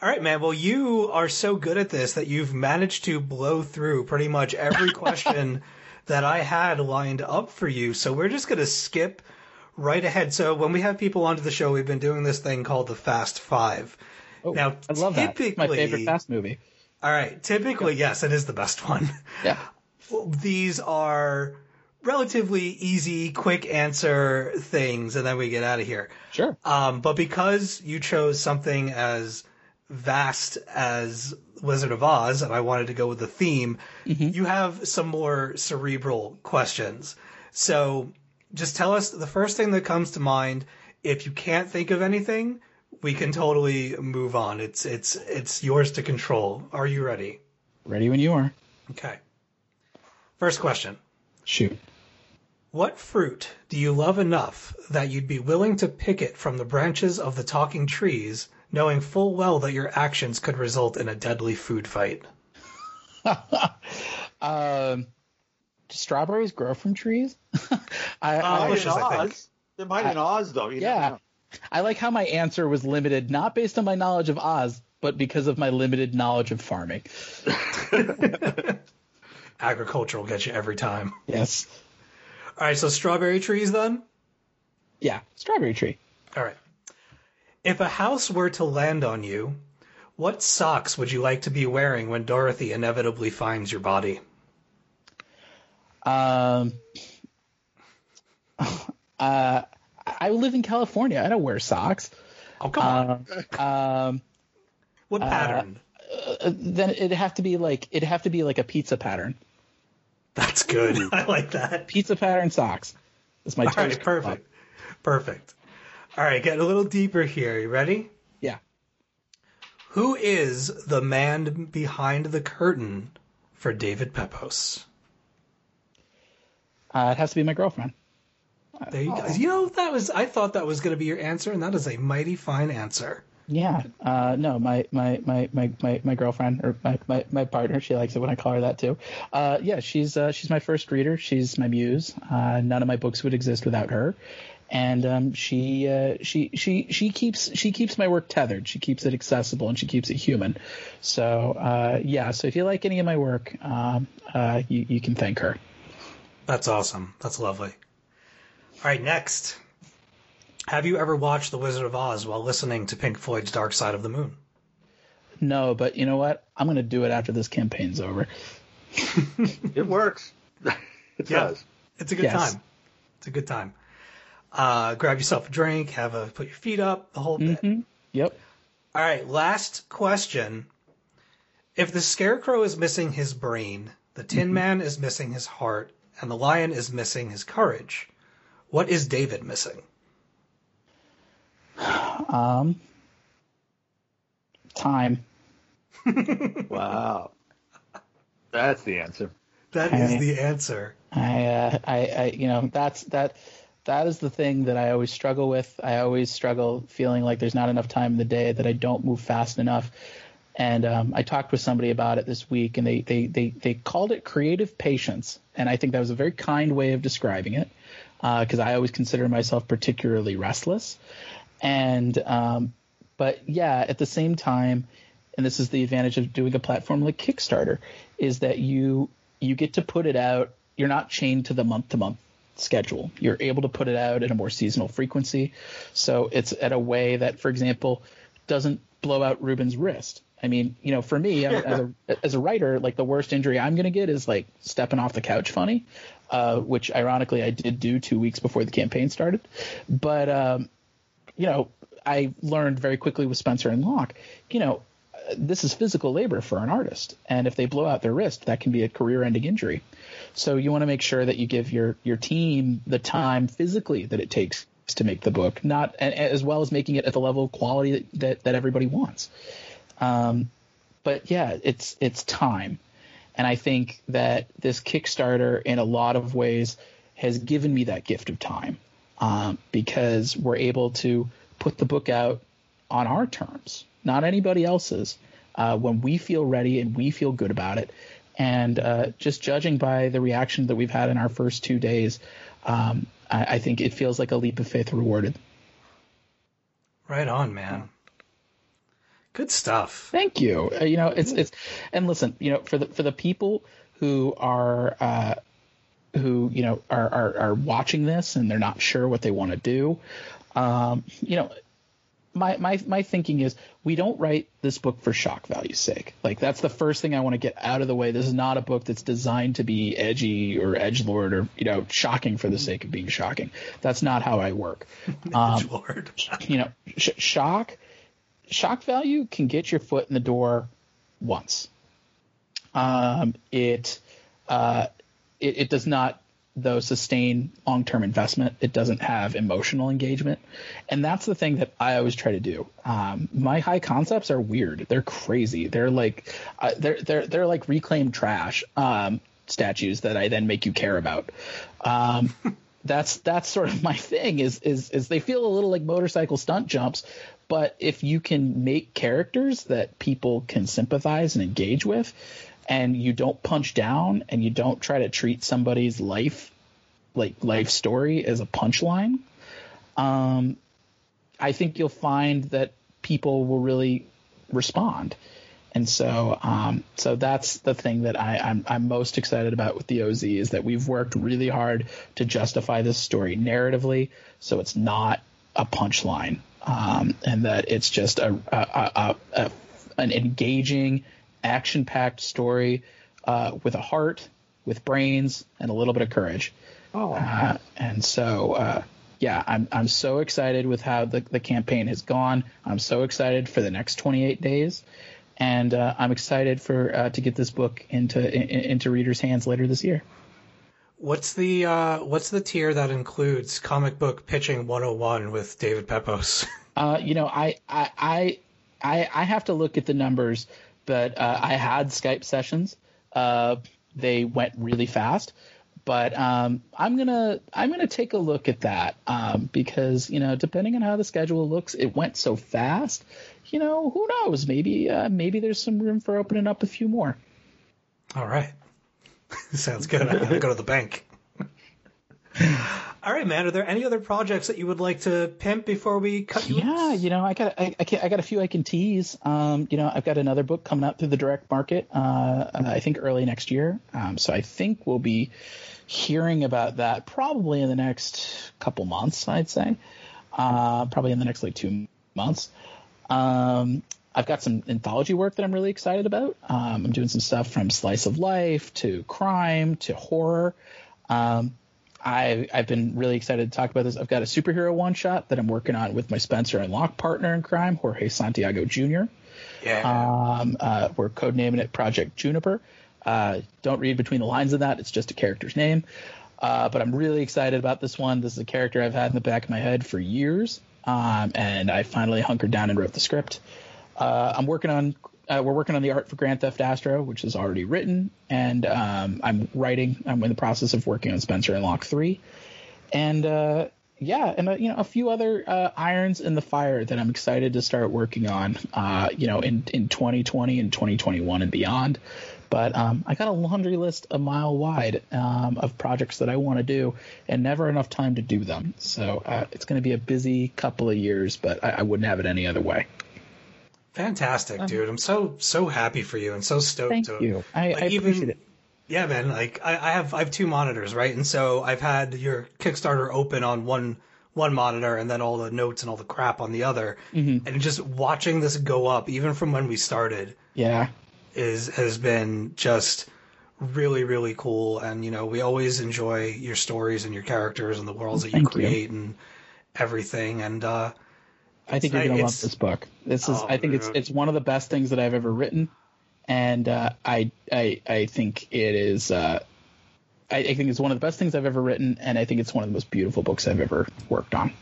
All right, man. Well, you are so good at this that you've managed to blow through pretty much every question that I had lined up for you. So we're just going to skip right ahead. So when we have people onto the show, we've been doing this thing called the Fast Five. Oh, now, I love that. It's my favorite fast movie. All right. Typically, yes, it is the best one. Yeah. These are relatively easy, quick answer things, and then we get out of here. Sure. Um, but because you chose something as vast as Wizard of Oz, and I wanted to go with the theme, you have some more cerebral questions. So just tell us the first thing that comes to mind. If you can't think of anything, we can totally move on. It's it's it's yours to control. Are you ready? Ready when you are. Okay. First question. Shoot. What fruit do you love enough that you'd be willing to pick it from the branches of the talking trees, knowing full well that your actions could result in a deadly food fight? Um, do strawberries grow from trees? I, Uh, I, in I think. Oz. They might in Oz though. You yeah. I like how my answer was limited not based on my knowledge of Oz, but because of my limited knowledge of farming. Agriculture will get you every time. Yes. All right, so strawberry trees then? Yeah. Strawberry tree. All right. If a house were to land on you, what socks would you like to be wearing when Dorothy inevitably finds your body? Um, uh, I live in California. I don't wear socks. Oh, come on. Um, what pattern? uh, then it'd have to be like it'd have to be like a pizza pattern. That's good. I like that. Pizza pattern socks. That's my All right, toast. perfect. Perfect. All right, get a little deeper here. You ready? Yeah. Who is the man behind the curtain for David Pepose? Uh, it has to be my girlfriend. There you go. You know that was I thought that was going to be your answer, and that is a mighty fine answer. Yeah. Uh, no, my, my, my, my, my, my girlfriend or my, my, my partner, she likes it when I call her that too. Uh, yeah, she's, uh, she's my first reader. She's my muse. Uh, none of my books would exist without her. And, um, she, uh, she, she, she keeps, she keeps my work tethered. She keeps it accessible and she keeps it human. So, uh, yeah. So if you like any of my work, um, uh, you, you can thank her. That's awesome. That's lovely. All right, next. Have you ever watched The Wizard of Oz while listening to Pink Floyd's Dark Side of the Moon? No, but you know what? I'm going to do it after this campaign's over. It works. it Yeah. does. It's a good Yes. time. It's a good time. Uh, grab yourself a drink, have a put your feet up, the whole bit. Yep. All right, last question. If the scarecrow is missing his brain, the Tin Man is missing his heart, and the lion is missing his courage, what is David missing? Um, time. Wow. That's the answer. That Okay. is the answer. I, uh, I, I, you know, that's that. That is the thing that I always struggle with. I always struggle feeling like there's not enough time in the day that I don't move fast enough. And um, I talked with somebody about it this week, and they, they they they called it creative patience, and I think that was a very kind way of describing it, because I always consider myself particularly restless. And um, but yeah, at the same time, and this is the advantage of doing a platform like Kickstarter, is that you you get to put it out. You're not chained to the month to month schedule. You're able to put it out at a more seasonal frequency. So it's at a way that, for example, doesn't blow out Ruben's wrist. I mean, you know, for me as a as a writer, like the worst injury I'm going to get is like stepping off the couch funny, uh, which ironically I did do two weeks before the campaign started. But um, you know, I learned very quickly with Spencer and Locke, you know, this is physical labor for an artist. And if they blow out their wrist, that can be a career ending injury. So you want to make sure that you give your, your team the time physically that it takes to make the book, not as well as making it at the level of quality that, that, that everybody wants. Um, but yeah, it's it's time, and I think that this Kickstarter, in a lot of ways, has given me that gift of time um, because we're able to put the book out on our terms, not anybody else's, uh, when we feel ready and we feel good about it. And uh, just judging by the reaction that we've had in our first two days, um, I, I think it feels like a leap of faith rewarded. Right on, man. Good stuff. Thank you. Uh, you know, it's it's and listen, you know, for the for the people who are uh, who you know are, are are watching this and they're not sure what they want to do, um, you know, my my my thinking is we don't write this book for shock value's sake. Like that's the first thing I want to get out of the way. This is not a book that's designed to be edgy or edge lord or you know shocking for the sake of being shocking. That's not how I work. Um, Lord. you know, sh- shock shock value can get your foot in the door once. Um, it, uh, it it does not though sustain long term investment. It doesn't have emotional engagement, and that's the thing that I always try to do. Um, my high concepts are weird. They're crazy. They're like uh, they're they're they're like reclaimed trash um, statues that I then make you care about. Um, that's that's sort of my thing is is is they feel a little like motorcycle stunt jumps but if you can make characters that people can sympathize and engage with and you don't punch down and you don't try to treat somebody's life like life story as a punchline um i think you'll find that people will really respond. And so, um, so that's the thing that I, I'm, I'm most excited about with the OZ is that we've worked really hard to justify this story narratively, so it's not a punchline, um, and that it's just a, a, a, a, an engaging, action-packed story uh, with a heart, with brains, and a little bit of courage. Oh, Uh, and so, uh, yeah, I'm I'm so excited with how the, the campaign has gone. I'm so excited for the next 28 days, and uh, I'm excited for uh, to get this book into in, into readers' hands later this year. What's the uh, what's the tier that includes comic book pitching 101 with David Pepose? Uh, you know, I I I I, have to look at the numbers, but uh, I had Skype sessions. Uh, they went really fast, but um, I'm gonna I'm gonna take a look at that um, because you know depending on how the schedule looks, it went so fast. You know, who knows? Maybe uh, maybe there's some room for opening up a few more. All right. Sounds good. I'm gonna go to the bank. All right, man. Are there any other projects that you would like to pimp before we cut you? Yeah, loose? you know, I got I, I, I got a few I can tease. Um, you know, I've got another book coming out through the direct market. Uh, I think early next year. Um, so I think we'll be hearing about that probably in the next couple months. I'd say, uh, probably in the next like two months. Um, I've got some anthology work that I'm really excited about. Um, I'm doing some stuff from slice of life to crime to horror. Um, I I've been really excited to talk about this. I've got a superhero one shot that I'm working on with my Spencer and Locke partner in crime, Jorge Santiago Jr. Yeah. Um, uh, we're codenaming it Project Juniper. Uh, don't read between the lines of that; it's just a character's name. Uh, but I'm really excited about this one. This is a character I've had in the back of my head for years, um, and I finally hunkered down and wrote the script. Uh, I'm working on uh, we're working on the art for Grand Theft Astro, which is already written, and um, I'm writing. I'm in the process of working on Spencer and Locke three, and uh, yeah, and uh, you know a few other uh, irons in the fire that I'm excited to start working on. Uh, you know, in in 2020 and 2021 and beyond. But um, I got a laundry list a mile wide um, of projects that I want to do, and never enough time to do them. So uh, it's going to be a busy couple of years, but I, I wouldn't have it any other way. Fantastic, dude. I'm so so happy for you and so stoked Thank to you. I, like, I even- appreciate it. Yeah, man. Like I, I have I have two monitors, right? And so I've had your Kickstarter open on one one monitor and then all the notes and all the crap on the other. Mm-hmm. And just watching this go up, even from when we started, Yeah. is has been just really really cool. And you know, we always enjoy your stories and your characters and the worlds that you Thank you. create and everything. And uh, I think you're gonna love this book. This is, Oh, I think it's man. it's one of the best things that I've ever written, and uh, I I I think it is. Uh, I, I think it's one of the best things I've ever written, and I think it's one of the most beautiful books I've ever worked on.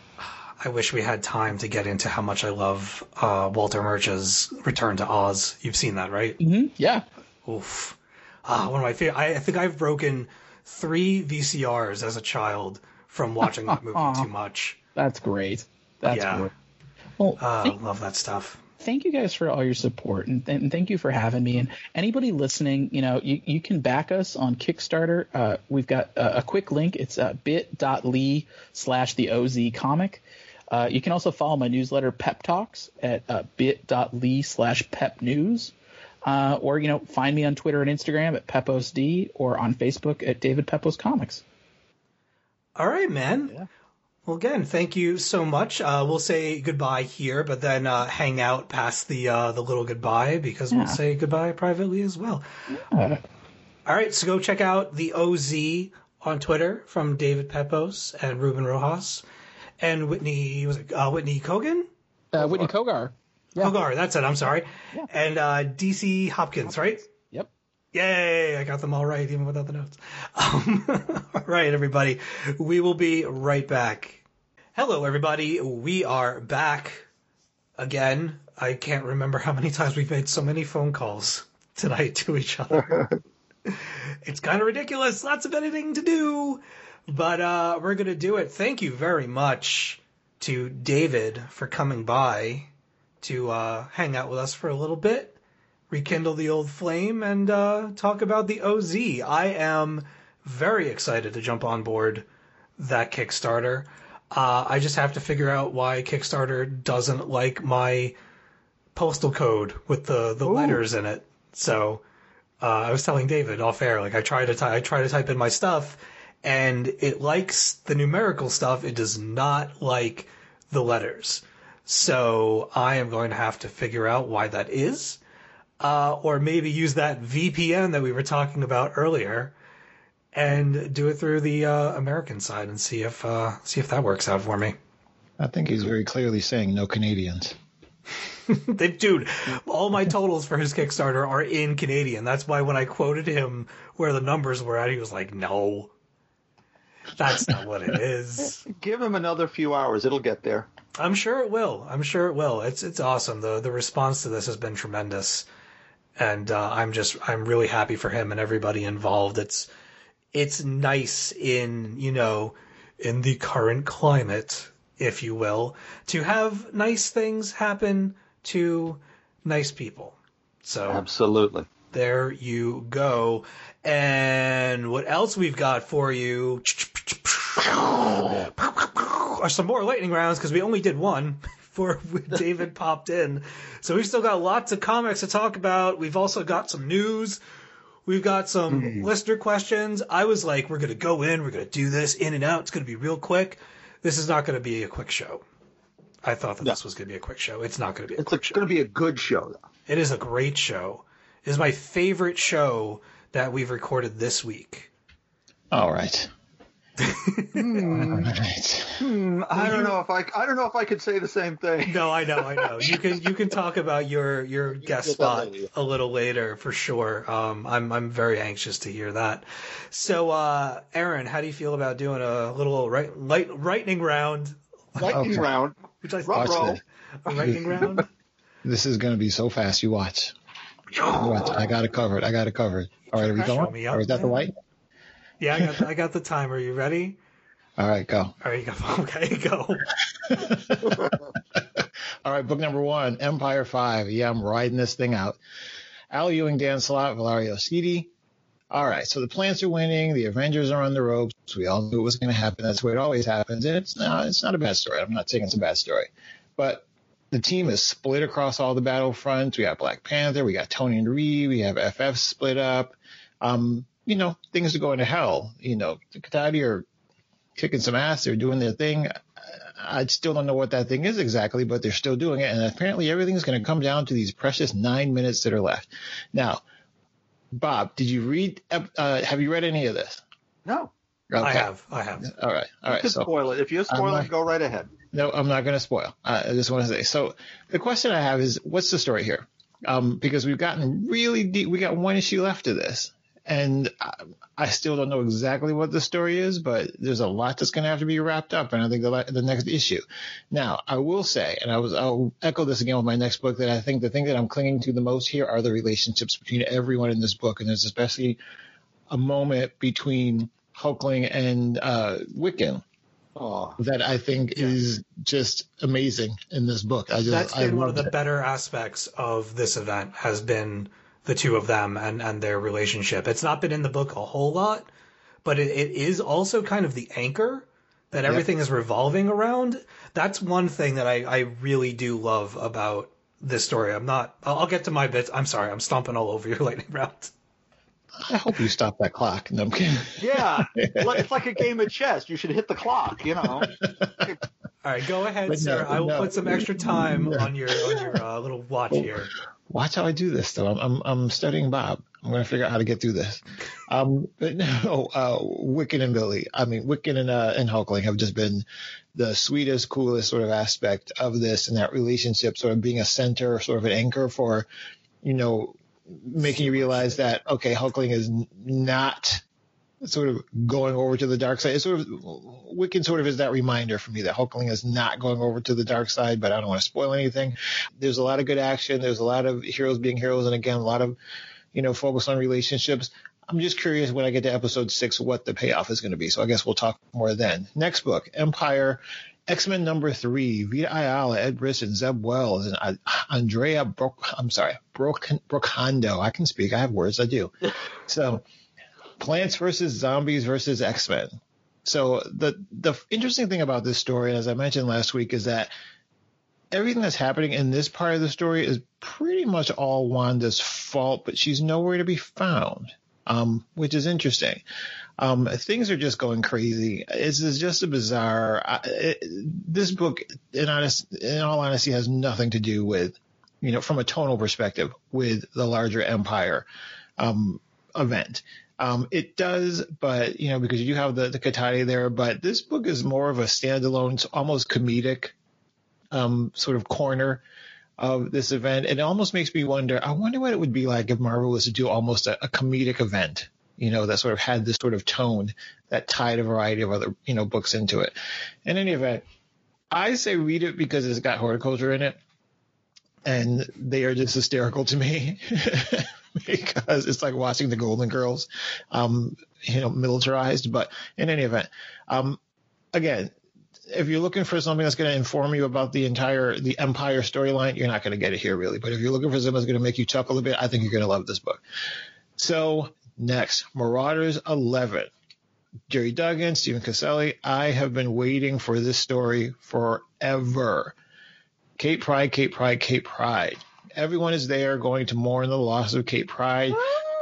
I wish we had time to get into how much I love uh, Walter Murch's Return to Oz. You've seen that, right? hmm Yeah, Oof. Ah, one of my favorite. I, I think I've broken three VCRs as a child from watching that movie too much. that's great. That's Yeah. great. Well, Uh, thank, love that stuff. thank you guys for all your support and, and thank you for having me. And anybody listening, you know, you, you can back us on Kickstarter. Uh, we've got a, a quick link. It's uh, bit.ly slash the OZ comic. Uh, you can also follow my newsletter Pep Talks at uh, bit.ly slash pep news. Uh, or, you know, find me on Twitter and Instagram at PeposeD or on Facebook at David Pepose Comics. All right, man. Yeah. Well, again, thank you so much. Uh, we'll say goodbye here, but then uh, hang out past the uh, the little goodbye because we'll say goodbye privately as well. Uh, All right, so go check out the OZ on Twitter from David Pepose and Ruben Rojas and Whitney was it uh, Whitney Kogan? uh, Whitney Cogar. Yeah. Cogar, that's it. I'm sorry. And uh, DC Hopkins, right? Yep. Yay! I got them all right, even without the notes. Um, all right, everybody. We will be right back. Hello, everybody. We are back again. I can't remember how many times we've made so many phone calls tonight to each other. it's kind of ridiculous. Lots of editing to do, but uh, we're gonna do it. Thank you very much to David for coming by to uh, hang out with us for a little bit rekindle the old flame and uh, talk about the OZ. I am very excited to jump on board that Kickstarter. Uh, I just have to figure out why Kickstarter doesn't like my postal code with the, the letters in it. So uh, I was telling David off air, like I try to ty- I try to type in my stuff, and it likes the numerical stuff. It does not like the letters. So I am going to have to figure out why that is uh, or maybe use that VPN that we were talking about earlier, and do it through the uh, American side and see if uh, see if that works out for me. I think he's very clearly saying no Canadians. They- Dude, all my totals for his Kickstarter are in Canadian. That's why when I quoted him where the numbers were at, he was like, "No, that's not what it is." Give him another few hours; it'll get there. I'm sure it will. I'm sure it will. It's it's awesome. The the response to this has been tremendous, and uh, I'm just I'm really happy for him and everybody involved. It's it's nice in you know in the current climate, if you will, to have nice things happen to nice people. So Absolutely. there you go. And what else we've got for you are some more lightning rounds because we only did one before David popped in. So we've still got lots of comics to talk about. We've also got some news. We've got some hmm. listener questions. I was like, we're going to go in, we're going to do this in and out. It's going to be real quick. This is not going to be a quick show. I thought that this was going to be a quick show. It's not going to be a It's quick show. going to be a good show. though. It is a great show. It is my favorite show that we've recorded this week. All right. Hmm, Right. hmm, I don't know if I I don't know if I could say the same thing. No, I know, I know. You can you can talk about your your guest spot a little later for sure. Um, I'm I'm very anxious to hear that. So, uh, Aaron, how do you feel about doing a little right light lightning round? Lightning Okay. round. Which I Rock Watch roll. a lightning round. This is going to be so fast. You watch. You watch. I got it covered. I got it covered. All right, are we going? me All up, right, is that the man. Yeah, I got the, I got the timer. You ready? All right, go. All right, you got okay, go. All right, book number one, Empyre Five. Yeah, I'm riding this thing out. Al Ewing, Dan Slott, Valerio Schiti. All right, so the plants are winning. The Avengers are on the ropes. We all knew it was going to happen. That's the way it always happens. And it's not, it's not a bad story. I'm not saying it's a bad story, but the team is split across all the battlefronts. We got Black Panther, we got Tony and Reed, we have FF split up. Um, you know, things are going to hell. You know, the Cotati are kicking some ass. They're doing their thing. I still don't know what that thing is exactly, but they're still doing it. And apparently everything's going to come down to these precious nine minutes that are left. Now, Bob, did you read, uh, have you read any of this? No, Okay. I have, I have. All right. All you right. could So, spoil it. If you spoil not- it, go right ahead. no, I'm not going to spoil. Uh, I just want to say. So the question I have is, what's the story here? Um, because we've gotten really deep. We got one issue left of this, and I, I still don't know exactly what the story is, but there's a lot that's going to have to be wrapped up, and I think the, the next issue. Now, I will say, and I was, I'll echo this again with my next book, that I think the thing that I'm clinging to the most here are the relationships between everyone in this book, and there's especially a moment between Hulkling and uh, Wiccan Oh, that I think is just amazing in this book. I just That's been one of the better aspects of this event has been the two of them and, and their relationship. It's not been in the book a whole lot, but it, it is also kind of the anchor that everything is revolving around. That's one thing that I, I really do love about this story. I'm not, I'll, I'll get to my bits. I'm sorry. I'm stomping all over your lightning round. I hope you stop that clock. No, I'm kidding. yeah. It's like a game of chess. You should hit the clock. You know. All right, go ahead, But sir. no, I will no. put some extra time on your on your uh, little watch here. Watch how I do this, though. I'm I'm, I'm studying Bob. I'm going to figure out how to get through this. Um, but no, uh, Wiccan and Billy. I mean, Wiccan and uh, and Hulkling have just been the sweetest, coolest sort of aspect of this, and that relationship sort of being a center, sort of an anchor for, you know, making you realize that okay, Hulkling is not sort of going over to the dark side. It's sort of Wiccan sort of is that reminder for me that Hulkling is not going over to the dark side, but I don't want to spoil anything. There's a lot of good action. There's a lot of heroes being heroes, and again, a lot of you know focus on relationships. I'm just curious when I get to episode six what the payoff is going to be. So I guess we'll talk more then. Next book, Empyre. X-Men number three, Vita Ayala, Ed Brisson, Zeb Wells, and uh, Andrea Brook, I'm sorry, Brookhondo. I can speak. I have words. I do. So Plants versus Zombies versus X Men. So the the interesting thing about this story, as I mentioned last week, is that everything that's happening in this part of the story is pretty much all Wanda's fault, but she's nowhere to be found, um, which is interesting. Um, things are just going crazy. It's, just a bizarre. I, it, this book, in honest, in all honesty, has nothing to do with, you know, from a tonal perspective, with the larger Empyre um, event. Um, it does, but you know, because you do have the the Cotati there, but this book is more of a standalone, almost comedic, um, sort of corner of this event. It almost makes me wonder. I wonder what it would be like if Marvel was to do almost a, a comedic event, you know, that sort of had this sort of tone that tied a variety of other, you know, books into it. In any event, I say read it because it's got Hordeculture in it, and they are just hysterical to me. because it's like watching the Golden Girls, um, you know, militarized. But in any event, um, again, if you're looking for something that's going to inform you about the entire the Empyre storyline, you're not going to get it here really. But if you're looking for something that's going to make you chuckle a bit, I think you're going to love this book. So next, Marauders 11. Gerry Duggan, Stephen Caselli. I have been waiting for this story forever. Kate Pryde, Kate Pryde, Kate Pryde everyone is there going to mourn the loss of Kate Pryde,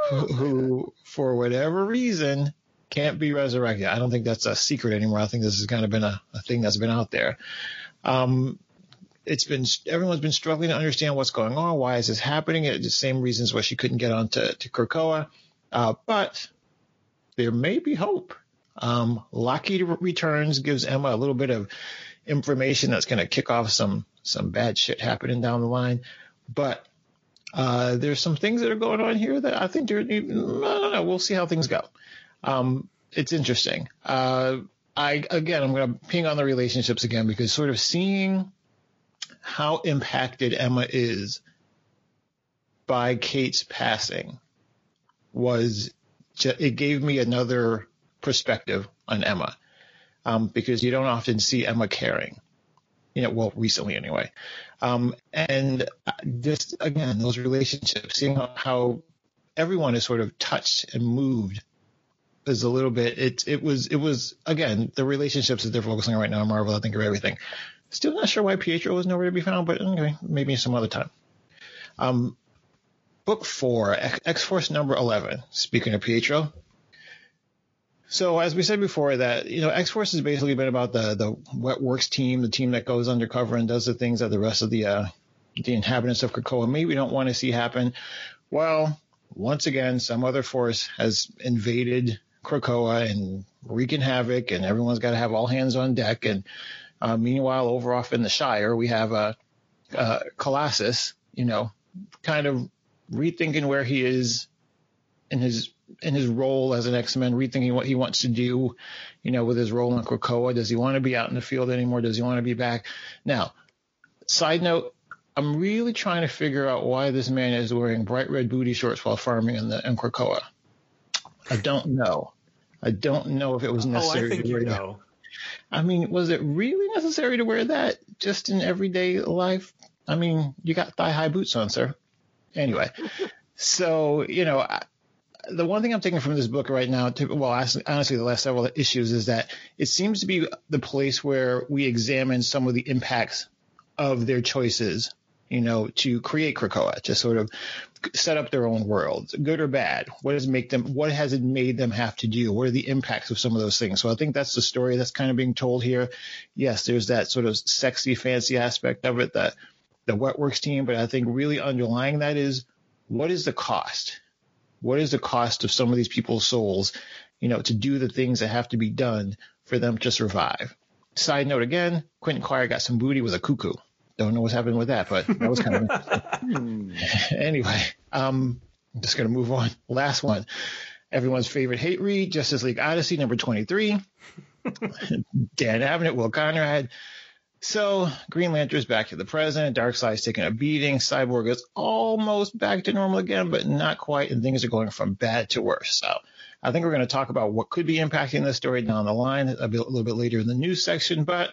who, who, for whatever reason, can't be resurrected. I don't think that's a secret anymore. I think this has kind of been a, a thing that's been out there. Um, it's been everyone's been struggling to understand what's going on. Why is this happening? It's the same reasons why she couldn't get on to, to Krakoa. Uh, but there may be hope. Um, Lockheed returns, gives Emma a little bit of information that's going to kick off some some bad shit happening down the line. But uh, there's some things that are going on here that I think are, I don't know. We'll see how things go. Um, it's interesting. Uh, I again, I'm going to ping on the relationships again because sort of seeing how impacted Emma is by Kate's passing was it gave me another perspective on Emma um, because you don't often see Emma caring. You know, well, recently anyway. Um, and just again, those relationships, seeing how, how everyone is sort of touched and moved is a little bit. It it was it was again the relationships that they're focusing on right now in Marvel. I think of everything. Still not sure why Pietro was nowhere to be found, but anyway, maybe some other time. Um, book four, X Force number eleven. Speaking of Pietro, so as we said before, that you know, X Force has basically been about the the Wet Works team, the team that goes undercover and does the things that the rest of the uh, the inhabitants of Krakoa maybe don't want to see happen. Well, once again, some other force has invaded Krakoa and wreaking havoc, and everyone's got to have all hands on deck. And uh, meanwhile, over off in the Shire, we have uh, uh, Colossus, you know, kind of rethinking where he is in his in his role as an X-Men, rethinking what he wants to do, you know, with his role in Krakoa. Does he want to be out in the field anymore? Does he want to be back? Now, side note, I'm really trying to figure out why this man is wearing bright red booty shorts while farming in the in Krakoa. I don't know. I don't know if it was Oh, I necessary think to you wear that. know. I mean, was it really necessary to wear that just in everyday life? I mean, you got thigh high boots on, sir. Anyway, so, you know, I, the one thing I'm taking from this book right now, to, well, honestly, the last several issues is that it seems to be the place where we examine some of the impacts of their choices, you know, to create Krakoa, to sort of set up their own world, good or bad. What does make them? What has it made them have to do? What are the impacts of some of those things? So I think that's the story that's kind of being told here. Yes, there's that sort of sexy, fancy aspect of it, that the Wetworks team, but I think really underlying that is what is the cost? What is the cost of some of these people's souls, you know, to do the things that have to be done for them to survive? Side note again, Quentin Quire got some booty with a cuckoo. Don't know what's happening with that, but that was kind of interesting. anyway, um, I'm just going to move on. Last one. Everyone's favorite hate read, Justice League Odyssey, number 23. Dan Abnett, Will Conrad. So Green Lantern's back to the present. Darkseid's taking a beating. Cyborg is almost back to normal again, but not quite, and things are going from bad to worse. So I think we're going to talk about what could be impacting this story down the line a, bit, a little bit later in the news section, but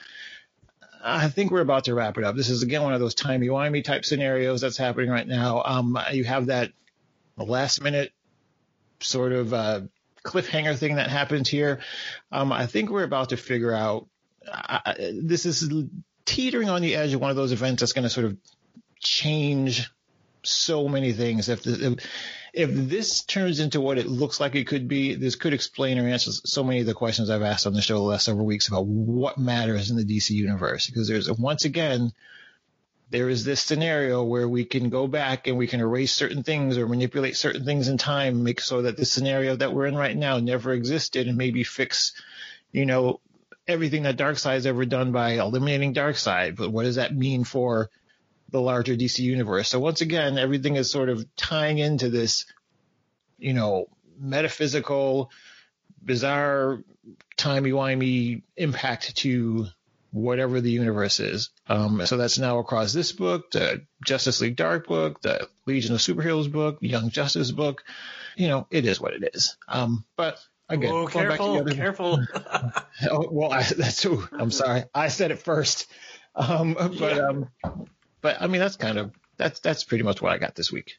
I think we're about to wrap it up. This is again one of those timey wimey type scenarios that's happening right now. Um, you have that last minute sort of uh, cliffhanger thing that happens here. Um, I think we're about to figure out. Uh, this is teetering on the edge of one of those events that's going to sort of change so many things. If, the, if if this turns into what it looks like it could be, this could explain or answer so many of the questions I've asked on the show the last several weeks about what matters in the DC universe. Because there's once again, there is this scenario where we can go back and we can erase certain things or manipulate certain things in time, make so that the scenario that we're in right now never existed, and maybe fix, you know, everything that Darkseid's ever done by eliminating Darkseid. But what does that mean for the larger DC universe. So once again, everything is sort of tying into this, you know, metaphysical, bizarre, timey-wimey impact to whatever the universe is. Um, so that's now across this book, the Justice League Dark book, the Legion of Superheroes book, Young Justice book. You know, it is what it is. Um, but again, to careful, careful. Oh, well, I, that's ooh, I'm sorry. I said it first. Um, but um, but I mean that's kind of that's that's pretty much what I got this week.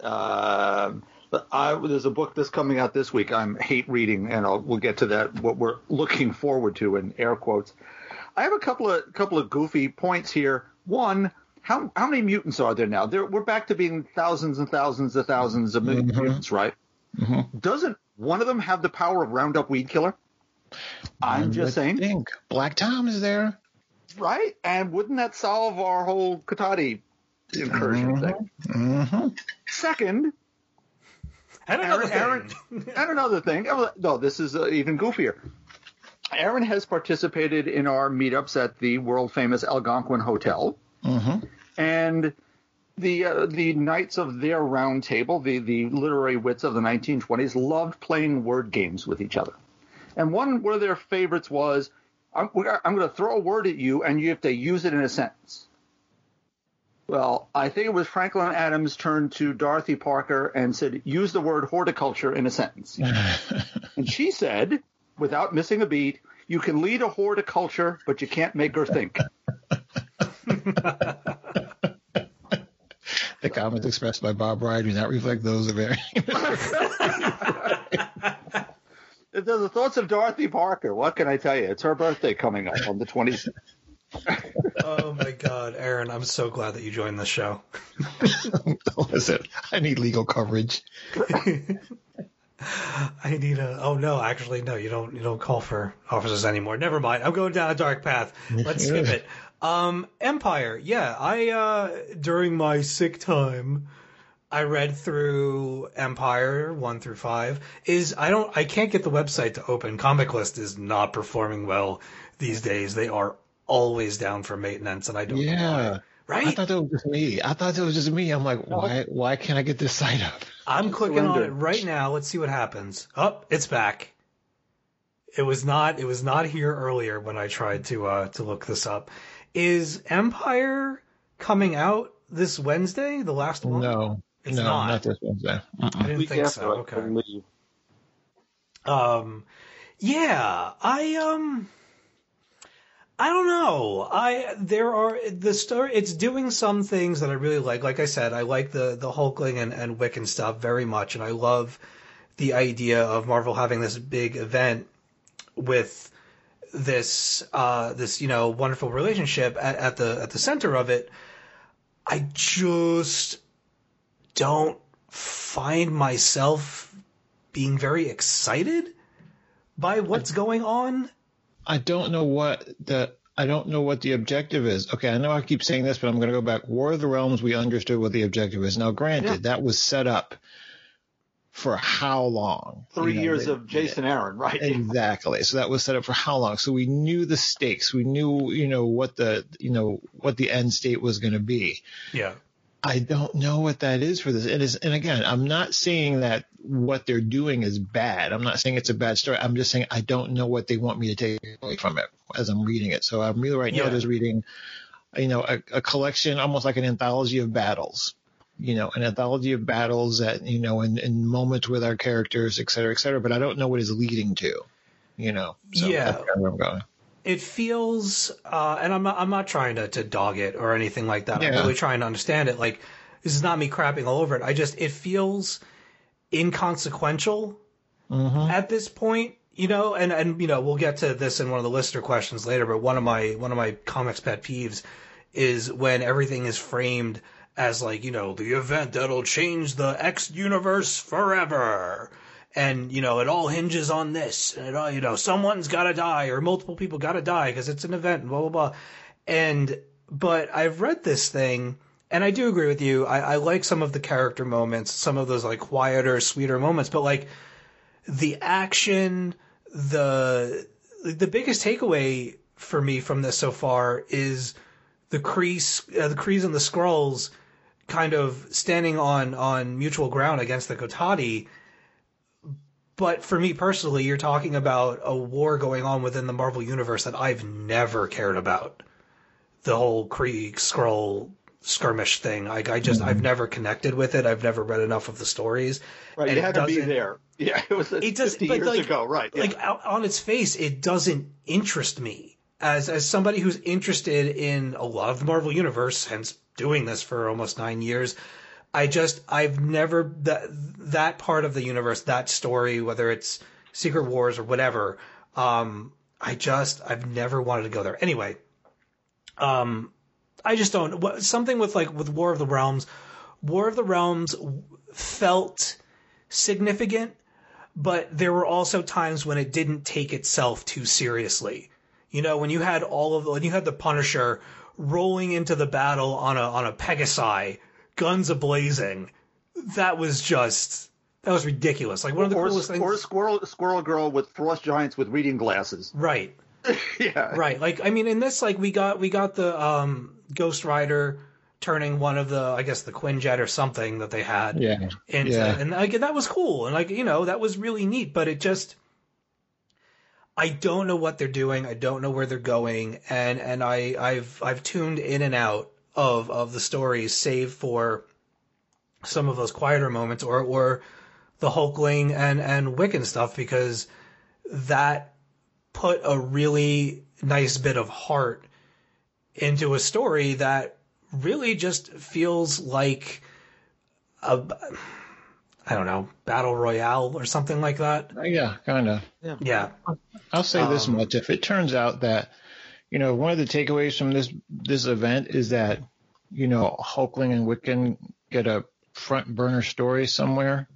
Um, but I, there's a book that's coming out this week. I'm hate reading, and I'll, we'll get to that. What we're looking forward to in air quotes. I have a couple of couple of goofy points here. One, how how many mutants are there now? There, we're back to being thousands and thousands of thousands of Mhm. mutants, right? Doesn't one of them have the power of Roundup weed killer? I'm just saying, Think Black Tom is there. right? And wouldn't that solve our whole Cotati incursion thing? hmm Second, And another Aaron, thing. and another thing. oh, No, this is uh, even goofier. Aaron has participated in our meetups at the world famous Algonquin Hotel, Mm-hmm. and the uh, the knights of their round table, the the literary wits of the 1920s, loved playing word games with each other. And one one of their favorites was, "I'm, I'm going to throw a word at you, and you have to use it in a sentence." Well, I think it was Franklin Adams turned to Dorothy Parker and said, "Use the word horticulture in a sentence." and she said, without missing a beat, "You can lead a horticulture, but you can't make her think." The comments expressed by Bob Reyer do not reflect those of Aaron. If there's the thoughts of Dorothy Parker, what can I tell you? It's her birthday coming up on the 20th. oh my God, Aaron, I'm so glad that you joined the show. Listen, I need legal coverage. I need a. Oh no, actually, no. You don't. You don't call for officers anymore. Never mind. I'm going down a dark path. Let's skip it. Um, Empyre. Yeah, I uh during my sick time, I read through Empyre one through five. Is I don't. I can't get the website to open. Comic List is not performing well these days. They are always down for maintenance, and I don't Yeah. why. Right? I thought that was just me. I thought it was just me. I'm like, why? Why can't I get this site up? I'm clicking on it right now. Let's see what happens. Oh, it's back. It was not. It was not here earlier when I tried to uh, to look this up. Is Empyre coming out this Wednesday? The last one? No, It's no, not. not. this Wednesday. I didn't think so. Okay. Um, yeah, I um, I don't know. I there are the story. It's doing some things that I really like. Like I said, I like the the Hulkling and and Wiccan stuff very much, and I love the idea of Marvel having this big event with this uh this you know wonderful relationship at, at the at the center of it. I just don't find myself being very excited by what's going on. I don't know what the I don't know what the objective is. Okay, I know I keep saying this, but I'm going to go back. War of the Realms, we understood what the objective is. Now, granted, Yeah. that was set up for how long? Three You know, years they- of Jason Aaron, right? Exactly. So that was set up for how long? So we knew the stakes. We knew, you know, what the, you know, what the end state was going to be. Yeah. I don't know what that is for this. It is, and again, I'm not saying that what they're doing is bad. I'm not saying it's a bad story. I'm just saying I don't know what they want me to take away from it as I'm reading it. So I'm really right now just reading, you know, a, a collection, almost like an anthology of battles. You know, an anthology of battles that you know, in, in moments with our characters, et cetera, et cetera. But I don't know what it's leading to. You know, so Yeah. that's kind of where I'm going. It feels, uh, and I'm not, I'm not trying to, to dog it or anything like that. I'm really trying to understand it. Like, this is not me crapping all over it. I just, it feels inconsequential Mm-hmm. at this point, you know, and, and, you know, we'll get to this in one of the listener questions later, but one of my, one of my comics pet peeves is when everything is framed as like, you know, the event that'll change the X universe forever. And, you know, it all hinges on this. And it all, you know, someone's gotta die or multiple people gotta die because it's an event and blah, blah, blah. And, but I've read this thing and I do agree with you. I, I like some of the character moments, some of those like quieter, sweeter moments, but like the action, the, the biggest takeaway for me from this so far is the Krees, uh, the Krees and the Skrulls kind of standing on, on mutual ground against the Cotati. But for me personally, you're talking about a war going on within the Marvel universe that I've never cared about. The whole Kree Skrull skirmish thing. I, I just I've mm-hmm. never connected with it. I've never read enough of the stories. Right, And you it had to be there. Yeah, it was It does, 50 but years like, ago, right? yeah. Like on its face, it doesn't interest me as as somebody who's interested in a lot of the Marvel universe, hence doing this for almost nine years. I just I've never that that part of the universe, that story, whether it's Secret Wars or whatever. Um, I just I've never wanted to go there. Anyway, um, I just don't. Something with like with War of the Realms, War of the Realms felt significant, but there were also times when it didn't take itself too seriously. You know, when you had all of when you had the Punisher rolling into the battle on a on a Pegasi, guns ablazing, that was just That was ridiculous. Like one of the or, coolest things. or squirrel squirrel girl with frost giants with reading glasses. right. yeah. Right. Like I mean in this like we got we got the um Ghost Rider turning one of the I guess the Quinjet or something that they had Yeah. into Yeah. and like that was cool and like you know that was really neat but it just I don't know what they're doing. I don't know where they're going. And and I I've I've tuned in and out of of the stories save for some of those quieter moments or or the Hulkling and and Wiccan stuff because that put a really nice bit of heart into a story that really just feels like a I don't know battle royale or something like that. Yeah, kind of. Yeah, yeah. I'll say this Um, much: if it turns out that, you know, one of the takeaways from this this event is that, you know, Hulkling and Wiccan get a front burner story somewhere,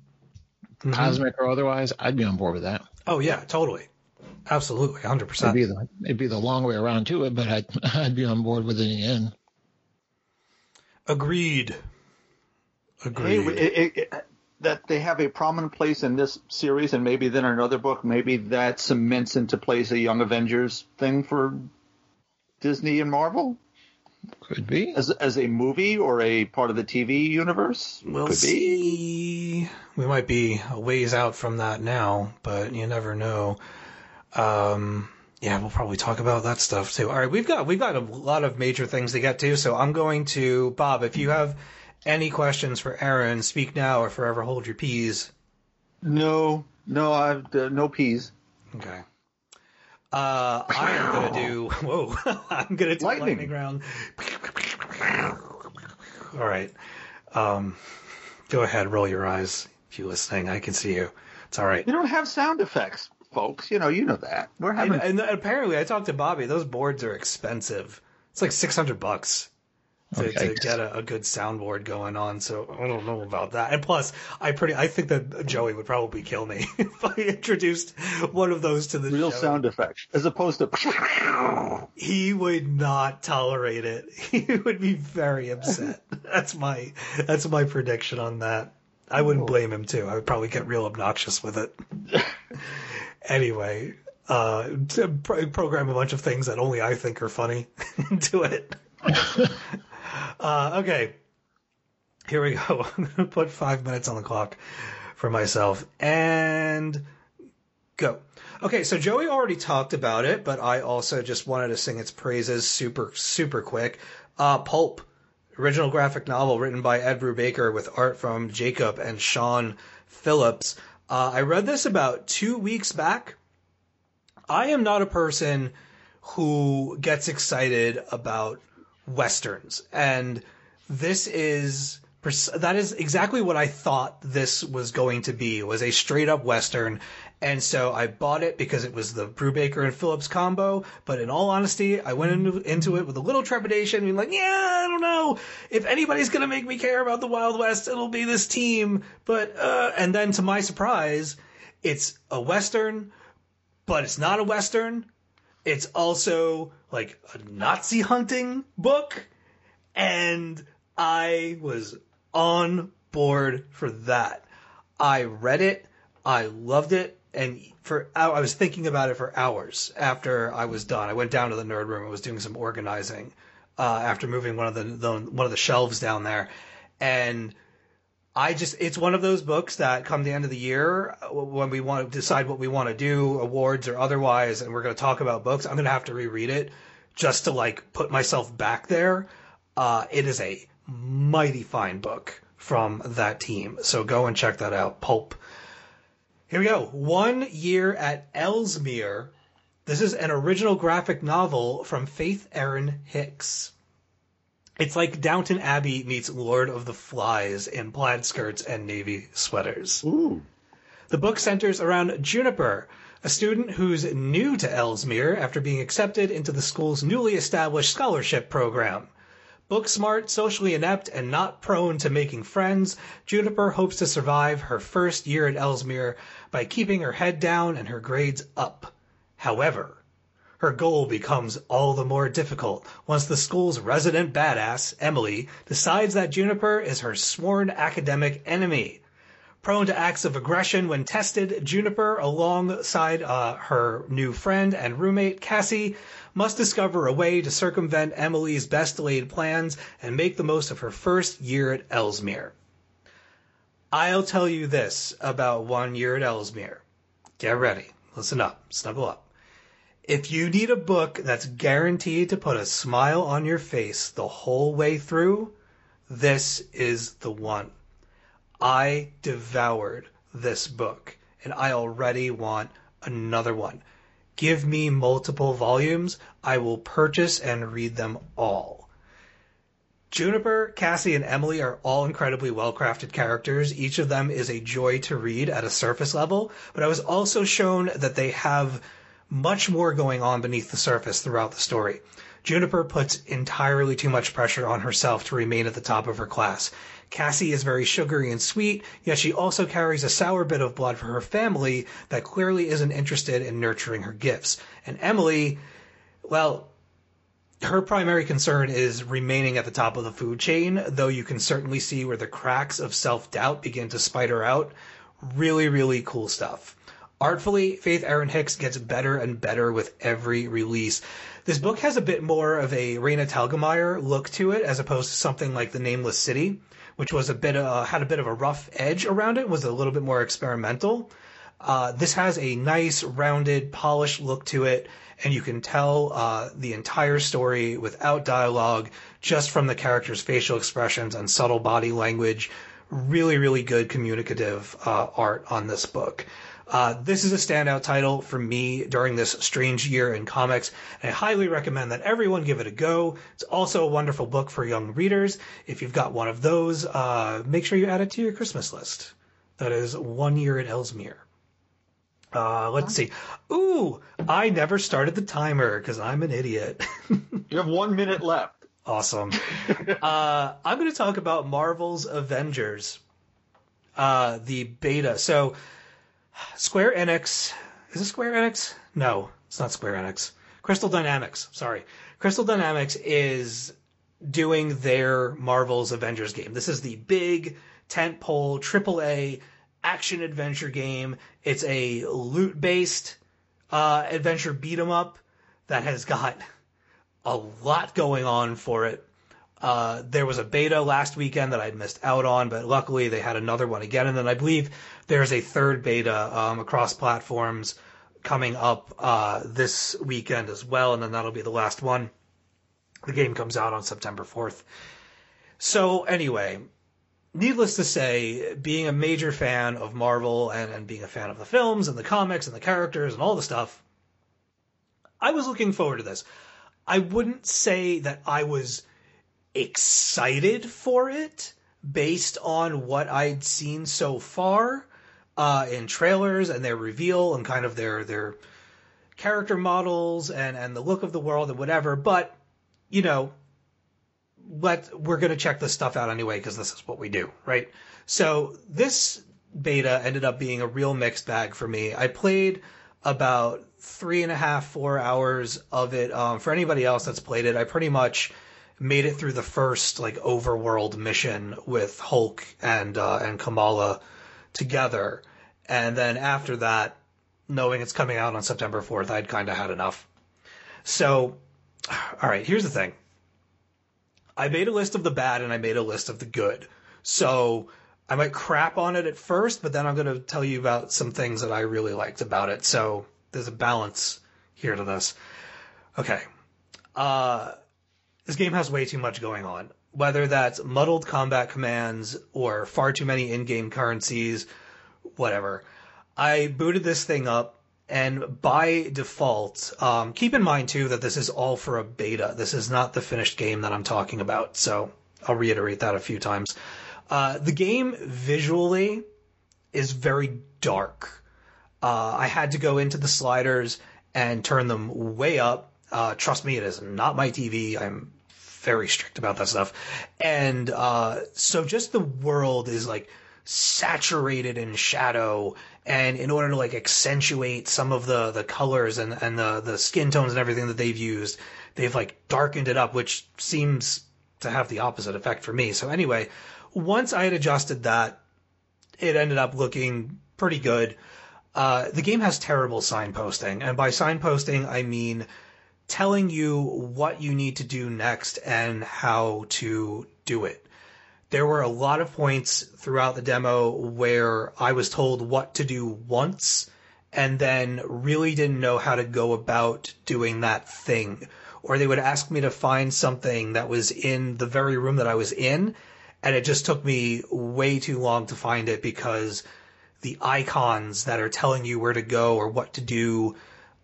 Mhm. cosmic or otherwise, I'd be on board with that. Oh yeah, totally, absolutely, hundred It'd percent. be the it'd be the long way around to it, but I'd I'd be on board with it in the end. Agreed. Hey, Agreed. it, it, it, that they have a prominent place in this series, and maybe then another book, maybe that cements into place a Young Avengers thing for Disney and Marvel Could be. as as a movie or a part of the TV universe. We'll Could be. see. We might be a ways out from that now, but you never know. Um, yeah, we'll probably talk about that stuff too. All right, we've got we've got a lot of major things to get to, so I'm going to Bob. If you have any questions for Aaron, speak now or forever hold your peas. No, no, I've uh, no peas. Okay. Uh, I am gonna do. Whoa! I'm gonna do lightning, Lightning. round. All right. Um, go ahead. Roll your eyes if you're listening. I can see you. It's all right. You don't have sound effects, folks. You know, you know that. We're And, having and apparently, I talked to Bobby. Those boards are expensive. It's like six hundred bucks to, Okay. to get a, a good soundboard going on. So I don't know about that. And plus, I pretty I think that Joey would probably kill me if I introduced one of those to the real show. sound effects as opposed to. He would not tolerate it. He would be very upset. That's my that's my prediction on that. I wouldn't blame him too. I would probably get real obnoxious with it. anyway, uh, to pro- program a bunch of things that only I think are funny into it. Uh, okay, here we go. I'm gonna put five minutes on the clock for myself and go. Okay, so Joey already talked about it, but I also just wanted to sing its praises super, super quick. Uh, Pulp, original graphic novel written by Ed Brubaker with art from Jacob and Sean Phillips. Uh, I read this about two weeks back. I am not a person who gets excited about westerns, and this is that is exactly what I thought this was going to be was a straight up western. And so I bought it because it was the Brubaker and Phillips combo. But in all honesty, I went into, into it with a little trepidation, being like, yeah, I don't know. If anybody's to make me care about the Wild West, it'll be this team. But, uh, and then to my surprise, it's a Western, but it's not a Western. It's also like a Nazi hunting book. And I was on board for that. I read it. I loved it. And for I was thinking about it for hours after I was done. I went down to the nerd room. I was doing some organizing uh, after moving one of the, the one of the shelves down there, and I just it's one of those books that come the end of the year when we want to decide what we want to do, awards or otherwise, and we're going to talk about books. I'm going to have to reread it just to like put myself back there. Uh, it is a mighty fine book from that team, so go and check that out. Pulp. Here we go. One year at Ellesmere. This is an original graphic novel from Faith Erin Hicks. It's like Downton Abbey meets Lord of the Flies in plaid skirts and navy sweaters. Ooh. The book centers around Juniper, a student who's new to Ellesmere after being accepted into the school's newly established scholarship program. Book smart, socially inept, and not prone to making friends, Juniper hopes to survive her first year at Ellesmere by keeping her head down and her grades up. However, her goal becomes all the more difficult once the school's resident badass, Emily, decides that Juniper is her sworn academic enemy. Prone to acts of aggression when tested, Juniper, alongside uh, her new friend and roommate, Cassie, must discover a way to circumvent Emily's best laid plans and make the most of her first year at Ellesmere. I'll tell you this about one year at Ellesmere. Get ready. Listen up. Snuggle up. If you need a book that's guaranteed to put a smile on your face the whole way through, this is the one. I devoured this book and I already want another one. Give me multiple volumes. I will purchase and read them all. Juniper, Cassie, and Emily are all incredibly well crafted characters. Each of them is a joy to read at a surface level, but I was also shown that they have much more going on beneath the surface throughout the story. Juniper puts entirely too much pressure on herself to remain at the top of her class. Cassie is very sugary and sweet, yet she also carries a sour bit of blood for her family that clearly isn't interested in nurturing her gifts. And Emily, well, her primary concern is remaining at the top of the food chain, though you can certainly see where the cracks of self doubt begin to spider out. Really, really cool stuff. Artfully, Faith Erin Hicks gets better and better with every release. This book has a bit more of a Raina Telgemeier look to it, as opposed to something like The Nameless City, which was a bit uh, had a bit of a rough edge around it, was a little bit more experimental. Uh, this has a nice, rounded, polished look to it, and you can tell uh, the entire story without dialogue, just from the characters' facial expressions and subtle body language. Really, really good communicative uh, art on this book. Uh, this is a standout title for me during this strange year in comics. And I highly recommend that everyone give it a go. It's also a wonderful book for young readers. If you've got one of those, uh, make sure you add it to your Christmas list. That is one year at Ellesmere. Uh, let's see. Ooh, I never started the timer because I'm an idiot. You have one minute left. awesome. Uh, I'm going to talk about Marvel's Avengers, uh, the beta. So, Square Enix. Is it Square Enix? No, it's not Square Enix. Crystal Dynamics. Sorry. Crystal Dynamics is doing their Marvel's Avengers game. This is the big tentpole AAA action adventure game. It's a loot based uh, adventure beat 'em up that has got a lot going on for it. Uh, there was a beta last weekend that I'd missed out on, but luckily they had another one again. And then I believe there's a third beta um, across platforms coming up uh, this weekend as well, and then that'll be the last one. The game comes out on September 4th. So, anyway, needless to say, being a major fan of Marvel and, and being a fan of the films and the comics and the characters and all the stuff, I was looking forward to this. I wouldn't say that I was excited for it based on what I'd seen so far uh, in trailers and their reveal and kind of their their character models and and the look of the world and whatever. But you know, let we're gonna check this stuff out anyway because this is what we do, right? So this beta ended up being a real mixed bag for me. I played about three and a half, four hours of it. Um, for anybody else that's played it, I pretty much made it through the first like overworld mission with Hulk and uh, and Kamala together, and then after that, knowing it's coming out on September fourth, I'd kind of had enough. So, all right, here's the thing. I made a list of the bad and I made a list of the good. So I might crap on it at first, but then I'm going to tell you about some things that I really liked about it. So there's a balance here to this. Okay. Uh, this game has way too much going on. Whether that's muddled combat commands or far too many in-game currencies, whatever. I booted this thing up and by default, um, keep in mind too that this is all for a beta. This is not the finished game that I'm talking about. So I'll reiterate that a few times. Uh, the game visually is very dark. Uh, I had to go into the sliders and turn them way up. Uh, trust me, it is not my TV. I'm very strict about that stuff. And uh, so just the world is like saturated in shadow and in order to like accentuate some of the the colors and and the the skin tones and everything that they've used they've like darkened it up which seems to have the opposite effect for me so anyway once i had adjusted that it ended up looking pretty good. Uh, the game has terrible signposting, and by signposting I mean telling you what you need to do next and how to do it. There were a lot of points throughout the demo where I was told what to do once and then really didn't know how to go about doing that thing. Or they would ask me to find something that was in the very room that I was in, and it just took me way too long to find it because the icons that are telling you where to go or what to do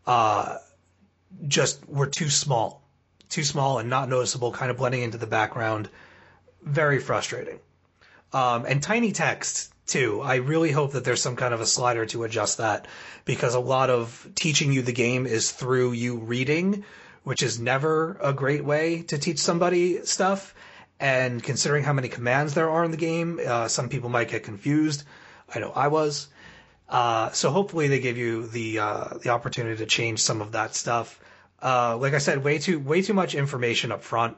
uh, just were too small, too small and not noticeable, kind of blending into the background. Very frustrating. Um, and tiny text too. I really hope that there's some kind of a slider to adjust that because a lot of teaching you the game is through you reading, which is never a great way to teach somebody stuff. And considering how many commands there are in the game, uh, some people might get confused. I know I was. Uh, so hopefully they give you the uh, the opportunity to change some of that stuff. Uh, like I said, way too way too much information up front.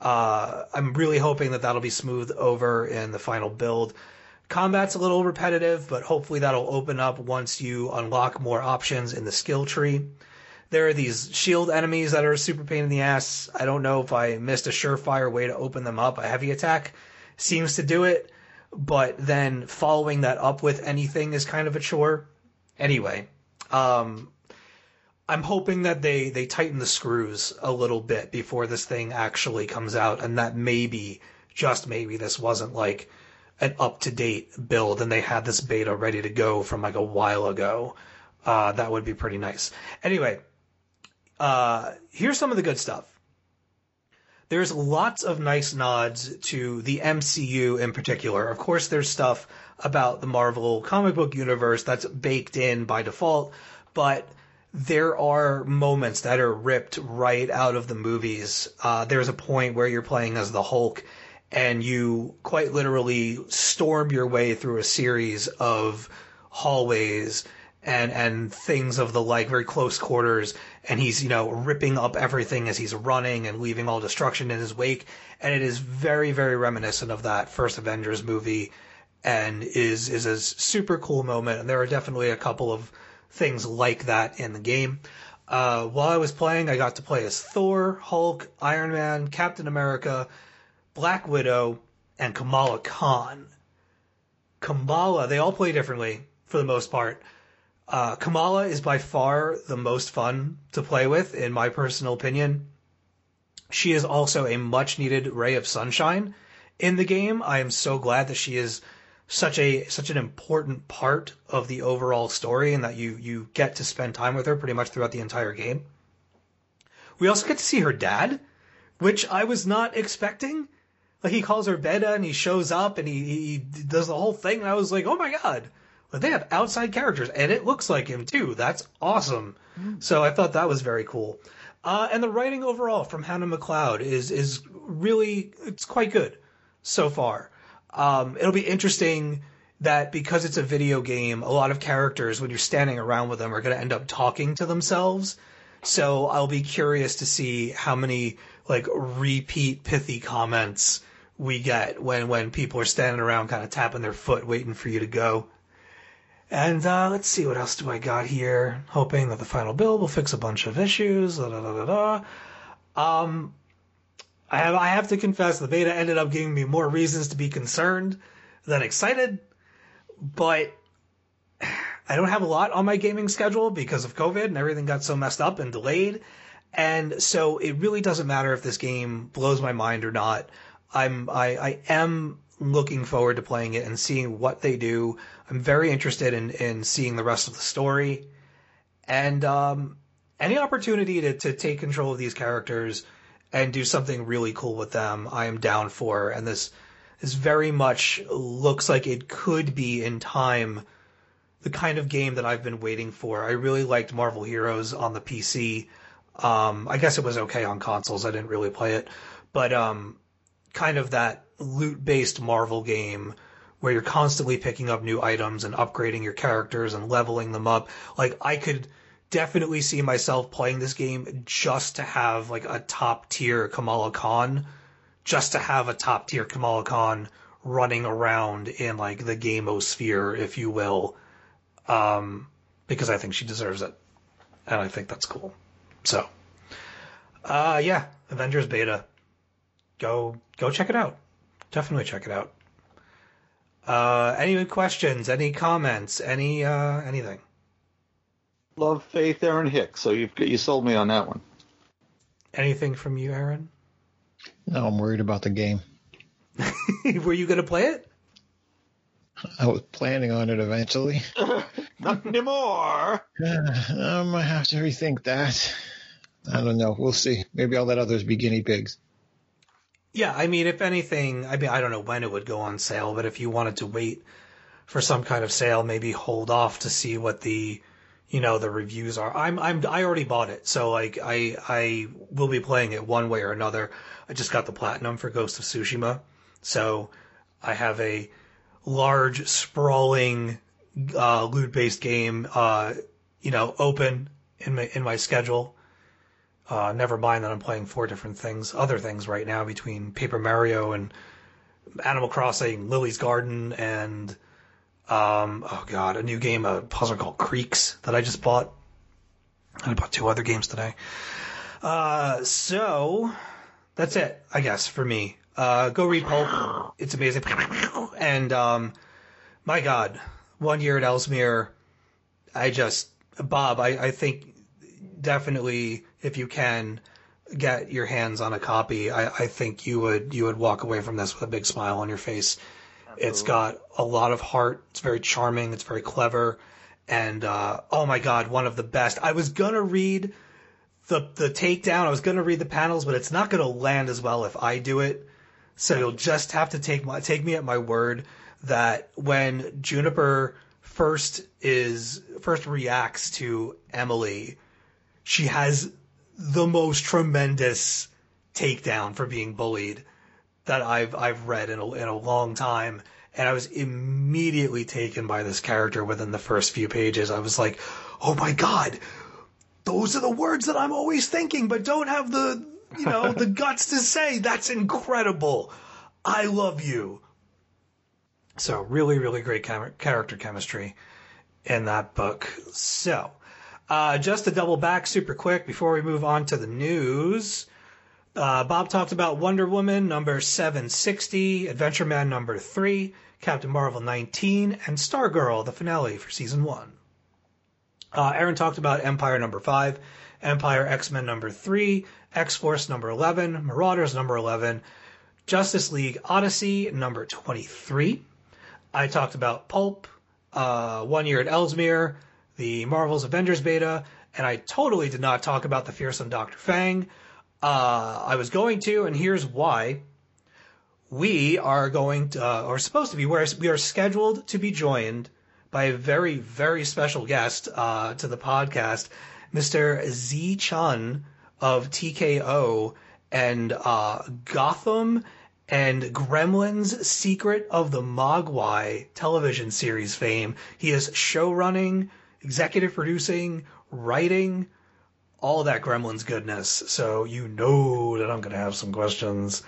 Uh, I'm really hoping that that'll be smoothed over in the final build. Combat's a little repetitive, but hopefully that'll open up once you unlock more options in the skill tree. There are these shield enemies that are a super pain in the ass. I don't know if I missed a surefire way to open them up. A heavy attack seems to do it, but then following that up with anything is kind of a chore. Anyway, um, I'm hoping that they, they tighten the screws a little bit before this thing actually comes out, and that maybe, just maybe, this wasn't like an up to date build and they had this beta ready to go from like a while ago. Uh, that would be pretty nice. Anyway, uh, here's some of the good stuff. There's lots of nice nods to the MCU in particular. Of course, there's stuff about the Marvel comic book universe that's baked in by default, but there are moments that are ripped right out of the movies. Uh, there's a point where you're playing as the Hulk and you quite literally storm your way through a series of hallways and and things of the like, very close quarters, and he's you know ripping up everything as he's running and leaving all destruction in his wake, and it is very very reminiscent of that first Avengers movie, and is is a super cool moment, and there are definitely a couple of things like that in the game. Uh, while I was playing, I got to play as Thor, Hulk, Iron Man, Captain America, Black Widow, and Kamala Khan. Kamala, they all play differently for the most part. Uh, Kamala is by far the most fun to play with, in my personal opinion. She is also a much needed ray of sunshine in the game. I am so glad that she is such a such an important part of the overall story and that you you get to spend time with her pretty much throughout the entire game. We also get to see her dad, which I was not expecting. Like he calls her Beta and he shows up and he, he does the whole thing and I was like, oh my god. But they have outside characters and it looks like him too. That's awesome. So I thought that was very cool. Uh, and the writing overall from Hannah McLeod is is really it's quite good so far. Um, it'll be interesting that because it's a video game, a lot of characters when you're standing around with them are going to end up talking to themselves. So I'll be curious to see how many like repeat pithy comments we get when when people are standing around kind of tapping their foot waiting for you to go. And uh, let's see what else do I got here. Hoping that the final build will fix a bunch of issues. Da, da, da, da, da. Um, I have I have to confess the beta ended up giving me more reasons to be concerned than excited, but I don't have a lot on my gaming schedule because of COVID and everything got so messed up and delayed. And so it really doesn't matter if this game blows my mind or not. I'm I, I am looking forward to playing it and seeing what they do. I'm very interested in, in seeing the rest of the story. And um, any opportunity to, to take control of these characters and do something really cool with them, I am down for. And this this very much looks like it could be in time the kind of game that I've been waiting for. I really liked Marvel Heroes on the PC. Um, I guess it was okay on consoles. I didn't really play it, but um, kind of that loot based Marvel game where you're constantly picking up new items and upgrading your characters and leveling them up. Like I could definitely see myself playing this game just to have like a top tier Kamala Khan, just to have a top tier Kamala Khan running around in like the gamosphere, if you will, um, because I think she deserves it, and I think that's cool. So, uh, yeah, Avengers beta, go go check it out. Definitely check it out. Uh, any questions? Any comments? Any uh, anything? Love Faith Erin Hicks. So you've you sold me on that one. Anything from you, Aaron? No, I'm worried about the game. Were you gonna play it? I was planning on it eventually. Not anymore. I might have to rethink that. I don't know. We'll see. Maybe I'll let others be guinea pigs. Yeah, I mean, if anything, I mean, I don't know when it would go on sale, but if you wanted to wait for some kind of sale, maybe hold off to see what the, you know, the reviews are. I'm, I'm, I already bought it, so like, I, I will be playing it one way or another. I just got the platinum for Ghost of Tsushima, so I have a large, sprawling, uh, loot-based game, uh, you know, open in my in my schedule. Uh, never mind that I'm playing four different things, other things right now between Paper Mario and Animal Crossing, Lily's Garden, and um, oh god, a new game, a puzzle called Creaks that I just bought. And I bought two other games today. Uh, so that's it, I guess, for me. Uh, go read Pulp. It's amazing. And um, my god, one year at Ellesmere, I just Bob, I, I think definitely if you can get your hands on a copy, I, I think you would you would walk away from this with a big smile on your face. It's got a lot of heart. It's very charming. It's very clever, and uh, oh my god, one of the best. I was gonna read the the takedown. I was gonna read the panels, but it's not gonna land as well if I do it. So you'll just have to take my take me at my word that when Juniper first is first reacts to Emily, she has the most tremendous takedown for being bullied that I've I've read in a, in a long time. And I was immediately taken by this character within the first few pages. I was like, "Oh my god, those are the words that I'm always thinking, but don't have the you know the guts to say. That's incredible. I love you." So really, really great char- character chemistry in that book. So, uh, just to double back super quick before we move on to the news. Uh, Bob talked about Wonder Woman number 760, Adventure Man number 3, Captain Marvel 19, and Stargirl, the finale for season 1. Uh, Aaron talked about Empyre number 5, Empyre X Men number 3, X Force number 11, Marauders number 11, Justice League Odyssey number 23. I talked about Pulp, uh, One Year at Ellesmere, the Marvel's Avengers beta, and I totally did not talk about the fearsome Dr. Fang. Uh, I was going to, and here's why. We are going to, uh, or supposed to be, we're, we are scheduled to be joined by a very, very special guest uh, to the podcast, Mr. Tze Chun of TKO and uh, Gotham and Gremlins Secret of the Mogwai television series fame. He is show running, executive producing, writing, all that Gremlins goodness. So you know that I'm going to have some questions.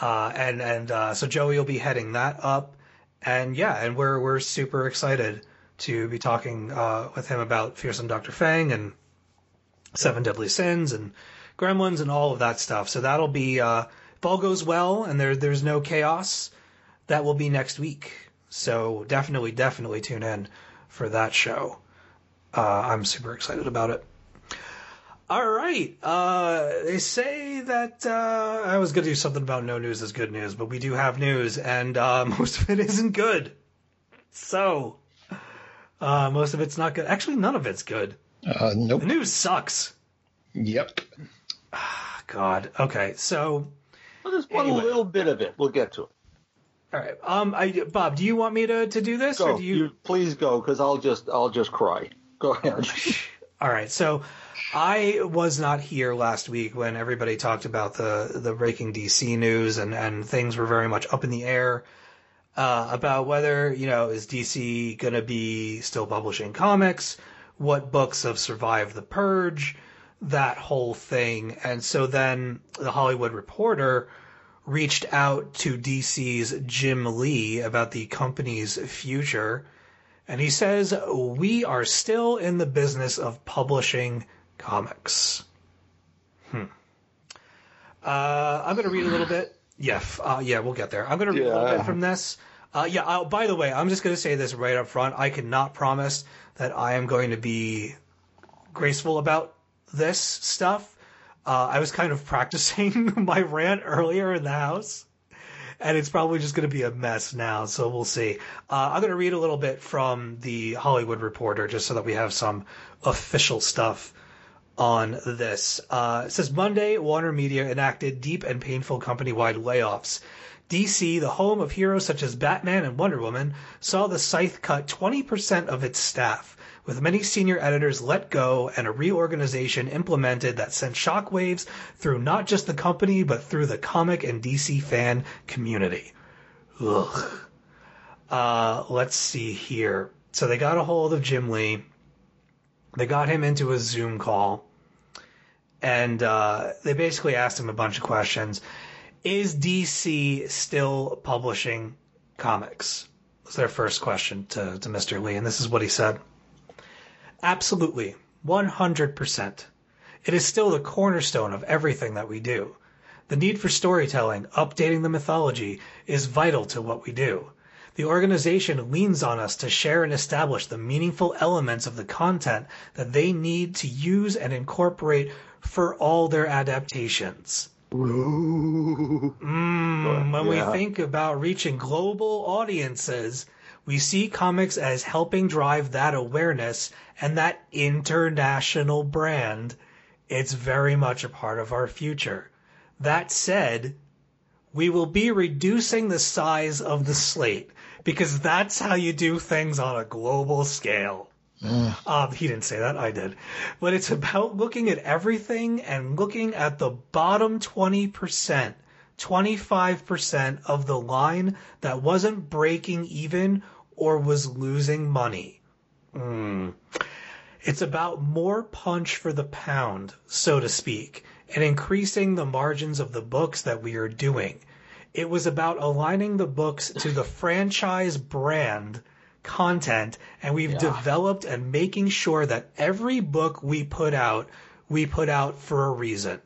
Uh, and and uh, so Joey will be heading that up, and yeah, and we're we're super excited to be talking uh, with him about Fearsome Doctor Fang and Seven Deadly Sins and Gremlins and all of that stuff. So that'll be uh, if all goes well and there there's no chaos, that will be next week. So definitely definitely tune in for that show. Uh, I'm super excited about it. All right. Uh, they say that uh, I was going to do something about no news is good news, but we do have news, and uh, most of it isn't good. So, uh, most of it's not good. Actually, none of it's good. Uh, nope. The news sucks. Yep. God. Okay. So, Well, just one Anyway. little bit of it. We'll get to it. All right. Um, I, Bob, do you want me to, to do this, Go. or do you... please go, because I'll just I'll just cry. Go ahead. All right. So I was not here last week when everybody talked about the the breaking DC news and and things were very much up in the air uh, about whether you know is DC going to be still publishing comics, what books have survived the purge, that whole thing. And so then the Hollywood Reporter reached out to DC's Jim Lee about the company's future, and he says, We are still in the business of publishing comics. Hmm. Uh, I'm going to read a little bit. Yeah, f- uh, yeah, we'll get there. I'm going to read a little bit from this. Uh, yeah, uh, by the way, I'm just going to say this right up front. I cannot promise that I am going to be graceful about this stuff. Uh, I was kind of practicing my rant earlier in the house, and it's probably just going to be a mess now. So we'll see. Uh, I'm going to read a little bit from the Hollywood Reporter just so that we have some official stuff on this. Uh, it says Monday, Warner Media enacted deep and painful company-wide layoffs. DC, the home of heroes such as Batman and Wonder Woman, saw the scythe cut 20% of its staff, with many senior editors let go and a reorganization implemented that sent shockwaves through not just the company, but through the comic and DC fan community. Ugh. Uh, let's see here. So they got a hold of Jim Lee. They got him into a Zoom call. And uh, they basically asked him a bunch of questions. Is DC still publishing comics? Was their first question to, to Mr. Lee. And this is what he said. Absolutely. 100%. It is still the cornerstone of everything that we do. The need for storytelling, updating the mythology, is vital to what we do. The organization leans on us to share and establish the meaningful elements of the content that they need to use and incorporate for all their adaptations. Mm, when Yeah. we think about reaching global audiences, we see comics as helping drive that awareness and that international brand. It's very much a part of our future. That said, we will be reducing the size of the slate because that's how you do things on a global scale. Um, he didn't say that, I did. But it's about looking at everything and looking at the bottom 20%, 25% of the line that wasn't breaking even or was losing money. Mm. It's about more punch for the pound, so to speak, and increasing the margins of the books that we are doing. It was about aligning the books to the franchise brand content, and we've developed and making sure that every book we put out, we put out for a reason.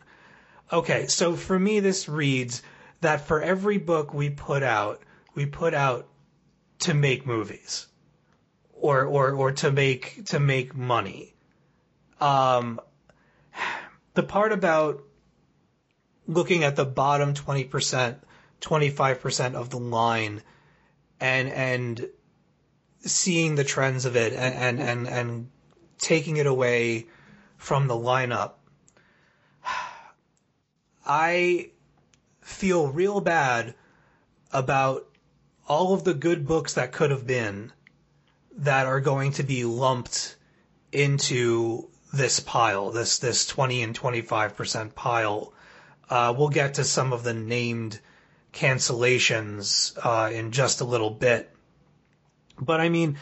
Okay, so for me, this reads that for every book we put out, we put out to make movies or or or to make to make money. Um, the part about looking at the bottom twenty percent, twenty five percent of the line, and and seeing the trends of it and and and, and taking it away from the lineup. I feel real bad about all of the good books that could have been that are going to be lumped into this pile, this this 20 and 25% pile. Uh, we'll get to some of the named cancellations uh, in just a little bit. But I mean,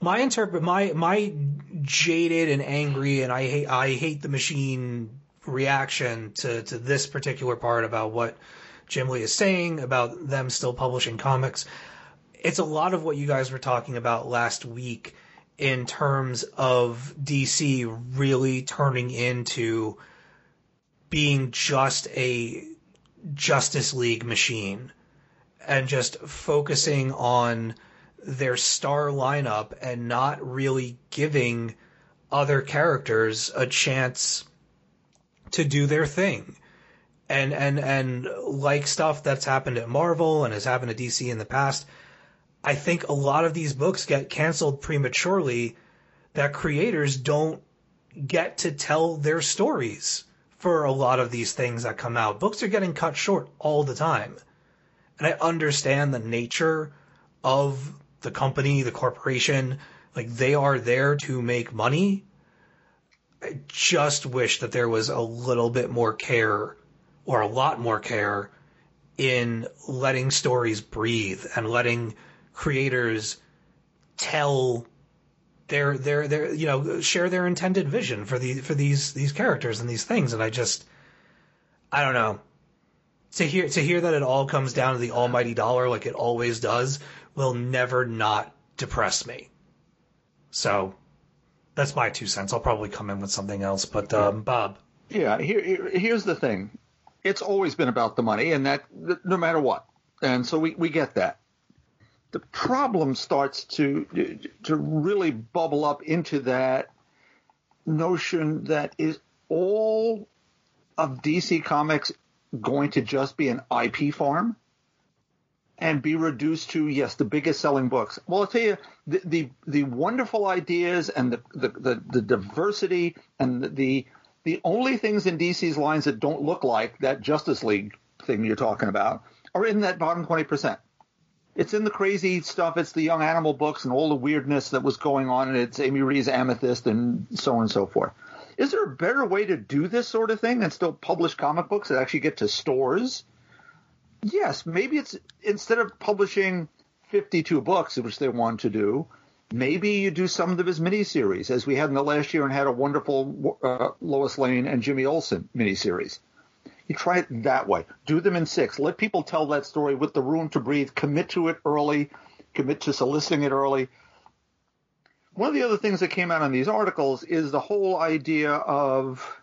my interpret my my jaded and angry and I hate I hate the machine reaction to to this particular part about what Jim Lee is saying about them still publishing comics. It's a lot of what you guys were talking about last week in terms of DC really turning into being just a Justice League machine and just focusing on their star lineup and not really giving other characters a chance to do their thing. And and and like stuff that's happened at Marvel and has happened at DC in the past, I think a lot of these books get canceled prematurely that creators don't get to tell their stories for a lot of these things that come out. Books are getting cut short all the time. And I understand the nature of the company, the corporation, like they are there to make money. I just wish that there was a little bit more care or a lot more care in letting stories breathe and letting creators tell their their their you know share their intended vision for the for these these characters and these things and I just I don't know to hear to hear that it all comes down to the almighty dollar like it always does will never not depress me. So that's my two cents. I'll probably come in with something else, but um, Bob. Yeah, here, here, here's the thing. It's always been about the money, and that no matter what. And so we, we get that. The problem starts to to really bubble up into that notion that is all of DC Comics going to just be an IP farm and be reduced to yes the biggest selling books. Well i'll tell you the the, the wonderful ideas and the, the, the, the diversity and the, the the only things in dc's lines that don't look like that justice league thing you're talking about are in that bottom 20% it's in the crazy stuff. It's the young animal books and all the weirdness that was going on. And it's amy ree's amethyst and so on and so forth. Is there a better way to do this sort of thing and still publish comic books that actually get to stores yes, maybe it's instead of publishing 52 books, which they want to do, maybe you do some of them as miniseries, as we had in the last year and had a wonderful uh, Lois Lane and Jimmy Olsen miniseries. You try it that way. Do them in six. Let people tell that story with the room to breathe. Commit to it early. Commit to soliciting it early. One of the other things that came out in these articles is the whole idea of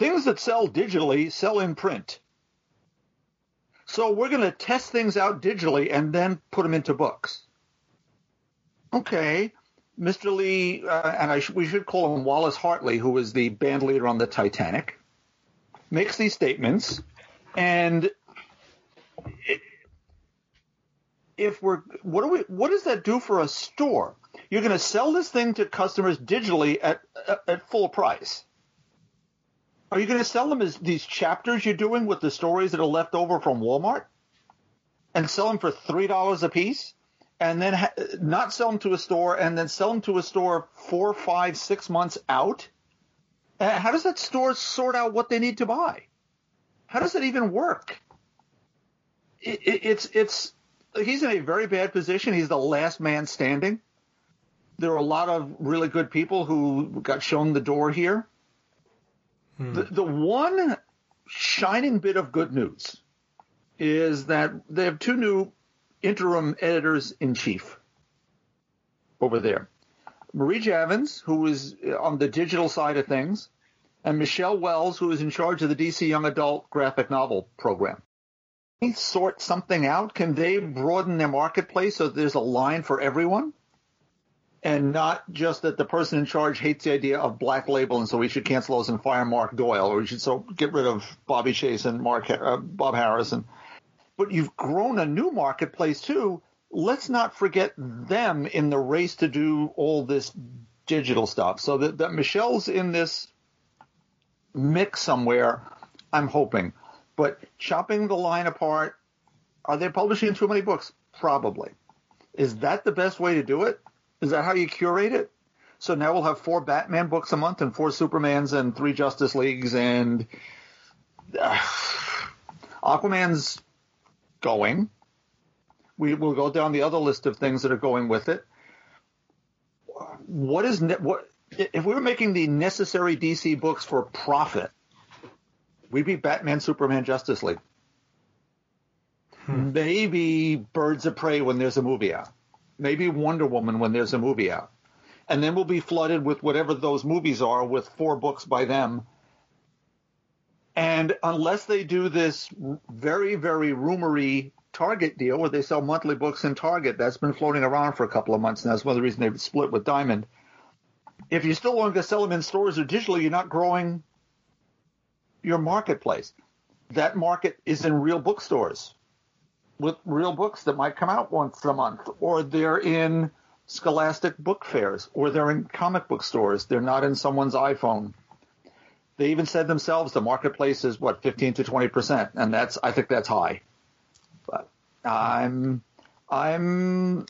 things that sell digitally sell in print. So we're going to test things out digitally and then put them into books. Okay, Mr. Lee, uh, and sh- we should call him Wallace Hartley, who was the band leader on the Titanic, makes these statements, and if we're what do we what does that do for a store? You're going to sell this thing to customers digitally at at full price. Are you going to sell them as these chapters you're doing with the stories that are left over from Walmart, and sell them for three dollars a piece, and then ha- not sell them to a store, and then sell them to a store four, five, six months out? Uh, how does that store sort out what they need to buy? How does that even work? It, it, it's it's he's in a very bad position. He's the last man standing. There are a lot of really good people who got shown the door here Hmm. the, the one shining bit of good news is that they have two new interim editors in chief over there. Marie Javins, who is on the digital side of things, and Michelle Wells, who is in charge of the DC Young Adult graphic novel program. Can they sort something out? Can they broaden their marketplace so there's a line for everyone? And not just that the person in charge hates the idea of black label and so we should cancel those and fire Mark Doyle or we should so get rid of Bobbie Chase and Mark uh, Bob Harrison. But you've grown a new marketplace too. Let's not forget them in the race to do all this digital stuff. So that, that Michelle's in this mix somewhere, I'm hoping. But chopping the line apart, are they publishing too many books? Probably. Is that the best way to do it? Is that how you curate it? So now we'll have four Batman books a month and four Supermans and three Justice Leagues and uh, Aquaman's going. We will go down the other list of things that are going with it. What is ne- what if we were making the necessary DC books for profit? We'd be Batman, Superman, Justice League. Hmm. Maybe Birds of Prey when there's a movie out maybe Wonder Woman when there's a movie out. And then we'll be flooded with whatever those movies are with four books by them. And unless they do this very, very rumory Target deal where they sell monthly books in Target, that's been floating around for a couple of months. And that's one of the reasons they've split with Diamond. If you still want to sell them in stores or digitally, you're not growing your marketplace. That market is in real bookstores with real books that might come out once a month, or they're in scholastic book fairs, or they're in comic book stores. They're not in someone's iPhone. They even said themselves the marketplace is what 15 to 20 percent, and that's I think that's high. But I'm I'm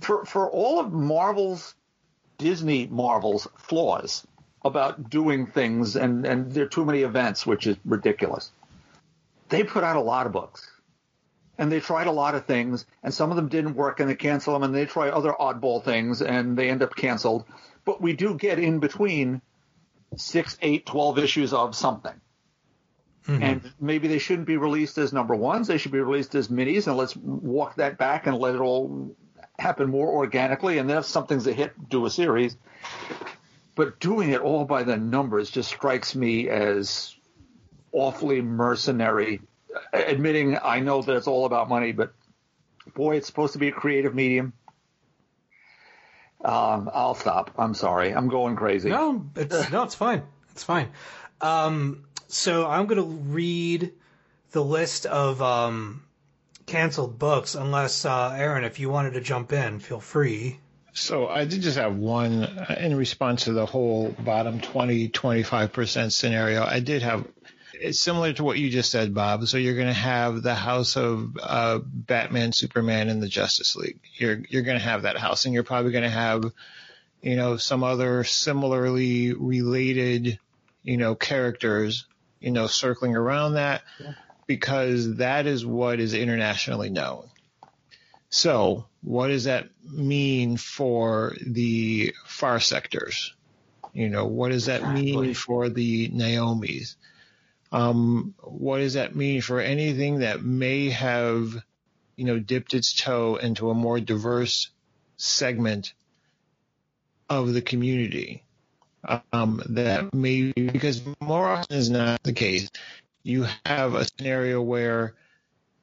for for all of Marvel's Disney Marvel's flaws about doing things and and there are too many events, which is ridiculous they put out a lot of books and they tried a lot of things and some of them didn't work and they cancel them and they try other oddball things and they end up canceled. But we do get in between six, eight, twelve issues of something. Mm-hmm. And maybe they shouldn't be released as number ones. They should be released as minis, and let's walk that back and let it all happen more organically. And then if something's a hit, do a series. But doing it all by the numbers just strikes me as awfully mercenary. Admitting I know that it's all about money, but boy, it's supposed to be a creative medium. Um, I'll stop. I'm sorry. I'm going crazy. No, it's no, it's fine. It's fine. Um, so I'm gonna read the list of um, canceled books, unless uh, Aaron, if you wanted to jump in, feel free. So I did just have one uh, in response to the whole bottom 20, 25% scenario. I did have, it's similar to what you just said, Bob. So you're going to have the house of uh, Batman, Superman, and the Justice League. You're, you're going to have that house and you're probably going to have, you know, some other similarly related, you know, characters, you know, circling around that because that is what is internationally known. So, what does that mean for the far sectors? You know, what does that mean for the Naomis? Um, what does that mean for anything that may have, you know, dipped its toe into a more diverse segment of the community? Um, that may because more often is not the case. You have a scenario where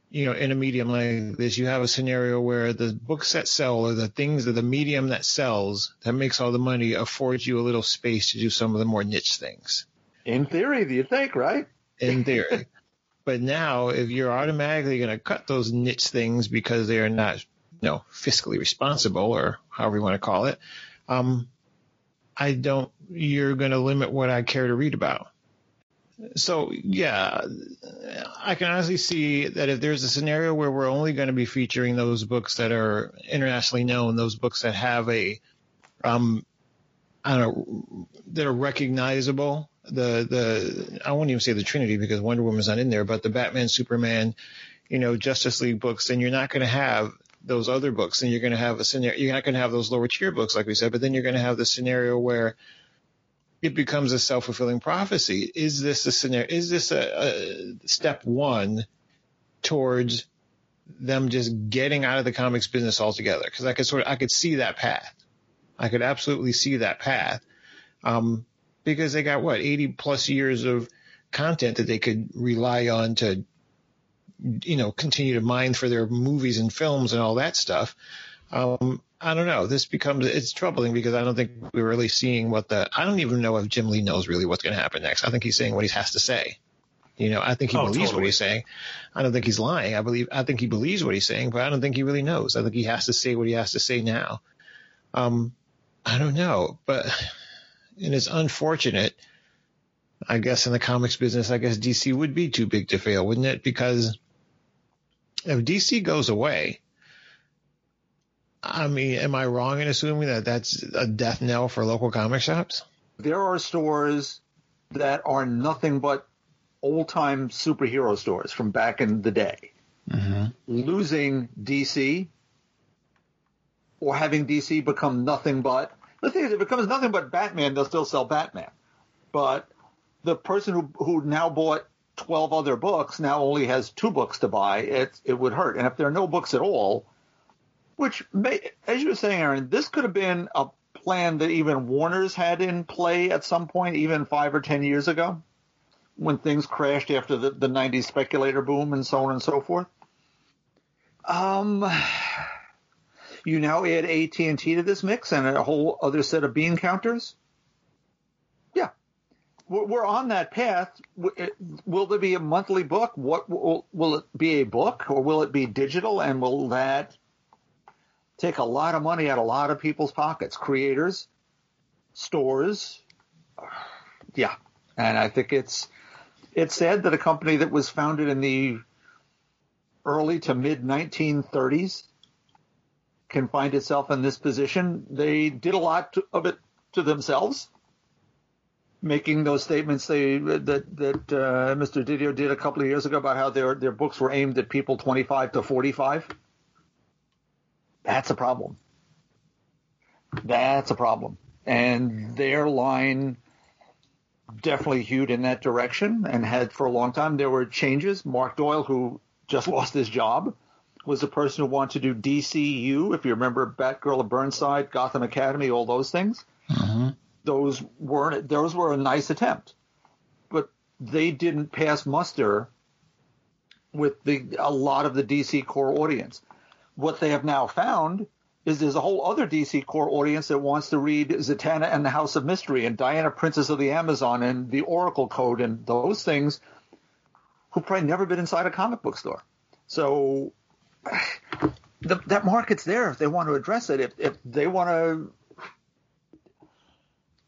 you know, in a medium like this, you have a scenario where the books that sell or the things or the medium that sells that makes all the money affords you a little space to do some of the more niche things In theory, do you think, right? In theory. but now if you're automatically going to cut those niche things because they are not, you know, fiscally responsible or however you want to call it, um, I don't, you're going to limit what I care to read about. So yeah, I can honestly see that if there's a scenario where we're only going to be featuring those books that are internationally known, those books that have a, um, I don't know, that are recognizable. The the I won't even say the Trinity because Wonder Woman's not in there, but the Batman, Superman, you know, Justice League books, then you're not going to have those other books, and you're going to have a scenario. You're not going to have those lower tier books, like we said, but then you're going to have the scenario where it becomes a self fulfilling prophecy. Is this a scenario? Is this a, a step one towards them just getting out of the comics business altogether? Because I could sort of I could see that path. I could absolutely see that path. Um, because they got what 80 plus years of content that they could rely on to, you know, continue to mine for their movies and films and all that stuff. Um, I don't know. This becomes it's troubling because I don't think we're really seeing what the. I don't even know if Jim Lee knows really what's going to happen next. I think he's saying what he has to say. You know, I think he Oh, believes what he's saying. I don't think he's lying. I believe. I think he believes what he's saying, but I don't think he really knows. I think he has to say what he has to say now. Um, I don't know, but and it's unfortunate. I guess in the comics business, I guess DC would be too big to fail, wouldn't it? Because if DC goes away, I mean, am I wrong in assuming that that's a death knell for local comic shops? There are stores that are nothing but old time superhero stores from back in the day. Mm-hmm. Losing DC or having DC become nothing but the thing is, if it becomes nothing but Batman, they'll still sell Batman. But the person who who now bought twelve other books now only has two books to buy. It it would hurt. And if there are no books at all, which may, as you were saying, Aaron, this could have been a plan that even Warner's had in play at some point, even five or ten years ago, when things crashed after the, the '90s speculator boom and so on and so forth. Um, you now add AT and T to this mix and a whole other set of bean counters. Yeah, we're we're on that path. Will there be a monthly book? What will, will it be a book or will it be digital? And will that take a lot of money out of a lot of people's pockets? Creators, stores, yeah. And I think it's it's sad that a company that was founded in the early to mid 1930s can find itself in this position. They did a lot to, of it to themselves, making those statements they that that uh, Mr. Didio did a couple of years ago about how their their books were aimed at people 25 to 45. That's a problem. That's a problem. And their line definitely hewed in that direction and had for a long time. There were changes. Mark Doyle, who just lost his job, was the person who wanted to do DCU. If you remember Batgirl of Burnside, Gotham Academy, all those things. Mm-hmm. Those weren't. Those were a nice attempt, but they didn't pass muster with the a lot of the DC core audience. What they have now found is there's a whole other DC core audience that wants to read Zatanna and the House of Mystery and Diana, Princess of the Amazon and the Oracle Code and those things who've probably never been inside a comic book store. So the, that market's there if they want to address it. If, if they want to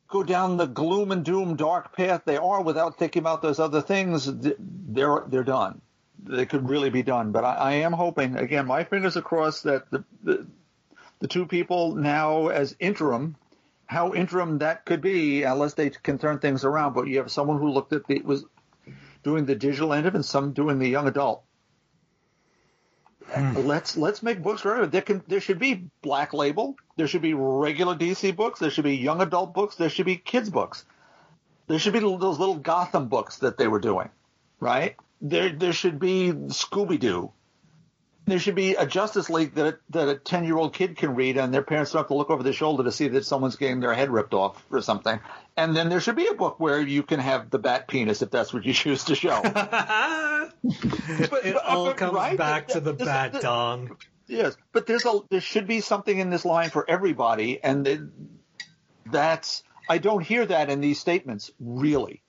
go down the gloom and doom dark path they are without thinking about those other things, they're they're done. They could really be done. But I, I am hoping again, my fingers are crossed that the, the the two people now as interim, how interim that could be, unless they can turn things around. But you have someone who looked at the was doing the digital end of and some doing the young adult. Hmm. Let's let's make books everyone. There can there should be black label. There should be regular DC books. There should be young adult books. There should be kids books. There should be those little Gotham books that they were doing, right? There there should be Scooby Doo. There should be a Justice League that that a ten year old kid can read, and their parents don't have to look over their shoulder to see that someone's getting their head ripped off or something. And then there should be a book where you can have the bat penis if that's what you choose to show. But- it but- all but- comes right? back to the bat dong. Yes, but there's a there should be something in this line for everybody, and it, that's I don't hear that in these statements really.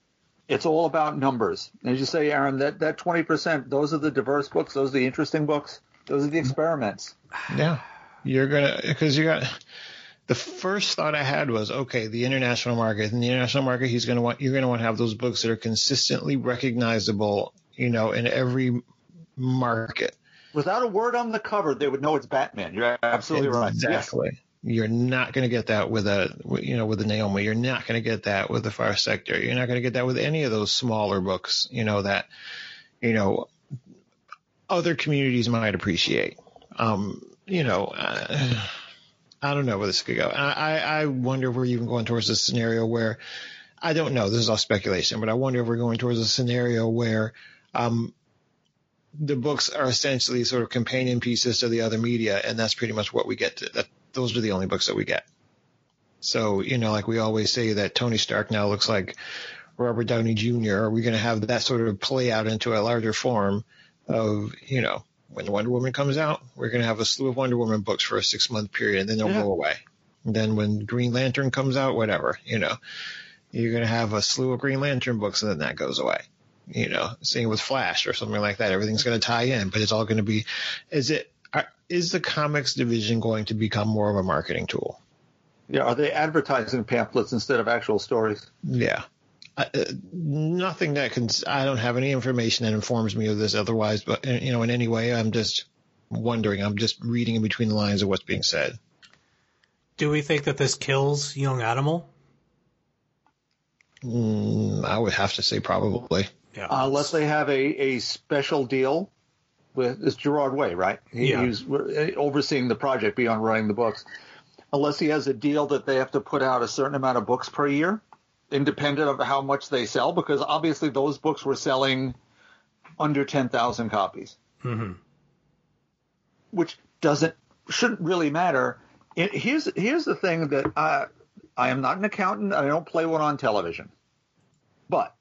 It's all about numbers. As you say, Aaron, that that twenty percent, those are the diverse books, those are the interesting books, those are the experiments. Yeah, you're gonna because you got the first thought I had was okay, the international market. In the international market, he's gonna want you're gonna want to have those books that are consistently recognizable, you know, in every market. Without a word on the cover, they would know it's Batman. You're absolutely right. Yes. You're not going to get that with a, you know, with a Naomi. You're not going to get that with the Far Sector. You're not going to get that with any of those smaller books, you know, that, you know, other communities might appreciate. Um, you know, uh, I don't know where this could go. I, I wonder if we're even going towards a scenario where, I don't know, this is all speculation, but I wonder if we're going towards a scenario where, um, the books are essentially sort of companion pieces to the other media, and that's pretty much what we get. To, that those are the only books that we get. So you know, like we always say that Tony Stark now looks like Robert Downey Jr. Are we going to have that sort of play out into a larger form of you know when Wonder Woman comes out, we're going to have a slew of Wonder Woman books for a six month period, and then they'll Yeah. go away. And then when Green Lantern comes out, whatever, you know, you're going to have a slew of Green Lantern books, and then that goes away you know, same with Flash or something like that. Everything's going to tie in, but it's all going to be. Is it? Are, is the comics division going to become more of a marketing tool? Yeah, are they advertising pamphlets instead of actual stories? Yeah. I, uh, nothing that can. I don't have any information that informs me of this otherwise, but uh, you know, in any way, I'm just wondering. I'm just reading in between the lines of what's being said. Do we think that this kills Young Animal? Mm, I would have to say probably. Yeah. unless they have a, a special deal with it's Gerard Way, right? He, Yeah. He's overseeing the project beyond writing the books. Unless he has a deal that they have to put out a certain amount of books per year, independent of how much they sell, because obviously those books were selling under ten thousand copies, hmm which doesn't shouldn't really matter. It, here's here's the thing that I I am not an accountant. I don't play one on television, but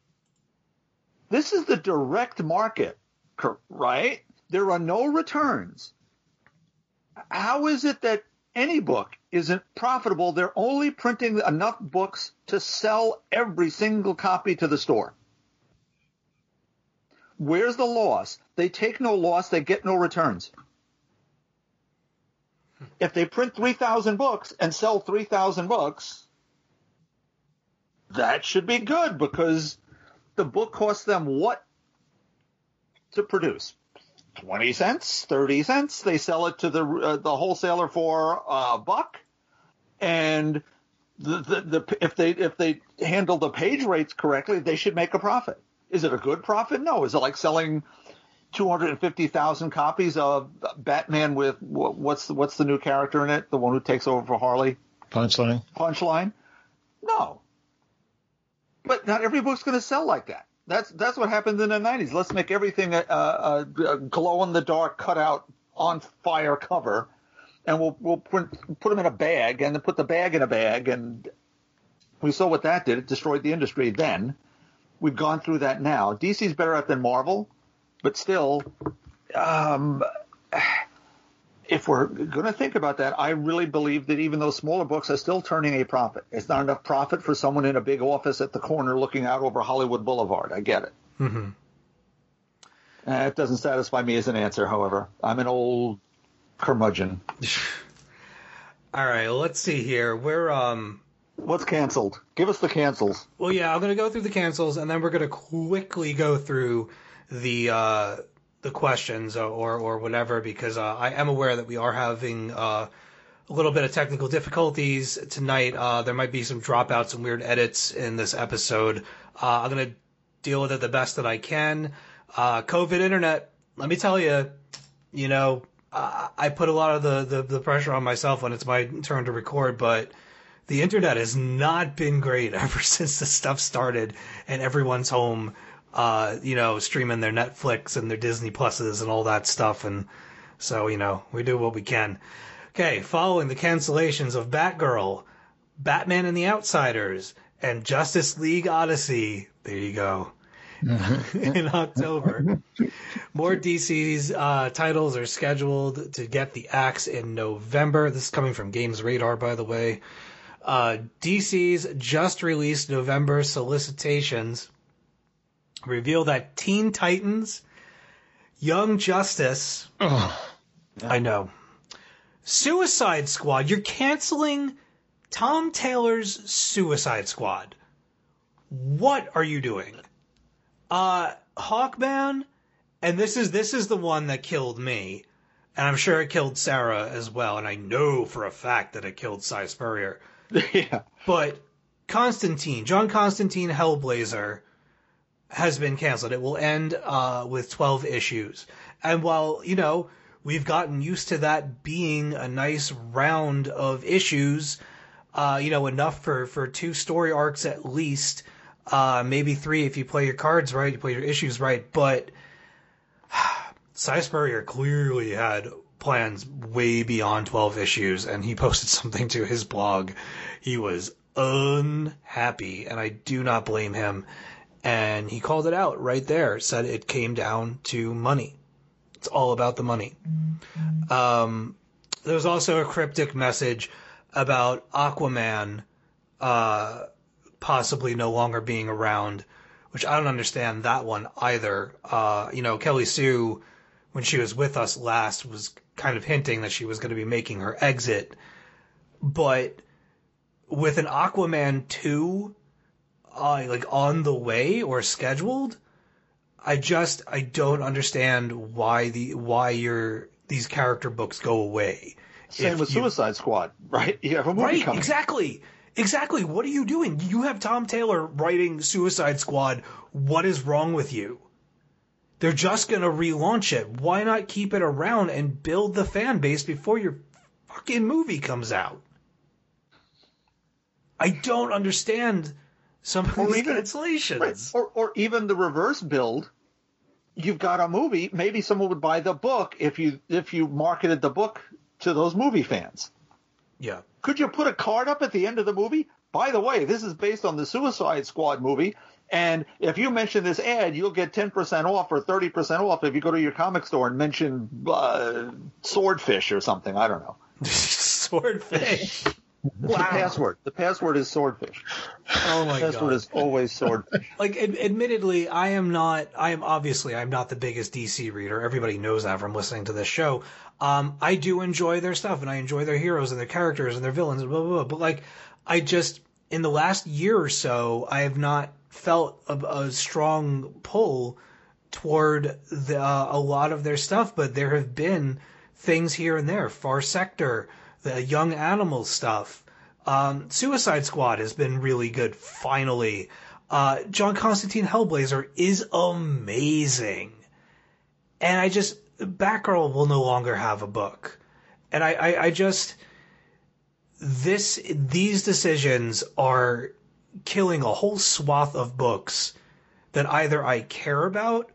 this is the direct market, right? There are no returns. How is it that any book isn't profitable? They're only printing enough books to sell every single copy to the store. Where's the loss? They take no loss, they get no returns. If they print 3,000 books and sell 3,000 books, that should be good because the book costs them what to produce? 20 cents, 30 cents. They sell it to the uh, the wholesaler for a buck. And the, the, the if they if they handle the page rates correctly, they should make a profit. Is it a good profit? No. Is it like selling 250,000 copies of Batman with what's the, what's the new character in it? The one who takes over for Harley? Punchline. Punchline? No. but not every book's going to sell like that. That's that's what happened in the '90s. Let's make everything a, a, a glow in the dark, cut out, on fire cover, and we'll we'll put, put them in a bag, and then put the bag in a bag, and we saw what that did. It destroyed the industry. Then we've gone through that now. DC's better at than Marvel, but still, um, if we're going to think about that, I really believe that even those smaller books are still turning a profit. It's not enough profit for someone in a big office at the corner looking out over Hollywood Boulevard. I get it. hmm Uh, it doesn't satisfy me as an answer, however. I'm an old curmudgeon. All right, let's see here. We're um What's canceled? Give us the cancels. well yeah, I'm gonna go through the cancels and then we're gonna quickly go through the uh the questions or or, whatever because uh, I am aware that we are having uh a little bit of technical difficulties tonight. Uh there might be some dropouts and weird edits in this episode. Uh I'm gonna deal with it the best that I can. Uh COVID internet, let me tell you, you know, I put a lot of the, the, the pressure on myself when it's my turn to record, but the internet has not been great ever since the stuff started and everyone's home, uh, you know, streaming their Netflix and their Disney Pluses and all that stuff. And so, you know, we do what we can. Okay, following the cancellations of Batgirl, Batman and the Outsiders, and Justice League Odyssey. There you go. in October. More DC's uh, titles are scheduled to get the axe in November. This is coming from Games Radar, by the way. Uh, DC's just released November solicitations reveal that Teen Titans, Young Justice, Oh, I know, Suicide Squad, you're canceling Tom Taylor's Suicide Squad. What are you doing? Uh, Hawkman, and this is this is the one that killed me, and I'm sure it killed Sarah as well, and I know for a fact that it killed Si Spurrier. yeah. But Constantine, John Constantine Hellblazer, has been canceled. It will end uh, with 12 issues. And while, you know, we've gotten used to that being a nice round of issues, uh, you know, enough for, for two story arcs at least, uh, maybe three if you play your cards right, you play your issues right. But Si clearly had plans way beyond 12 issues, and he posted something to his blog. He was unhappy, and I do not blame him. And he called it out right there, said it came down to money. It's all about the money. Um, there was also a cryptic message about Aquaman uh, possibly no longer being around, which I don't understand that one either. Uh, you know, Kelly Sue, when she was with us last, was kind of hinting that she was going to be making her exit. But with an Aquaman 2, uh, like on the way or scheduled, I just I don't understand why the why your these character books go away. Same with you- Suicide Squad, right? You have a movie Right, coming. exactly. Exactly. What are you doing? You have Tom Taylor writing Suicide Squad. What is wrong with you? They're just going to relaunch it. Why not keep it around and build the fan base before your fucking movie comes out? I don't understand some of Or these even- cancellations. Right. Or, or even the reverse build. You've got a movie. Maybe someone would buy the book if you if you marketed the book to those movie fans. Yeah. Could you put a card up at the end of the movie? By the way, this is based on the Suicide Squad movie, and if you mention this ad, you'll get 10% off or 30% off if you go to your comic store and mention uh, Swordfish or something. I don't know. Swordfish. The password. The password is Swordfish. Oh my The god. password is always Swordfish. like ad- admittedly i am not i am obviously i'm not the biggest dc reader everybody knows that from listening to this show um i do enjoy their stuff and i enjoy their heroes and their characters and their villains and blah blah blah but like i just in the last year or so i have not felt a, a strong pull toward the, uh, a lot of their stuff but there have been things here and there far sector the young animal stuff um, Suicide Squad has been really good, finally. Uh, John Constantine Hellblazer is amazing. And I just, Batgirl will no longer have a book. And I, I, I just, this, these decisions are killing a whole swath of books that either I care about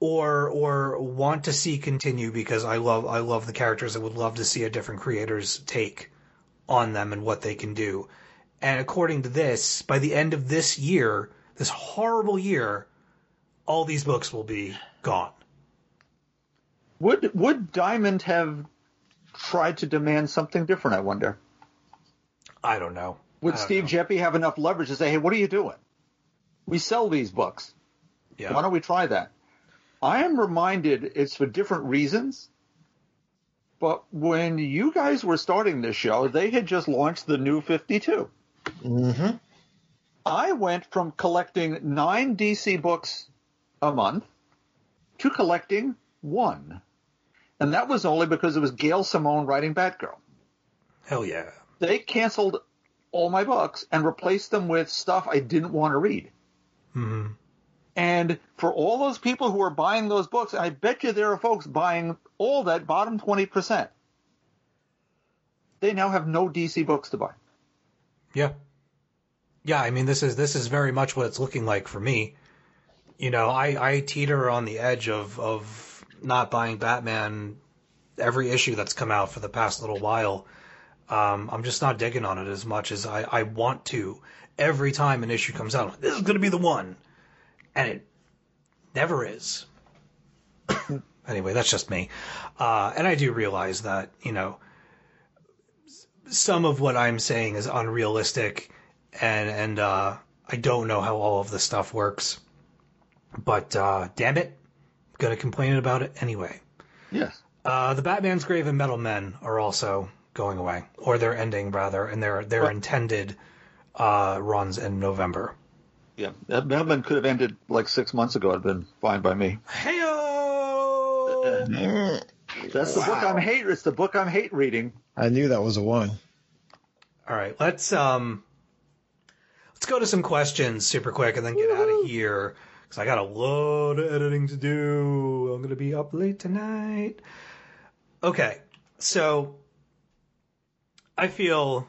or or want to see continue because I love I love the characters and would love to see a different creator's take on them and what they can do. And according to this, by the end of this year, this horrible year, all these books will be gone. Would would Diamond have tried to demand something different? I wonder. I don't know. Would don't Steve know. Geppi have enough leverage to say, "Hey, what are you doing? We sell these books. Yeah. Why don't we try that?" I am reminded it's for different reasons. But when you guys were starting this show, they had just launched the new 52. Mm-hmm. I went from collecting nine DC books a month to collecting one. And that was only because it was Gail Simone writing Batgirl. Hell yeah. They canceled all my books and replaced them with stuff I didn't want to read. hmm And for all those people who are buying those books, I bet you there are folks buying all that bottom 20%. They now have no DC books to buy. Yeah. Yeah, I mean this is this is very much what it's looking like for me. You know, I, I teeter on the edge of of not buying Batman every issue that's come out for the past little while. Um, I'm just not digging on it as much as I, I want to. Every time an issue comes out, like, this is gonna be the one. And it never is. anyway, that's just me. Uh, and I do realize that, you know, some of what I'm saying is unrealistic, and and uh, I don't know how all of this stuff works. But uh, damn it, I'm gonna complain about it anyway. Yes. Uh, the Batman's Grave and Metal Men are also going away, or they're ending rather, and their their Well- intended uh, runs in November. Yeah. That Metal Men could have ended like six months ago. It'd been fine by me. Heyo! That's the book I'm hate. It's the book I'm hate reading. I knew that was a one. All right, let's um, let's go to some questions super quick and then get out of here because I got a lot of editing to do. I'm gonna be up late tonight. Okay, so I feel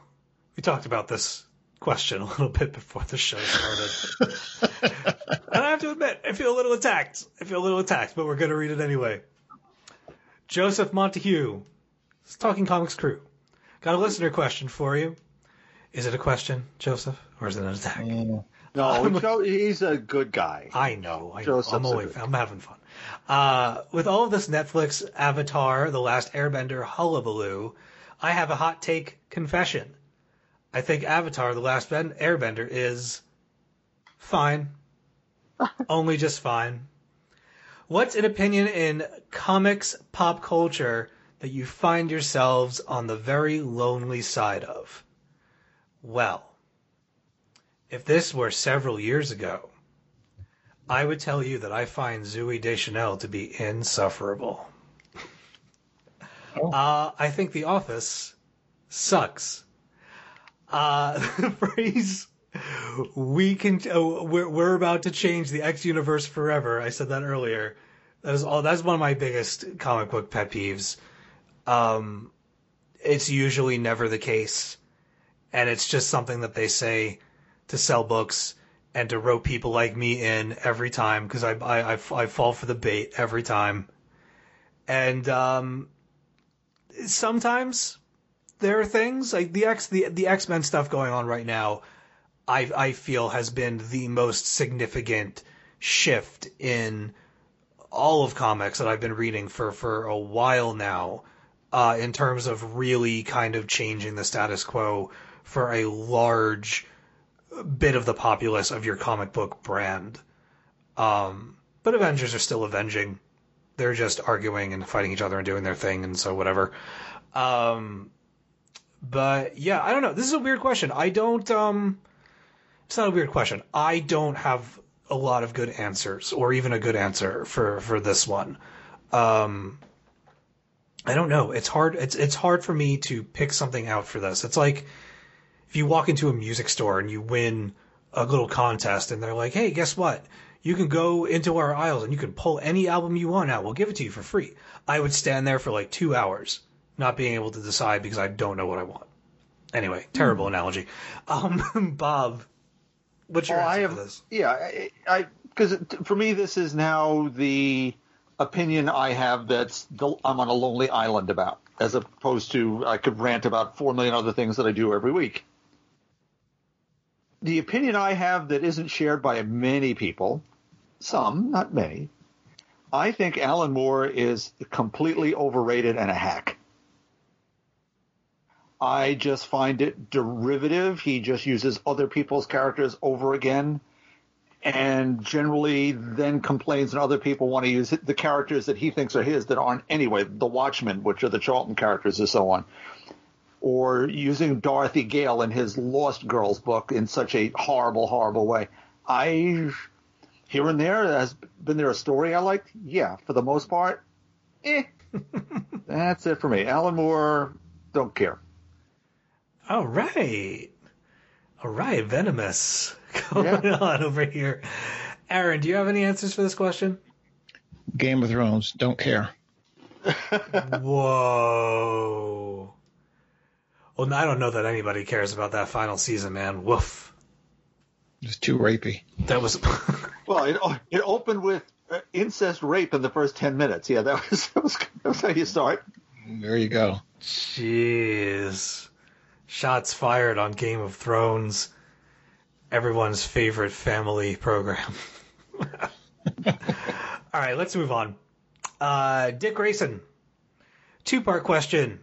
we talked about this question a little bit before the show started, and I have to admit I feel a little attacked. I feel a little attacked, but we're gonna read it anyway. Joseph Montague, Talking Comics Crew. Got a listener question for you. Is it a question, Joseph, or is it an attack? Mm. No, Joe, he's a good guy. I know. I know. I'm, a always, good- I'm having fun. Uh, with all of this Netflix, Avatar, The Last Airbender hullabaloo, I have a hot take confession. I think Avatar, The Last Ben- Airbender is fine. Only just fine. What's an opinion in comics pop culture that you find yourselves on the very lonely side of? Well, if this were several years ago, I would tell you that I find Zooey Deschanel to be insufferable. Oh. Uh, I think The Office sucks. Uh, phrase "we can," oh, we're we're about to change the X universe forever. I said that earlier. That is all. That's one of my biggest comic book pet peeves. Um, it's usually never the case, and it's just something that they say to sell books and to rope people like me in every time because I, I, I, I fall for the bait every time. And um, sometimes there are things like the X the the X Men stuff going on right now. I I feel has been the most significant shift in all of comics that I've been reading for for a while now. Uh, in terms of really kind of changing the status quo for a large bit of the populace of your comic book brand. Um, but Avengers are still avenging. They're just arguing and fighting each other and doing their thing, and so whatever. Um, but yeah, I don't know. This is a weird question. I don't. Um, it's not a weird question. I don't have a lot of good answers, or even a good answer for for this one. Um, I don't know. It's hard. It's it's hard for me to pick something out for this. It's like if you walk into a music store and you win a little contest and they're like, hey, guess what? You can go into our aisles and you can pull any album you want out. We'll give it to you for free. I would stand there for like two hours, not being able to decide because I don't know what I want. Anyway, terrible analogy. Um, Bob, What's your Oh, answer I have, for this? yeah, I because for me this is now the opinion I have that's the, I'm on a lonely island about, as opposed to I could rant about four million other things that I do every week. The opinion I have that isn't shared by many people, some, not many, I think Alan Moore is completely overrated and a hack. I just find it derivative. He just uses other people's characters over again and generally then complains and other people want to use the characters that he thinks are his that aren't anyway, the Watchmen, which are the Charlton characters and so on. Or using Dorothy Gale in his Lost Girls book in such a horrible, horrible way. I, here and there, has been there a story I liked? Yeah, for the most part, eh. That's it for me. Alan Moore, don't care. All right. All right, venomous going on over here. Aaron, do you have any answers for this question? Game of Thrones. Don't care. Whoa. Well, I don't know that anybody cares about that final season, man. Woof. It was too rapey. That was. Well, it, it opened with uh, incest rape in the first 10 minutes. Yeah, that was, that was, that was how you start. There you go. Jeez. Shots fired on Game of Thrones. Everyone's favorite family program. All right, let's move on. Uh, Dick Grayson. Two part question.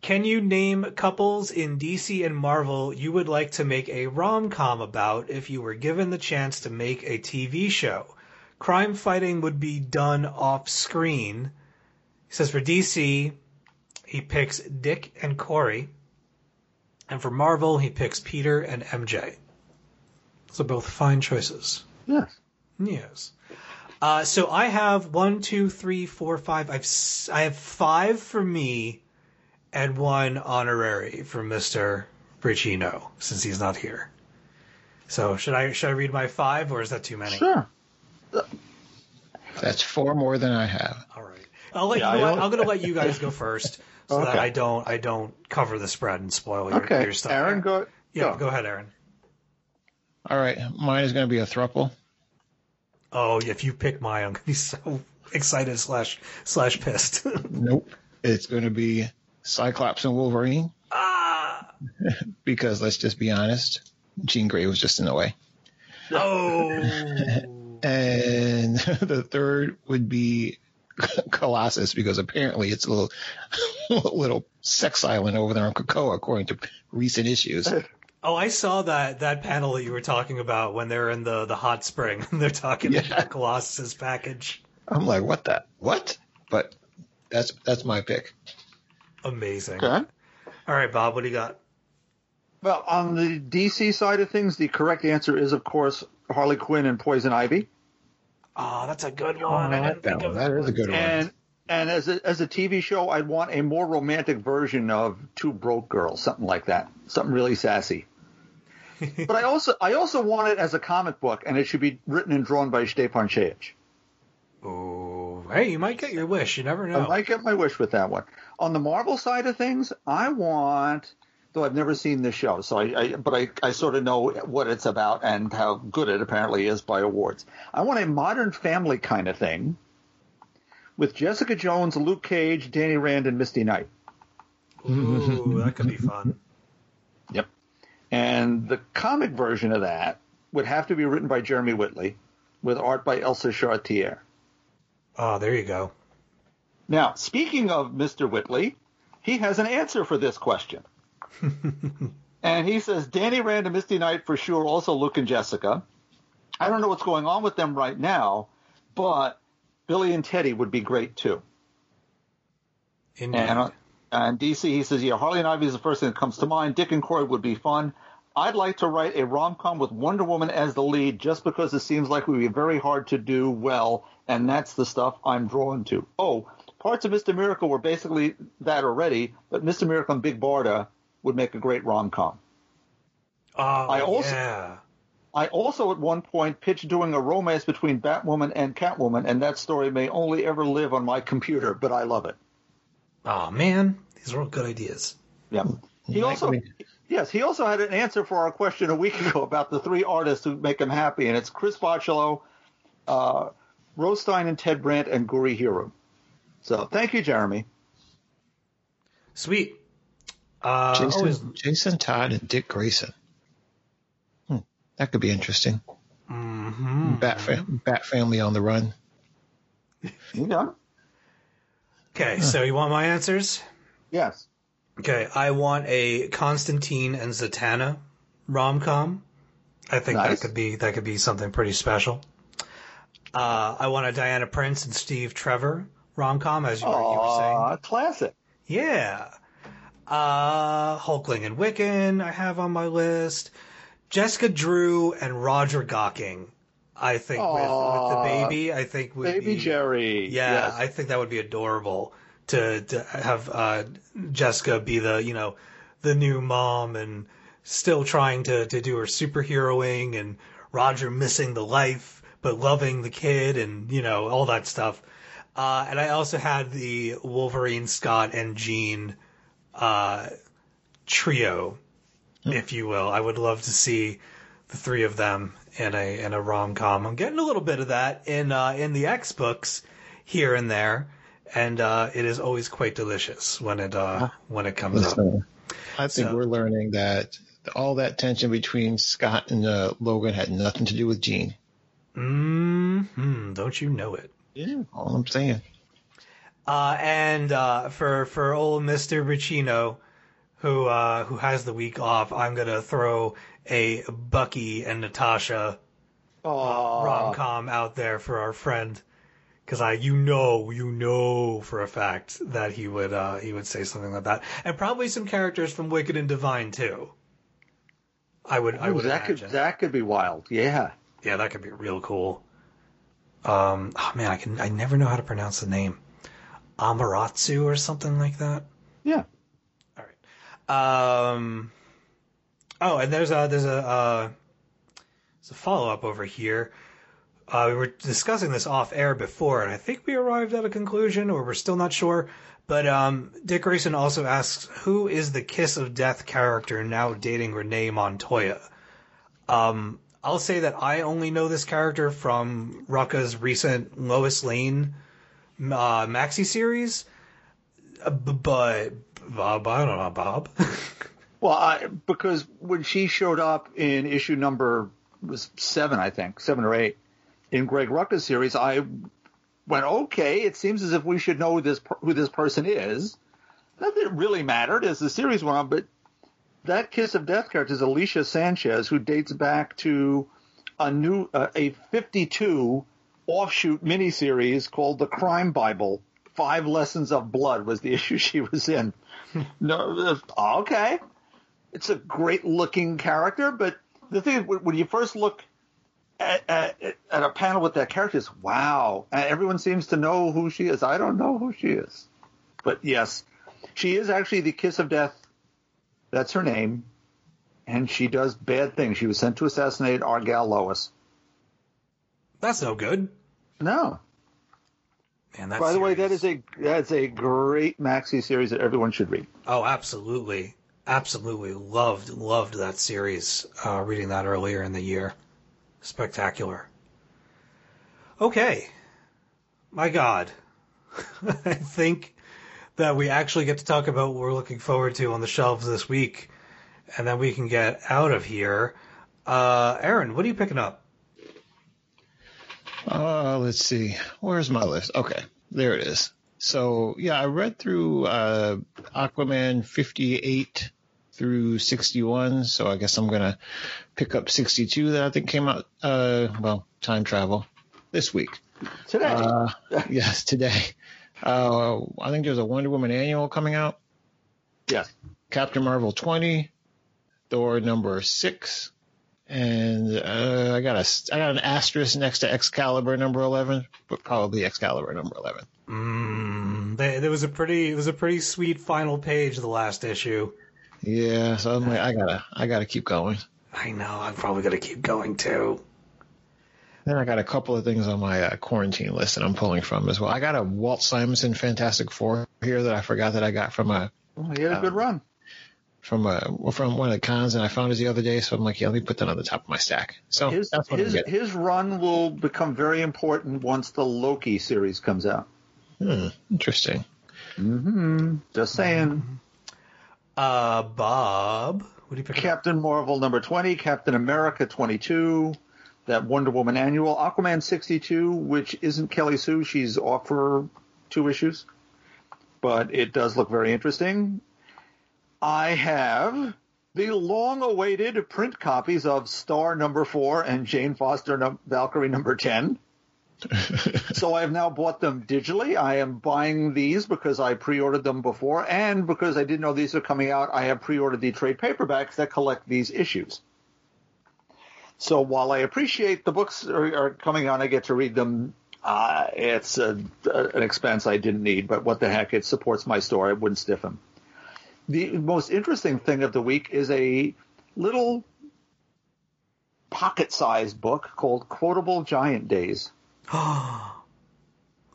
Can you name couples in DC and Marvel you would like to make a rom com about if you were given the chance to make a TV show? Crime fighting would be done off screen. He says for DC, he picks Dick and Kory. And for Marvel, he picks Peter and MJ. So both fine choices. Yes. Yes. Uh, so I have one, two, three, four, five. I've s- I have five for me, and one honorary for Mister Braccino since he's not here. So should I should I read my five or is that too many? Sure. That's four more than I have. All right. I'll let Yeah, you know I what, don't- I'm going to let you guys go first so that I don't I don't cover the spread and spoil your, Okay. your stuff. Aaron, go. Yeah, go. go ahead, Aaron. All right. Mine is going to be a thruple. Oh, if you pick mine, I'm going to be so excited slash slash pissed. Nope. It's going to be Cyclops and Wolverine ah! because let's just be honest, Jean Grey was just in the way. Oh. And the third would be Colossus because apparently it's a little little sex island over there on Krakoa according to recent issues. Oh, I saw that that panel that you were talking about when they're in the the hot spring. And they're talking Yeah. about Colossus package. I'm like, what the what? But that's that's my pick. Amazing. Okay. All right, Bob, what do you got? Well, on the DC side of things, the correct answer is, of course, Harley Quinn and Poison Ivy. Oh, that's a good oh, one. I didn't that think one. of That is a good one. And and as a, as a TV show, I'd want a more romantic version of Two Broke Girls, something like that, something really sassy. but I also I also want it as a comic book, and it should be written and drawn by Stjepan Šejić. Oh, hey, you might get your wish. You never know. I might get my wish with that one. On the Marvel side of things, I want, though I've never seen this show, so I, I but I, I sort of know what it's about and how good it apparently is by awards. I want a modern family kind of thing with Jessica Jones, Luke Cage, Danny Rand, and Misty Knight. Ooh, that could be fun. Yep. And the comic version of that would have to be written by Jeremy Whitley with art by Elsa Charretier. Oh, there you go. Now, speaking of Mr. Whitley, he has an answer for this question. and he says Danny Rand and Misty Knight for sure, also Luke and Jessica. I don't know what's going on with them right now, but Billy and Teddy would be great too. Indeed. And, uh, and DC, he says, yeah, Harley and Ivy is the first thing that comes to mind. Dick and Kory would be fun. I'd like to write a rom-com with Wonder Woman as the lead just because it seems like it would be very hard to do well, and that's the stuff I'm drawn to. Oh, parts of Mr. Miracle were basically that already, but Mr. Miracle and Big Barda would make a great rom-com. oh, I also- yeah. I also at one point pitched doing a romance between Batwoman and Catwoman, and that story may only ever live on my computer, but I love it. Oh man, these are all good ideas. Yeah. He also. Yes, he also had an answer for our question a week ago about the three artists who make him happy, and it's Chris Bocciolo, uh, Ro Stein and Ted Brandt, and Gurihiru. So thank you, Jeremy. Sweet. Uh, Jason, always, Jason Todd and Dick Grayson. Hmm, that could be interesting. Mhm. Bat, fa- Bat family on the run. You know? Okay, so you want my answers? Yes. Okay, I want a Constantine and Zatanna rom com. I think Nice. that could be that could be something pretty special. Uh, I want a Diana Prince and Steve Trevor rom com, as you, were- you were saying. Aw, classic. Yeah. Uh, Hulkling and Wiccan I have on my list. Jessica Drew and Roger Gocking. I think with, with the baby, I think would Baby be Gerry. yeah, Yes. I think that would be adorable to to have uh, Jessica be the you know the new mom and still trying to to do her superheroing and Roger missing the life but loving the kid and you know all that stuff. Uh, and I also had the Wolverine, Scott, and Jean uh, trio, if you will. I would love to see the three of them in a in a rom com. I'm getting a little bit of that in uh, in the X books here and there, and uh, it is always quite delicious when it uh, when it comes up. I think So- we're learning that all that tension between Scott and uh, Logan had nothing to do with Jean. Mm-hmm, Don't you know it? Yeah, all I'm saying. Uh, and uh, for for old Mister Braccino, who uh, who has the week off, I'm gonna throw a Bucky and Natasha Aw. rom com out there for our friend, because I you know you know for a fact that he would uh, he would say something like that, and probably some characters from Wicked and Divine too. I would I would that imagine. could that could be wild. Yeah. Yeah, that could be real cool. Um, oh man, I can I never know how to pronounce the name. Amaratsu or something like that. Yeah. All right. Um. Oh, and there's a there's a uh, there's a follow up over here. Uh, we were discussing this off air before, and I think we arrived at a conclusion, or we're still not sure. But um, Dick Grayson also asks, "Who is the Kiss of Death character now dating Renee Montoya?" Um, I'll say that I only know this character from Rucka's recent Lois Lane uh, maxi series, uh, but Bob, I don't know, Bob. Well, I, because when she showed up in issue number was seven, I think seven or eight in Greg Rucka's series, I went, okay. It seems as if we should know who this who this person is. Not that it really mattered as the series went on, but that Kiss of Death character is Alicia Sanchez, who dates back to a new uh, a 52 offshoot miniseries called The Crime Bible. Five Lessons of Blood was the issue she was in. no, uh, okay, it's a great looking character, but the thing is, when you first look at, at, at a panel with that character, is wow, everyone seems to know who she is. I don't know who she is, but yes, she is actually the Kiss of Death. That's her name, and she does bad things. She was sent to assassinate Argal Lois. That's no good. No. Man, that's By the way, that is a that's a great maxi series that everyone should read. Oh, absolutely. Absolutely. Loved, loved that series. Uh, reading that earlier in the year. Spectacular. Okay. My God. I think that we actually get to talk about what we're looking forward to on the shelves this week, and then we can get out of here. Uh, Aaron, what are you picking up? Uh, let's see. Where's my list? Okay, there it is. So yeah, I read through uh, Aquaman 58 through 61. So I guess I'm gonna pick up 62 that I think came out. Uh, well, time travel this week. Today, Uh, yes, today. Uh, I think there's a Wonder Woman annual coming out. Yeah. Captain Marvel 20, Thor number six, and uh, I got a I got an asterisk next to Excalibur number 11, but probably Excalibur number 11. Mm, they, there was a pretty, it was a pretty sweet final page of the last issue. Yeah, so I'm like, I gotta I gotta keep going. I know, I'm probably gonna keep going too. Then I got a couple of things on my uh, quarantine list that I'm pulling from as well. I got a Walt Simonson Fantastic Four here that I forgot that I got from a well, he had a good run. From uh, from one of the cons, and I found it the other day. So I'm like, yeah, let me put that on the top of my stack. So His that's what his, I get. his run will become very important once the Loki series comes out. Hmm, interesting. Just saying. Uh, Bob, what do you pick? up? Captain Marvel number 20, Captain America 22, that Wonder Woman annual, Aquaman 62, which isn't Kelly Sue. She's off for two issues, but it does look very interesting. I have the long awaited print copies of Star number 4 and Jane Foster num- Valkyrie number 10. so I have now bought them digitally. I am buying these because I pre-ordered them before, and because I didn't know these are coming out, I have pre-ordered the trade paperbacks that collect these issues. So while I appreciate the books are, are coming out, I get to read them. Uh, it's a, a, an expense I didn't need, but what the heck? It supports my store. I wouldn't stiff them. The most interesting thing of the week is a little pocket-sized book called Quotable Giant Days. I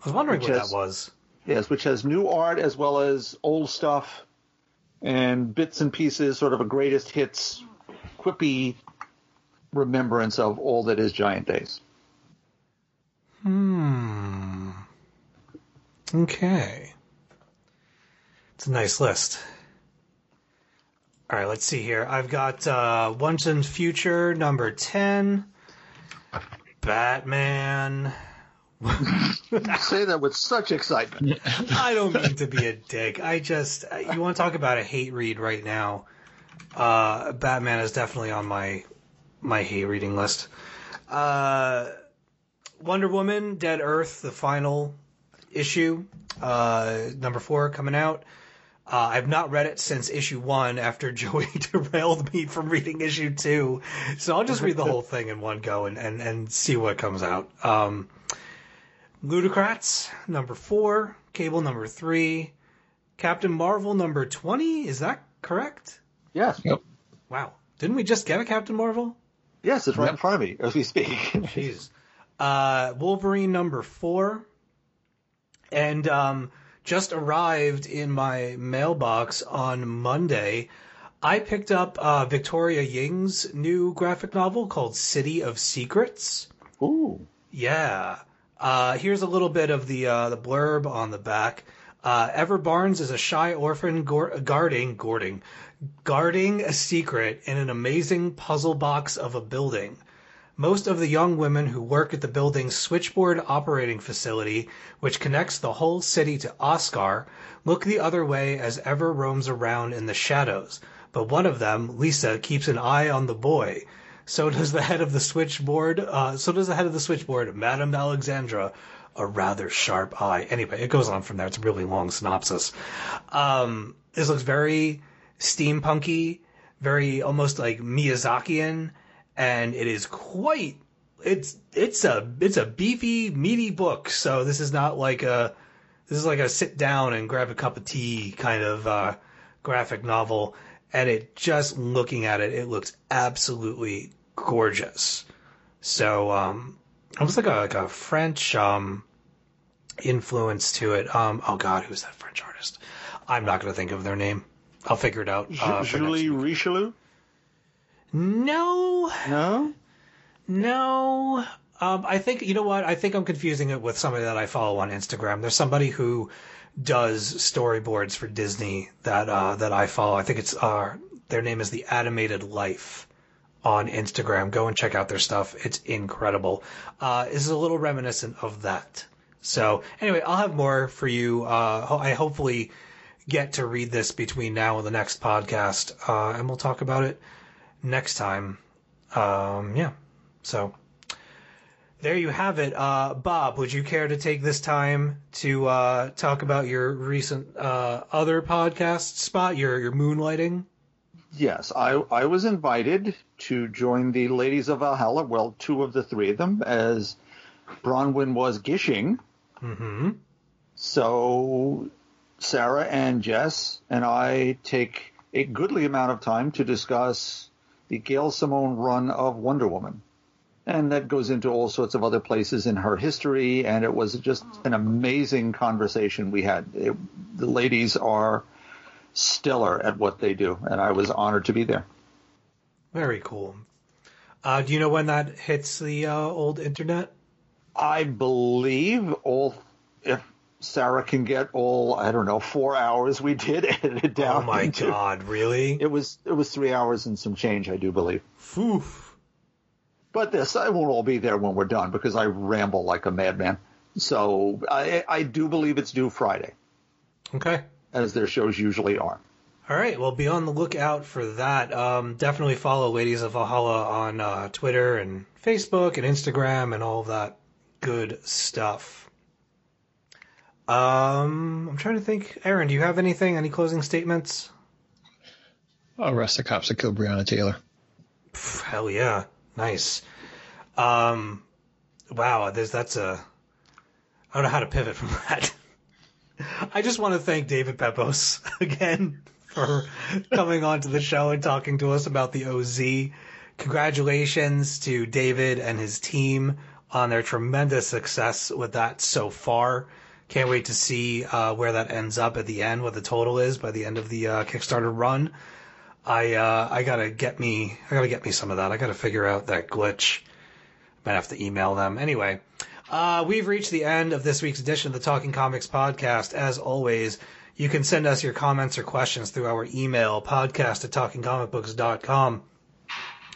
was wondering Which what has- that was. Yes, which has new art as well as old stuff and bits and pieces, sort of a greatest hits, quippy remembrance of all that is Giant Days. Hmm. Okay. It's a nice list. All right, let's see here. I've got uh, Once and Future number 10, Batman. Say that with such excitement. I don't mean to be a dick. I just, you want to talk about a hate read right now. Uh, Batman is definitely on my my hate reading list. Uh, Wonder Woman, Dead Earth, the final issue, uh, number four coming out. Uh, I've not read it since issue one after Joey derailed me from reading issue two. So I'll just read the whole thing in one go and, and, and see what comes out. Um, Ludocrats, number four. Cable, number three. Captain Marvel, number 20. Is that correct? Yes. Yep. Wow. Didn't we just get a Captain Marvel? Yes, it's right in front of me as we speak. Jeez. Uh, Wolverine number four. And um, just arrived in my mailbox on Monday. I picked up uh, Victoria Ying's new graphic novel called City of Secrets. Ooh. Yeah. Uh, here's a little bit of the uh, the blurb on the back. Uh, Ever Barnes is a shy orphan gor- guarding guarding guarding a secret in an amazing puzzle box of a building. Most of the young women who work at the building's switchboard operating facility, which connects the whole city to Oscar, look the other way as Ever roams around in the shadows. But one of them, Lisa, keeps an eye on the boy. So does the head of the switchboard. Uh, so does the head of the switchboard, Madame Alexandra, a rather sharp eye. Anyway, it goes on from there. It's a really long synopsis. Um, this looks very steampunky, very almost like Miyazakian, and it is quite. It's it's a it's a beefy meaty book. So this is not like a this is like a sit down and grab a cup of tea kind of uh, graphic novel. And it just looking at it, it looks absolutely gorgeous. So um, almost like a like a French um, influence to it. Um, oh God, who's that French artist? I'm not going to think of their name. I'll figure it out. Uh, Julie. Richelieu? No, No? no. Um, I think you know what? I think I'm confusing it with somebody that I follow on Instagram. There's somebody who does storyboards for Disney that uh, that I follow. I think it's uh, their name is the Animated Life on Instagram. Go and check out their stuff. It's incredible. Uh, this is a little reminiscent of that. So anyway, I'll have more for you. Uh, ho- I hopefully get to read this between now and the next podcast, uh, and we'll talk about it next time. Um, yeah. So there you have it. Uh, Bob, would you care to take this time to uh, talk about your recent uh, other podcast spot, your your moonlighting? Yes, I, I was invited to join the Ladies of Valhalla, well, two of the three of them, as Bronwyn was gishing. Mm-hmm. So Sarah and Jess and I take a goodly amount of time to discuss the Gail Simone run of Wonder Woman. And that goes into all sorts of other places in her history, and it was just an amazing conversation we had. It, the ladies are stellar at what they do, and I was honored to be there. Very cool. Uh, do you know when that hits the uh, old internet? I believe all if Sarah can get all I don't know four hours we did edit it down. Oh my into- god, really? It was it was three hours and some change, I do believe. Oof. But this I won't all be there when we're done because I ramble like a madman. So I I do believe it's due Friday, Okay. as their shows usually are. All right. Well, be on the lookout for that. Um, definitely follow Ladies of Valhalla on uh, Twitter and Facebook and Instagram and all that good stuff. Um, I'm trying to think. Aaron, do you have anything? Any closing statements? I'll arrest the cops that killed Breonna Taylor. Pff, hell yeah, nice. Um, wow, there's that's a. I don't know how to pivot from that. I just want to thank David Pepose again for coming onto the show and talking to us about the OZ. Congratulations to David and his team on their tremendous success with that so far. Can't wait to see uh, where that ends up at the end, what the total is by the end of the uh, Kickstarter run. I uh, I gotta get me I gotta get me some of that. I gotta figure out that glitch. Might have to email them. Anyway, uh, we've reached the end of this week's edition of the Talking Comics podcast. As always, you can send us your comments or questions through our email podcast at talkingcomicbooks.com.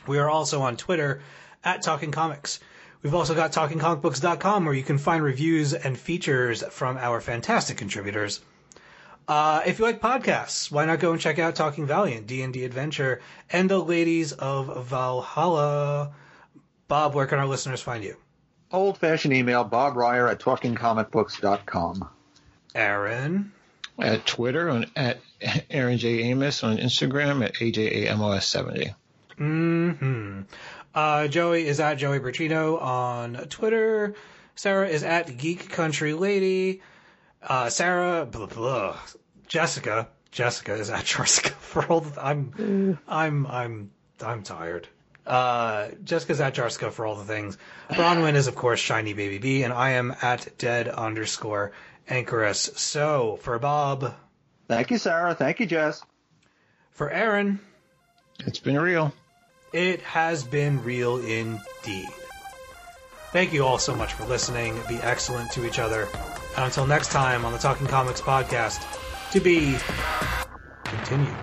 We are also on Twitter at Talking Comics. We've also got talkingcomicbooks.com where you can find reviews and features from our fantastic contributors. Uh, if you like podcasts, why not go and check out Talking Valiant, D&D Adventure, and the Ladies of Valhalla. Bob, where can our listeners find you? Old fashioned email, Bob Reyer at talkingcomicbooks.com. Aaron. At Twitter on at Aaron J Amos on Instagram at AJAMOS70. hmm Uh, Joey is at Joey Bertino on Twitter. Sarah is at Geek Country Lady. Uh, Sarah, blah, blah. Jessica, Jessica is at Jarska for all the, I'm, I'm, I'm, I'm tired. Uh, Jessica's at Jarska for all the things. Bronwyn is of course Shiny Baby B, and I am at dead underscore Anchoress. So for Bob, Thank you, Sarah. Thank you, Jess. for Aaron, It's been real. It has been real indeed. Thank you all so much for listening. Be excellent to each other. And until next time on the Talking Comics podcast, to be continued.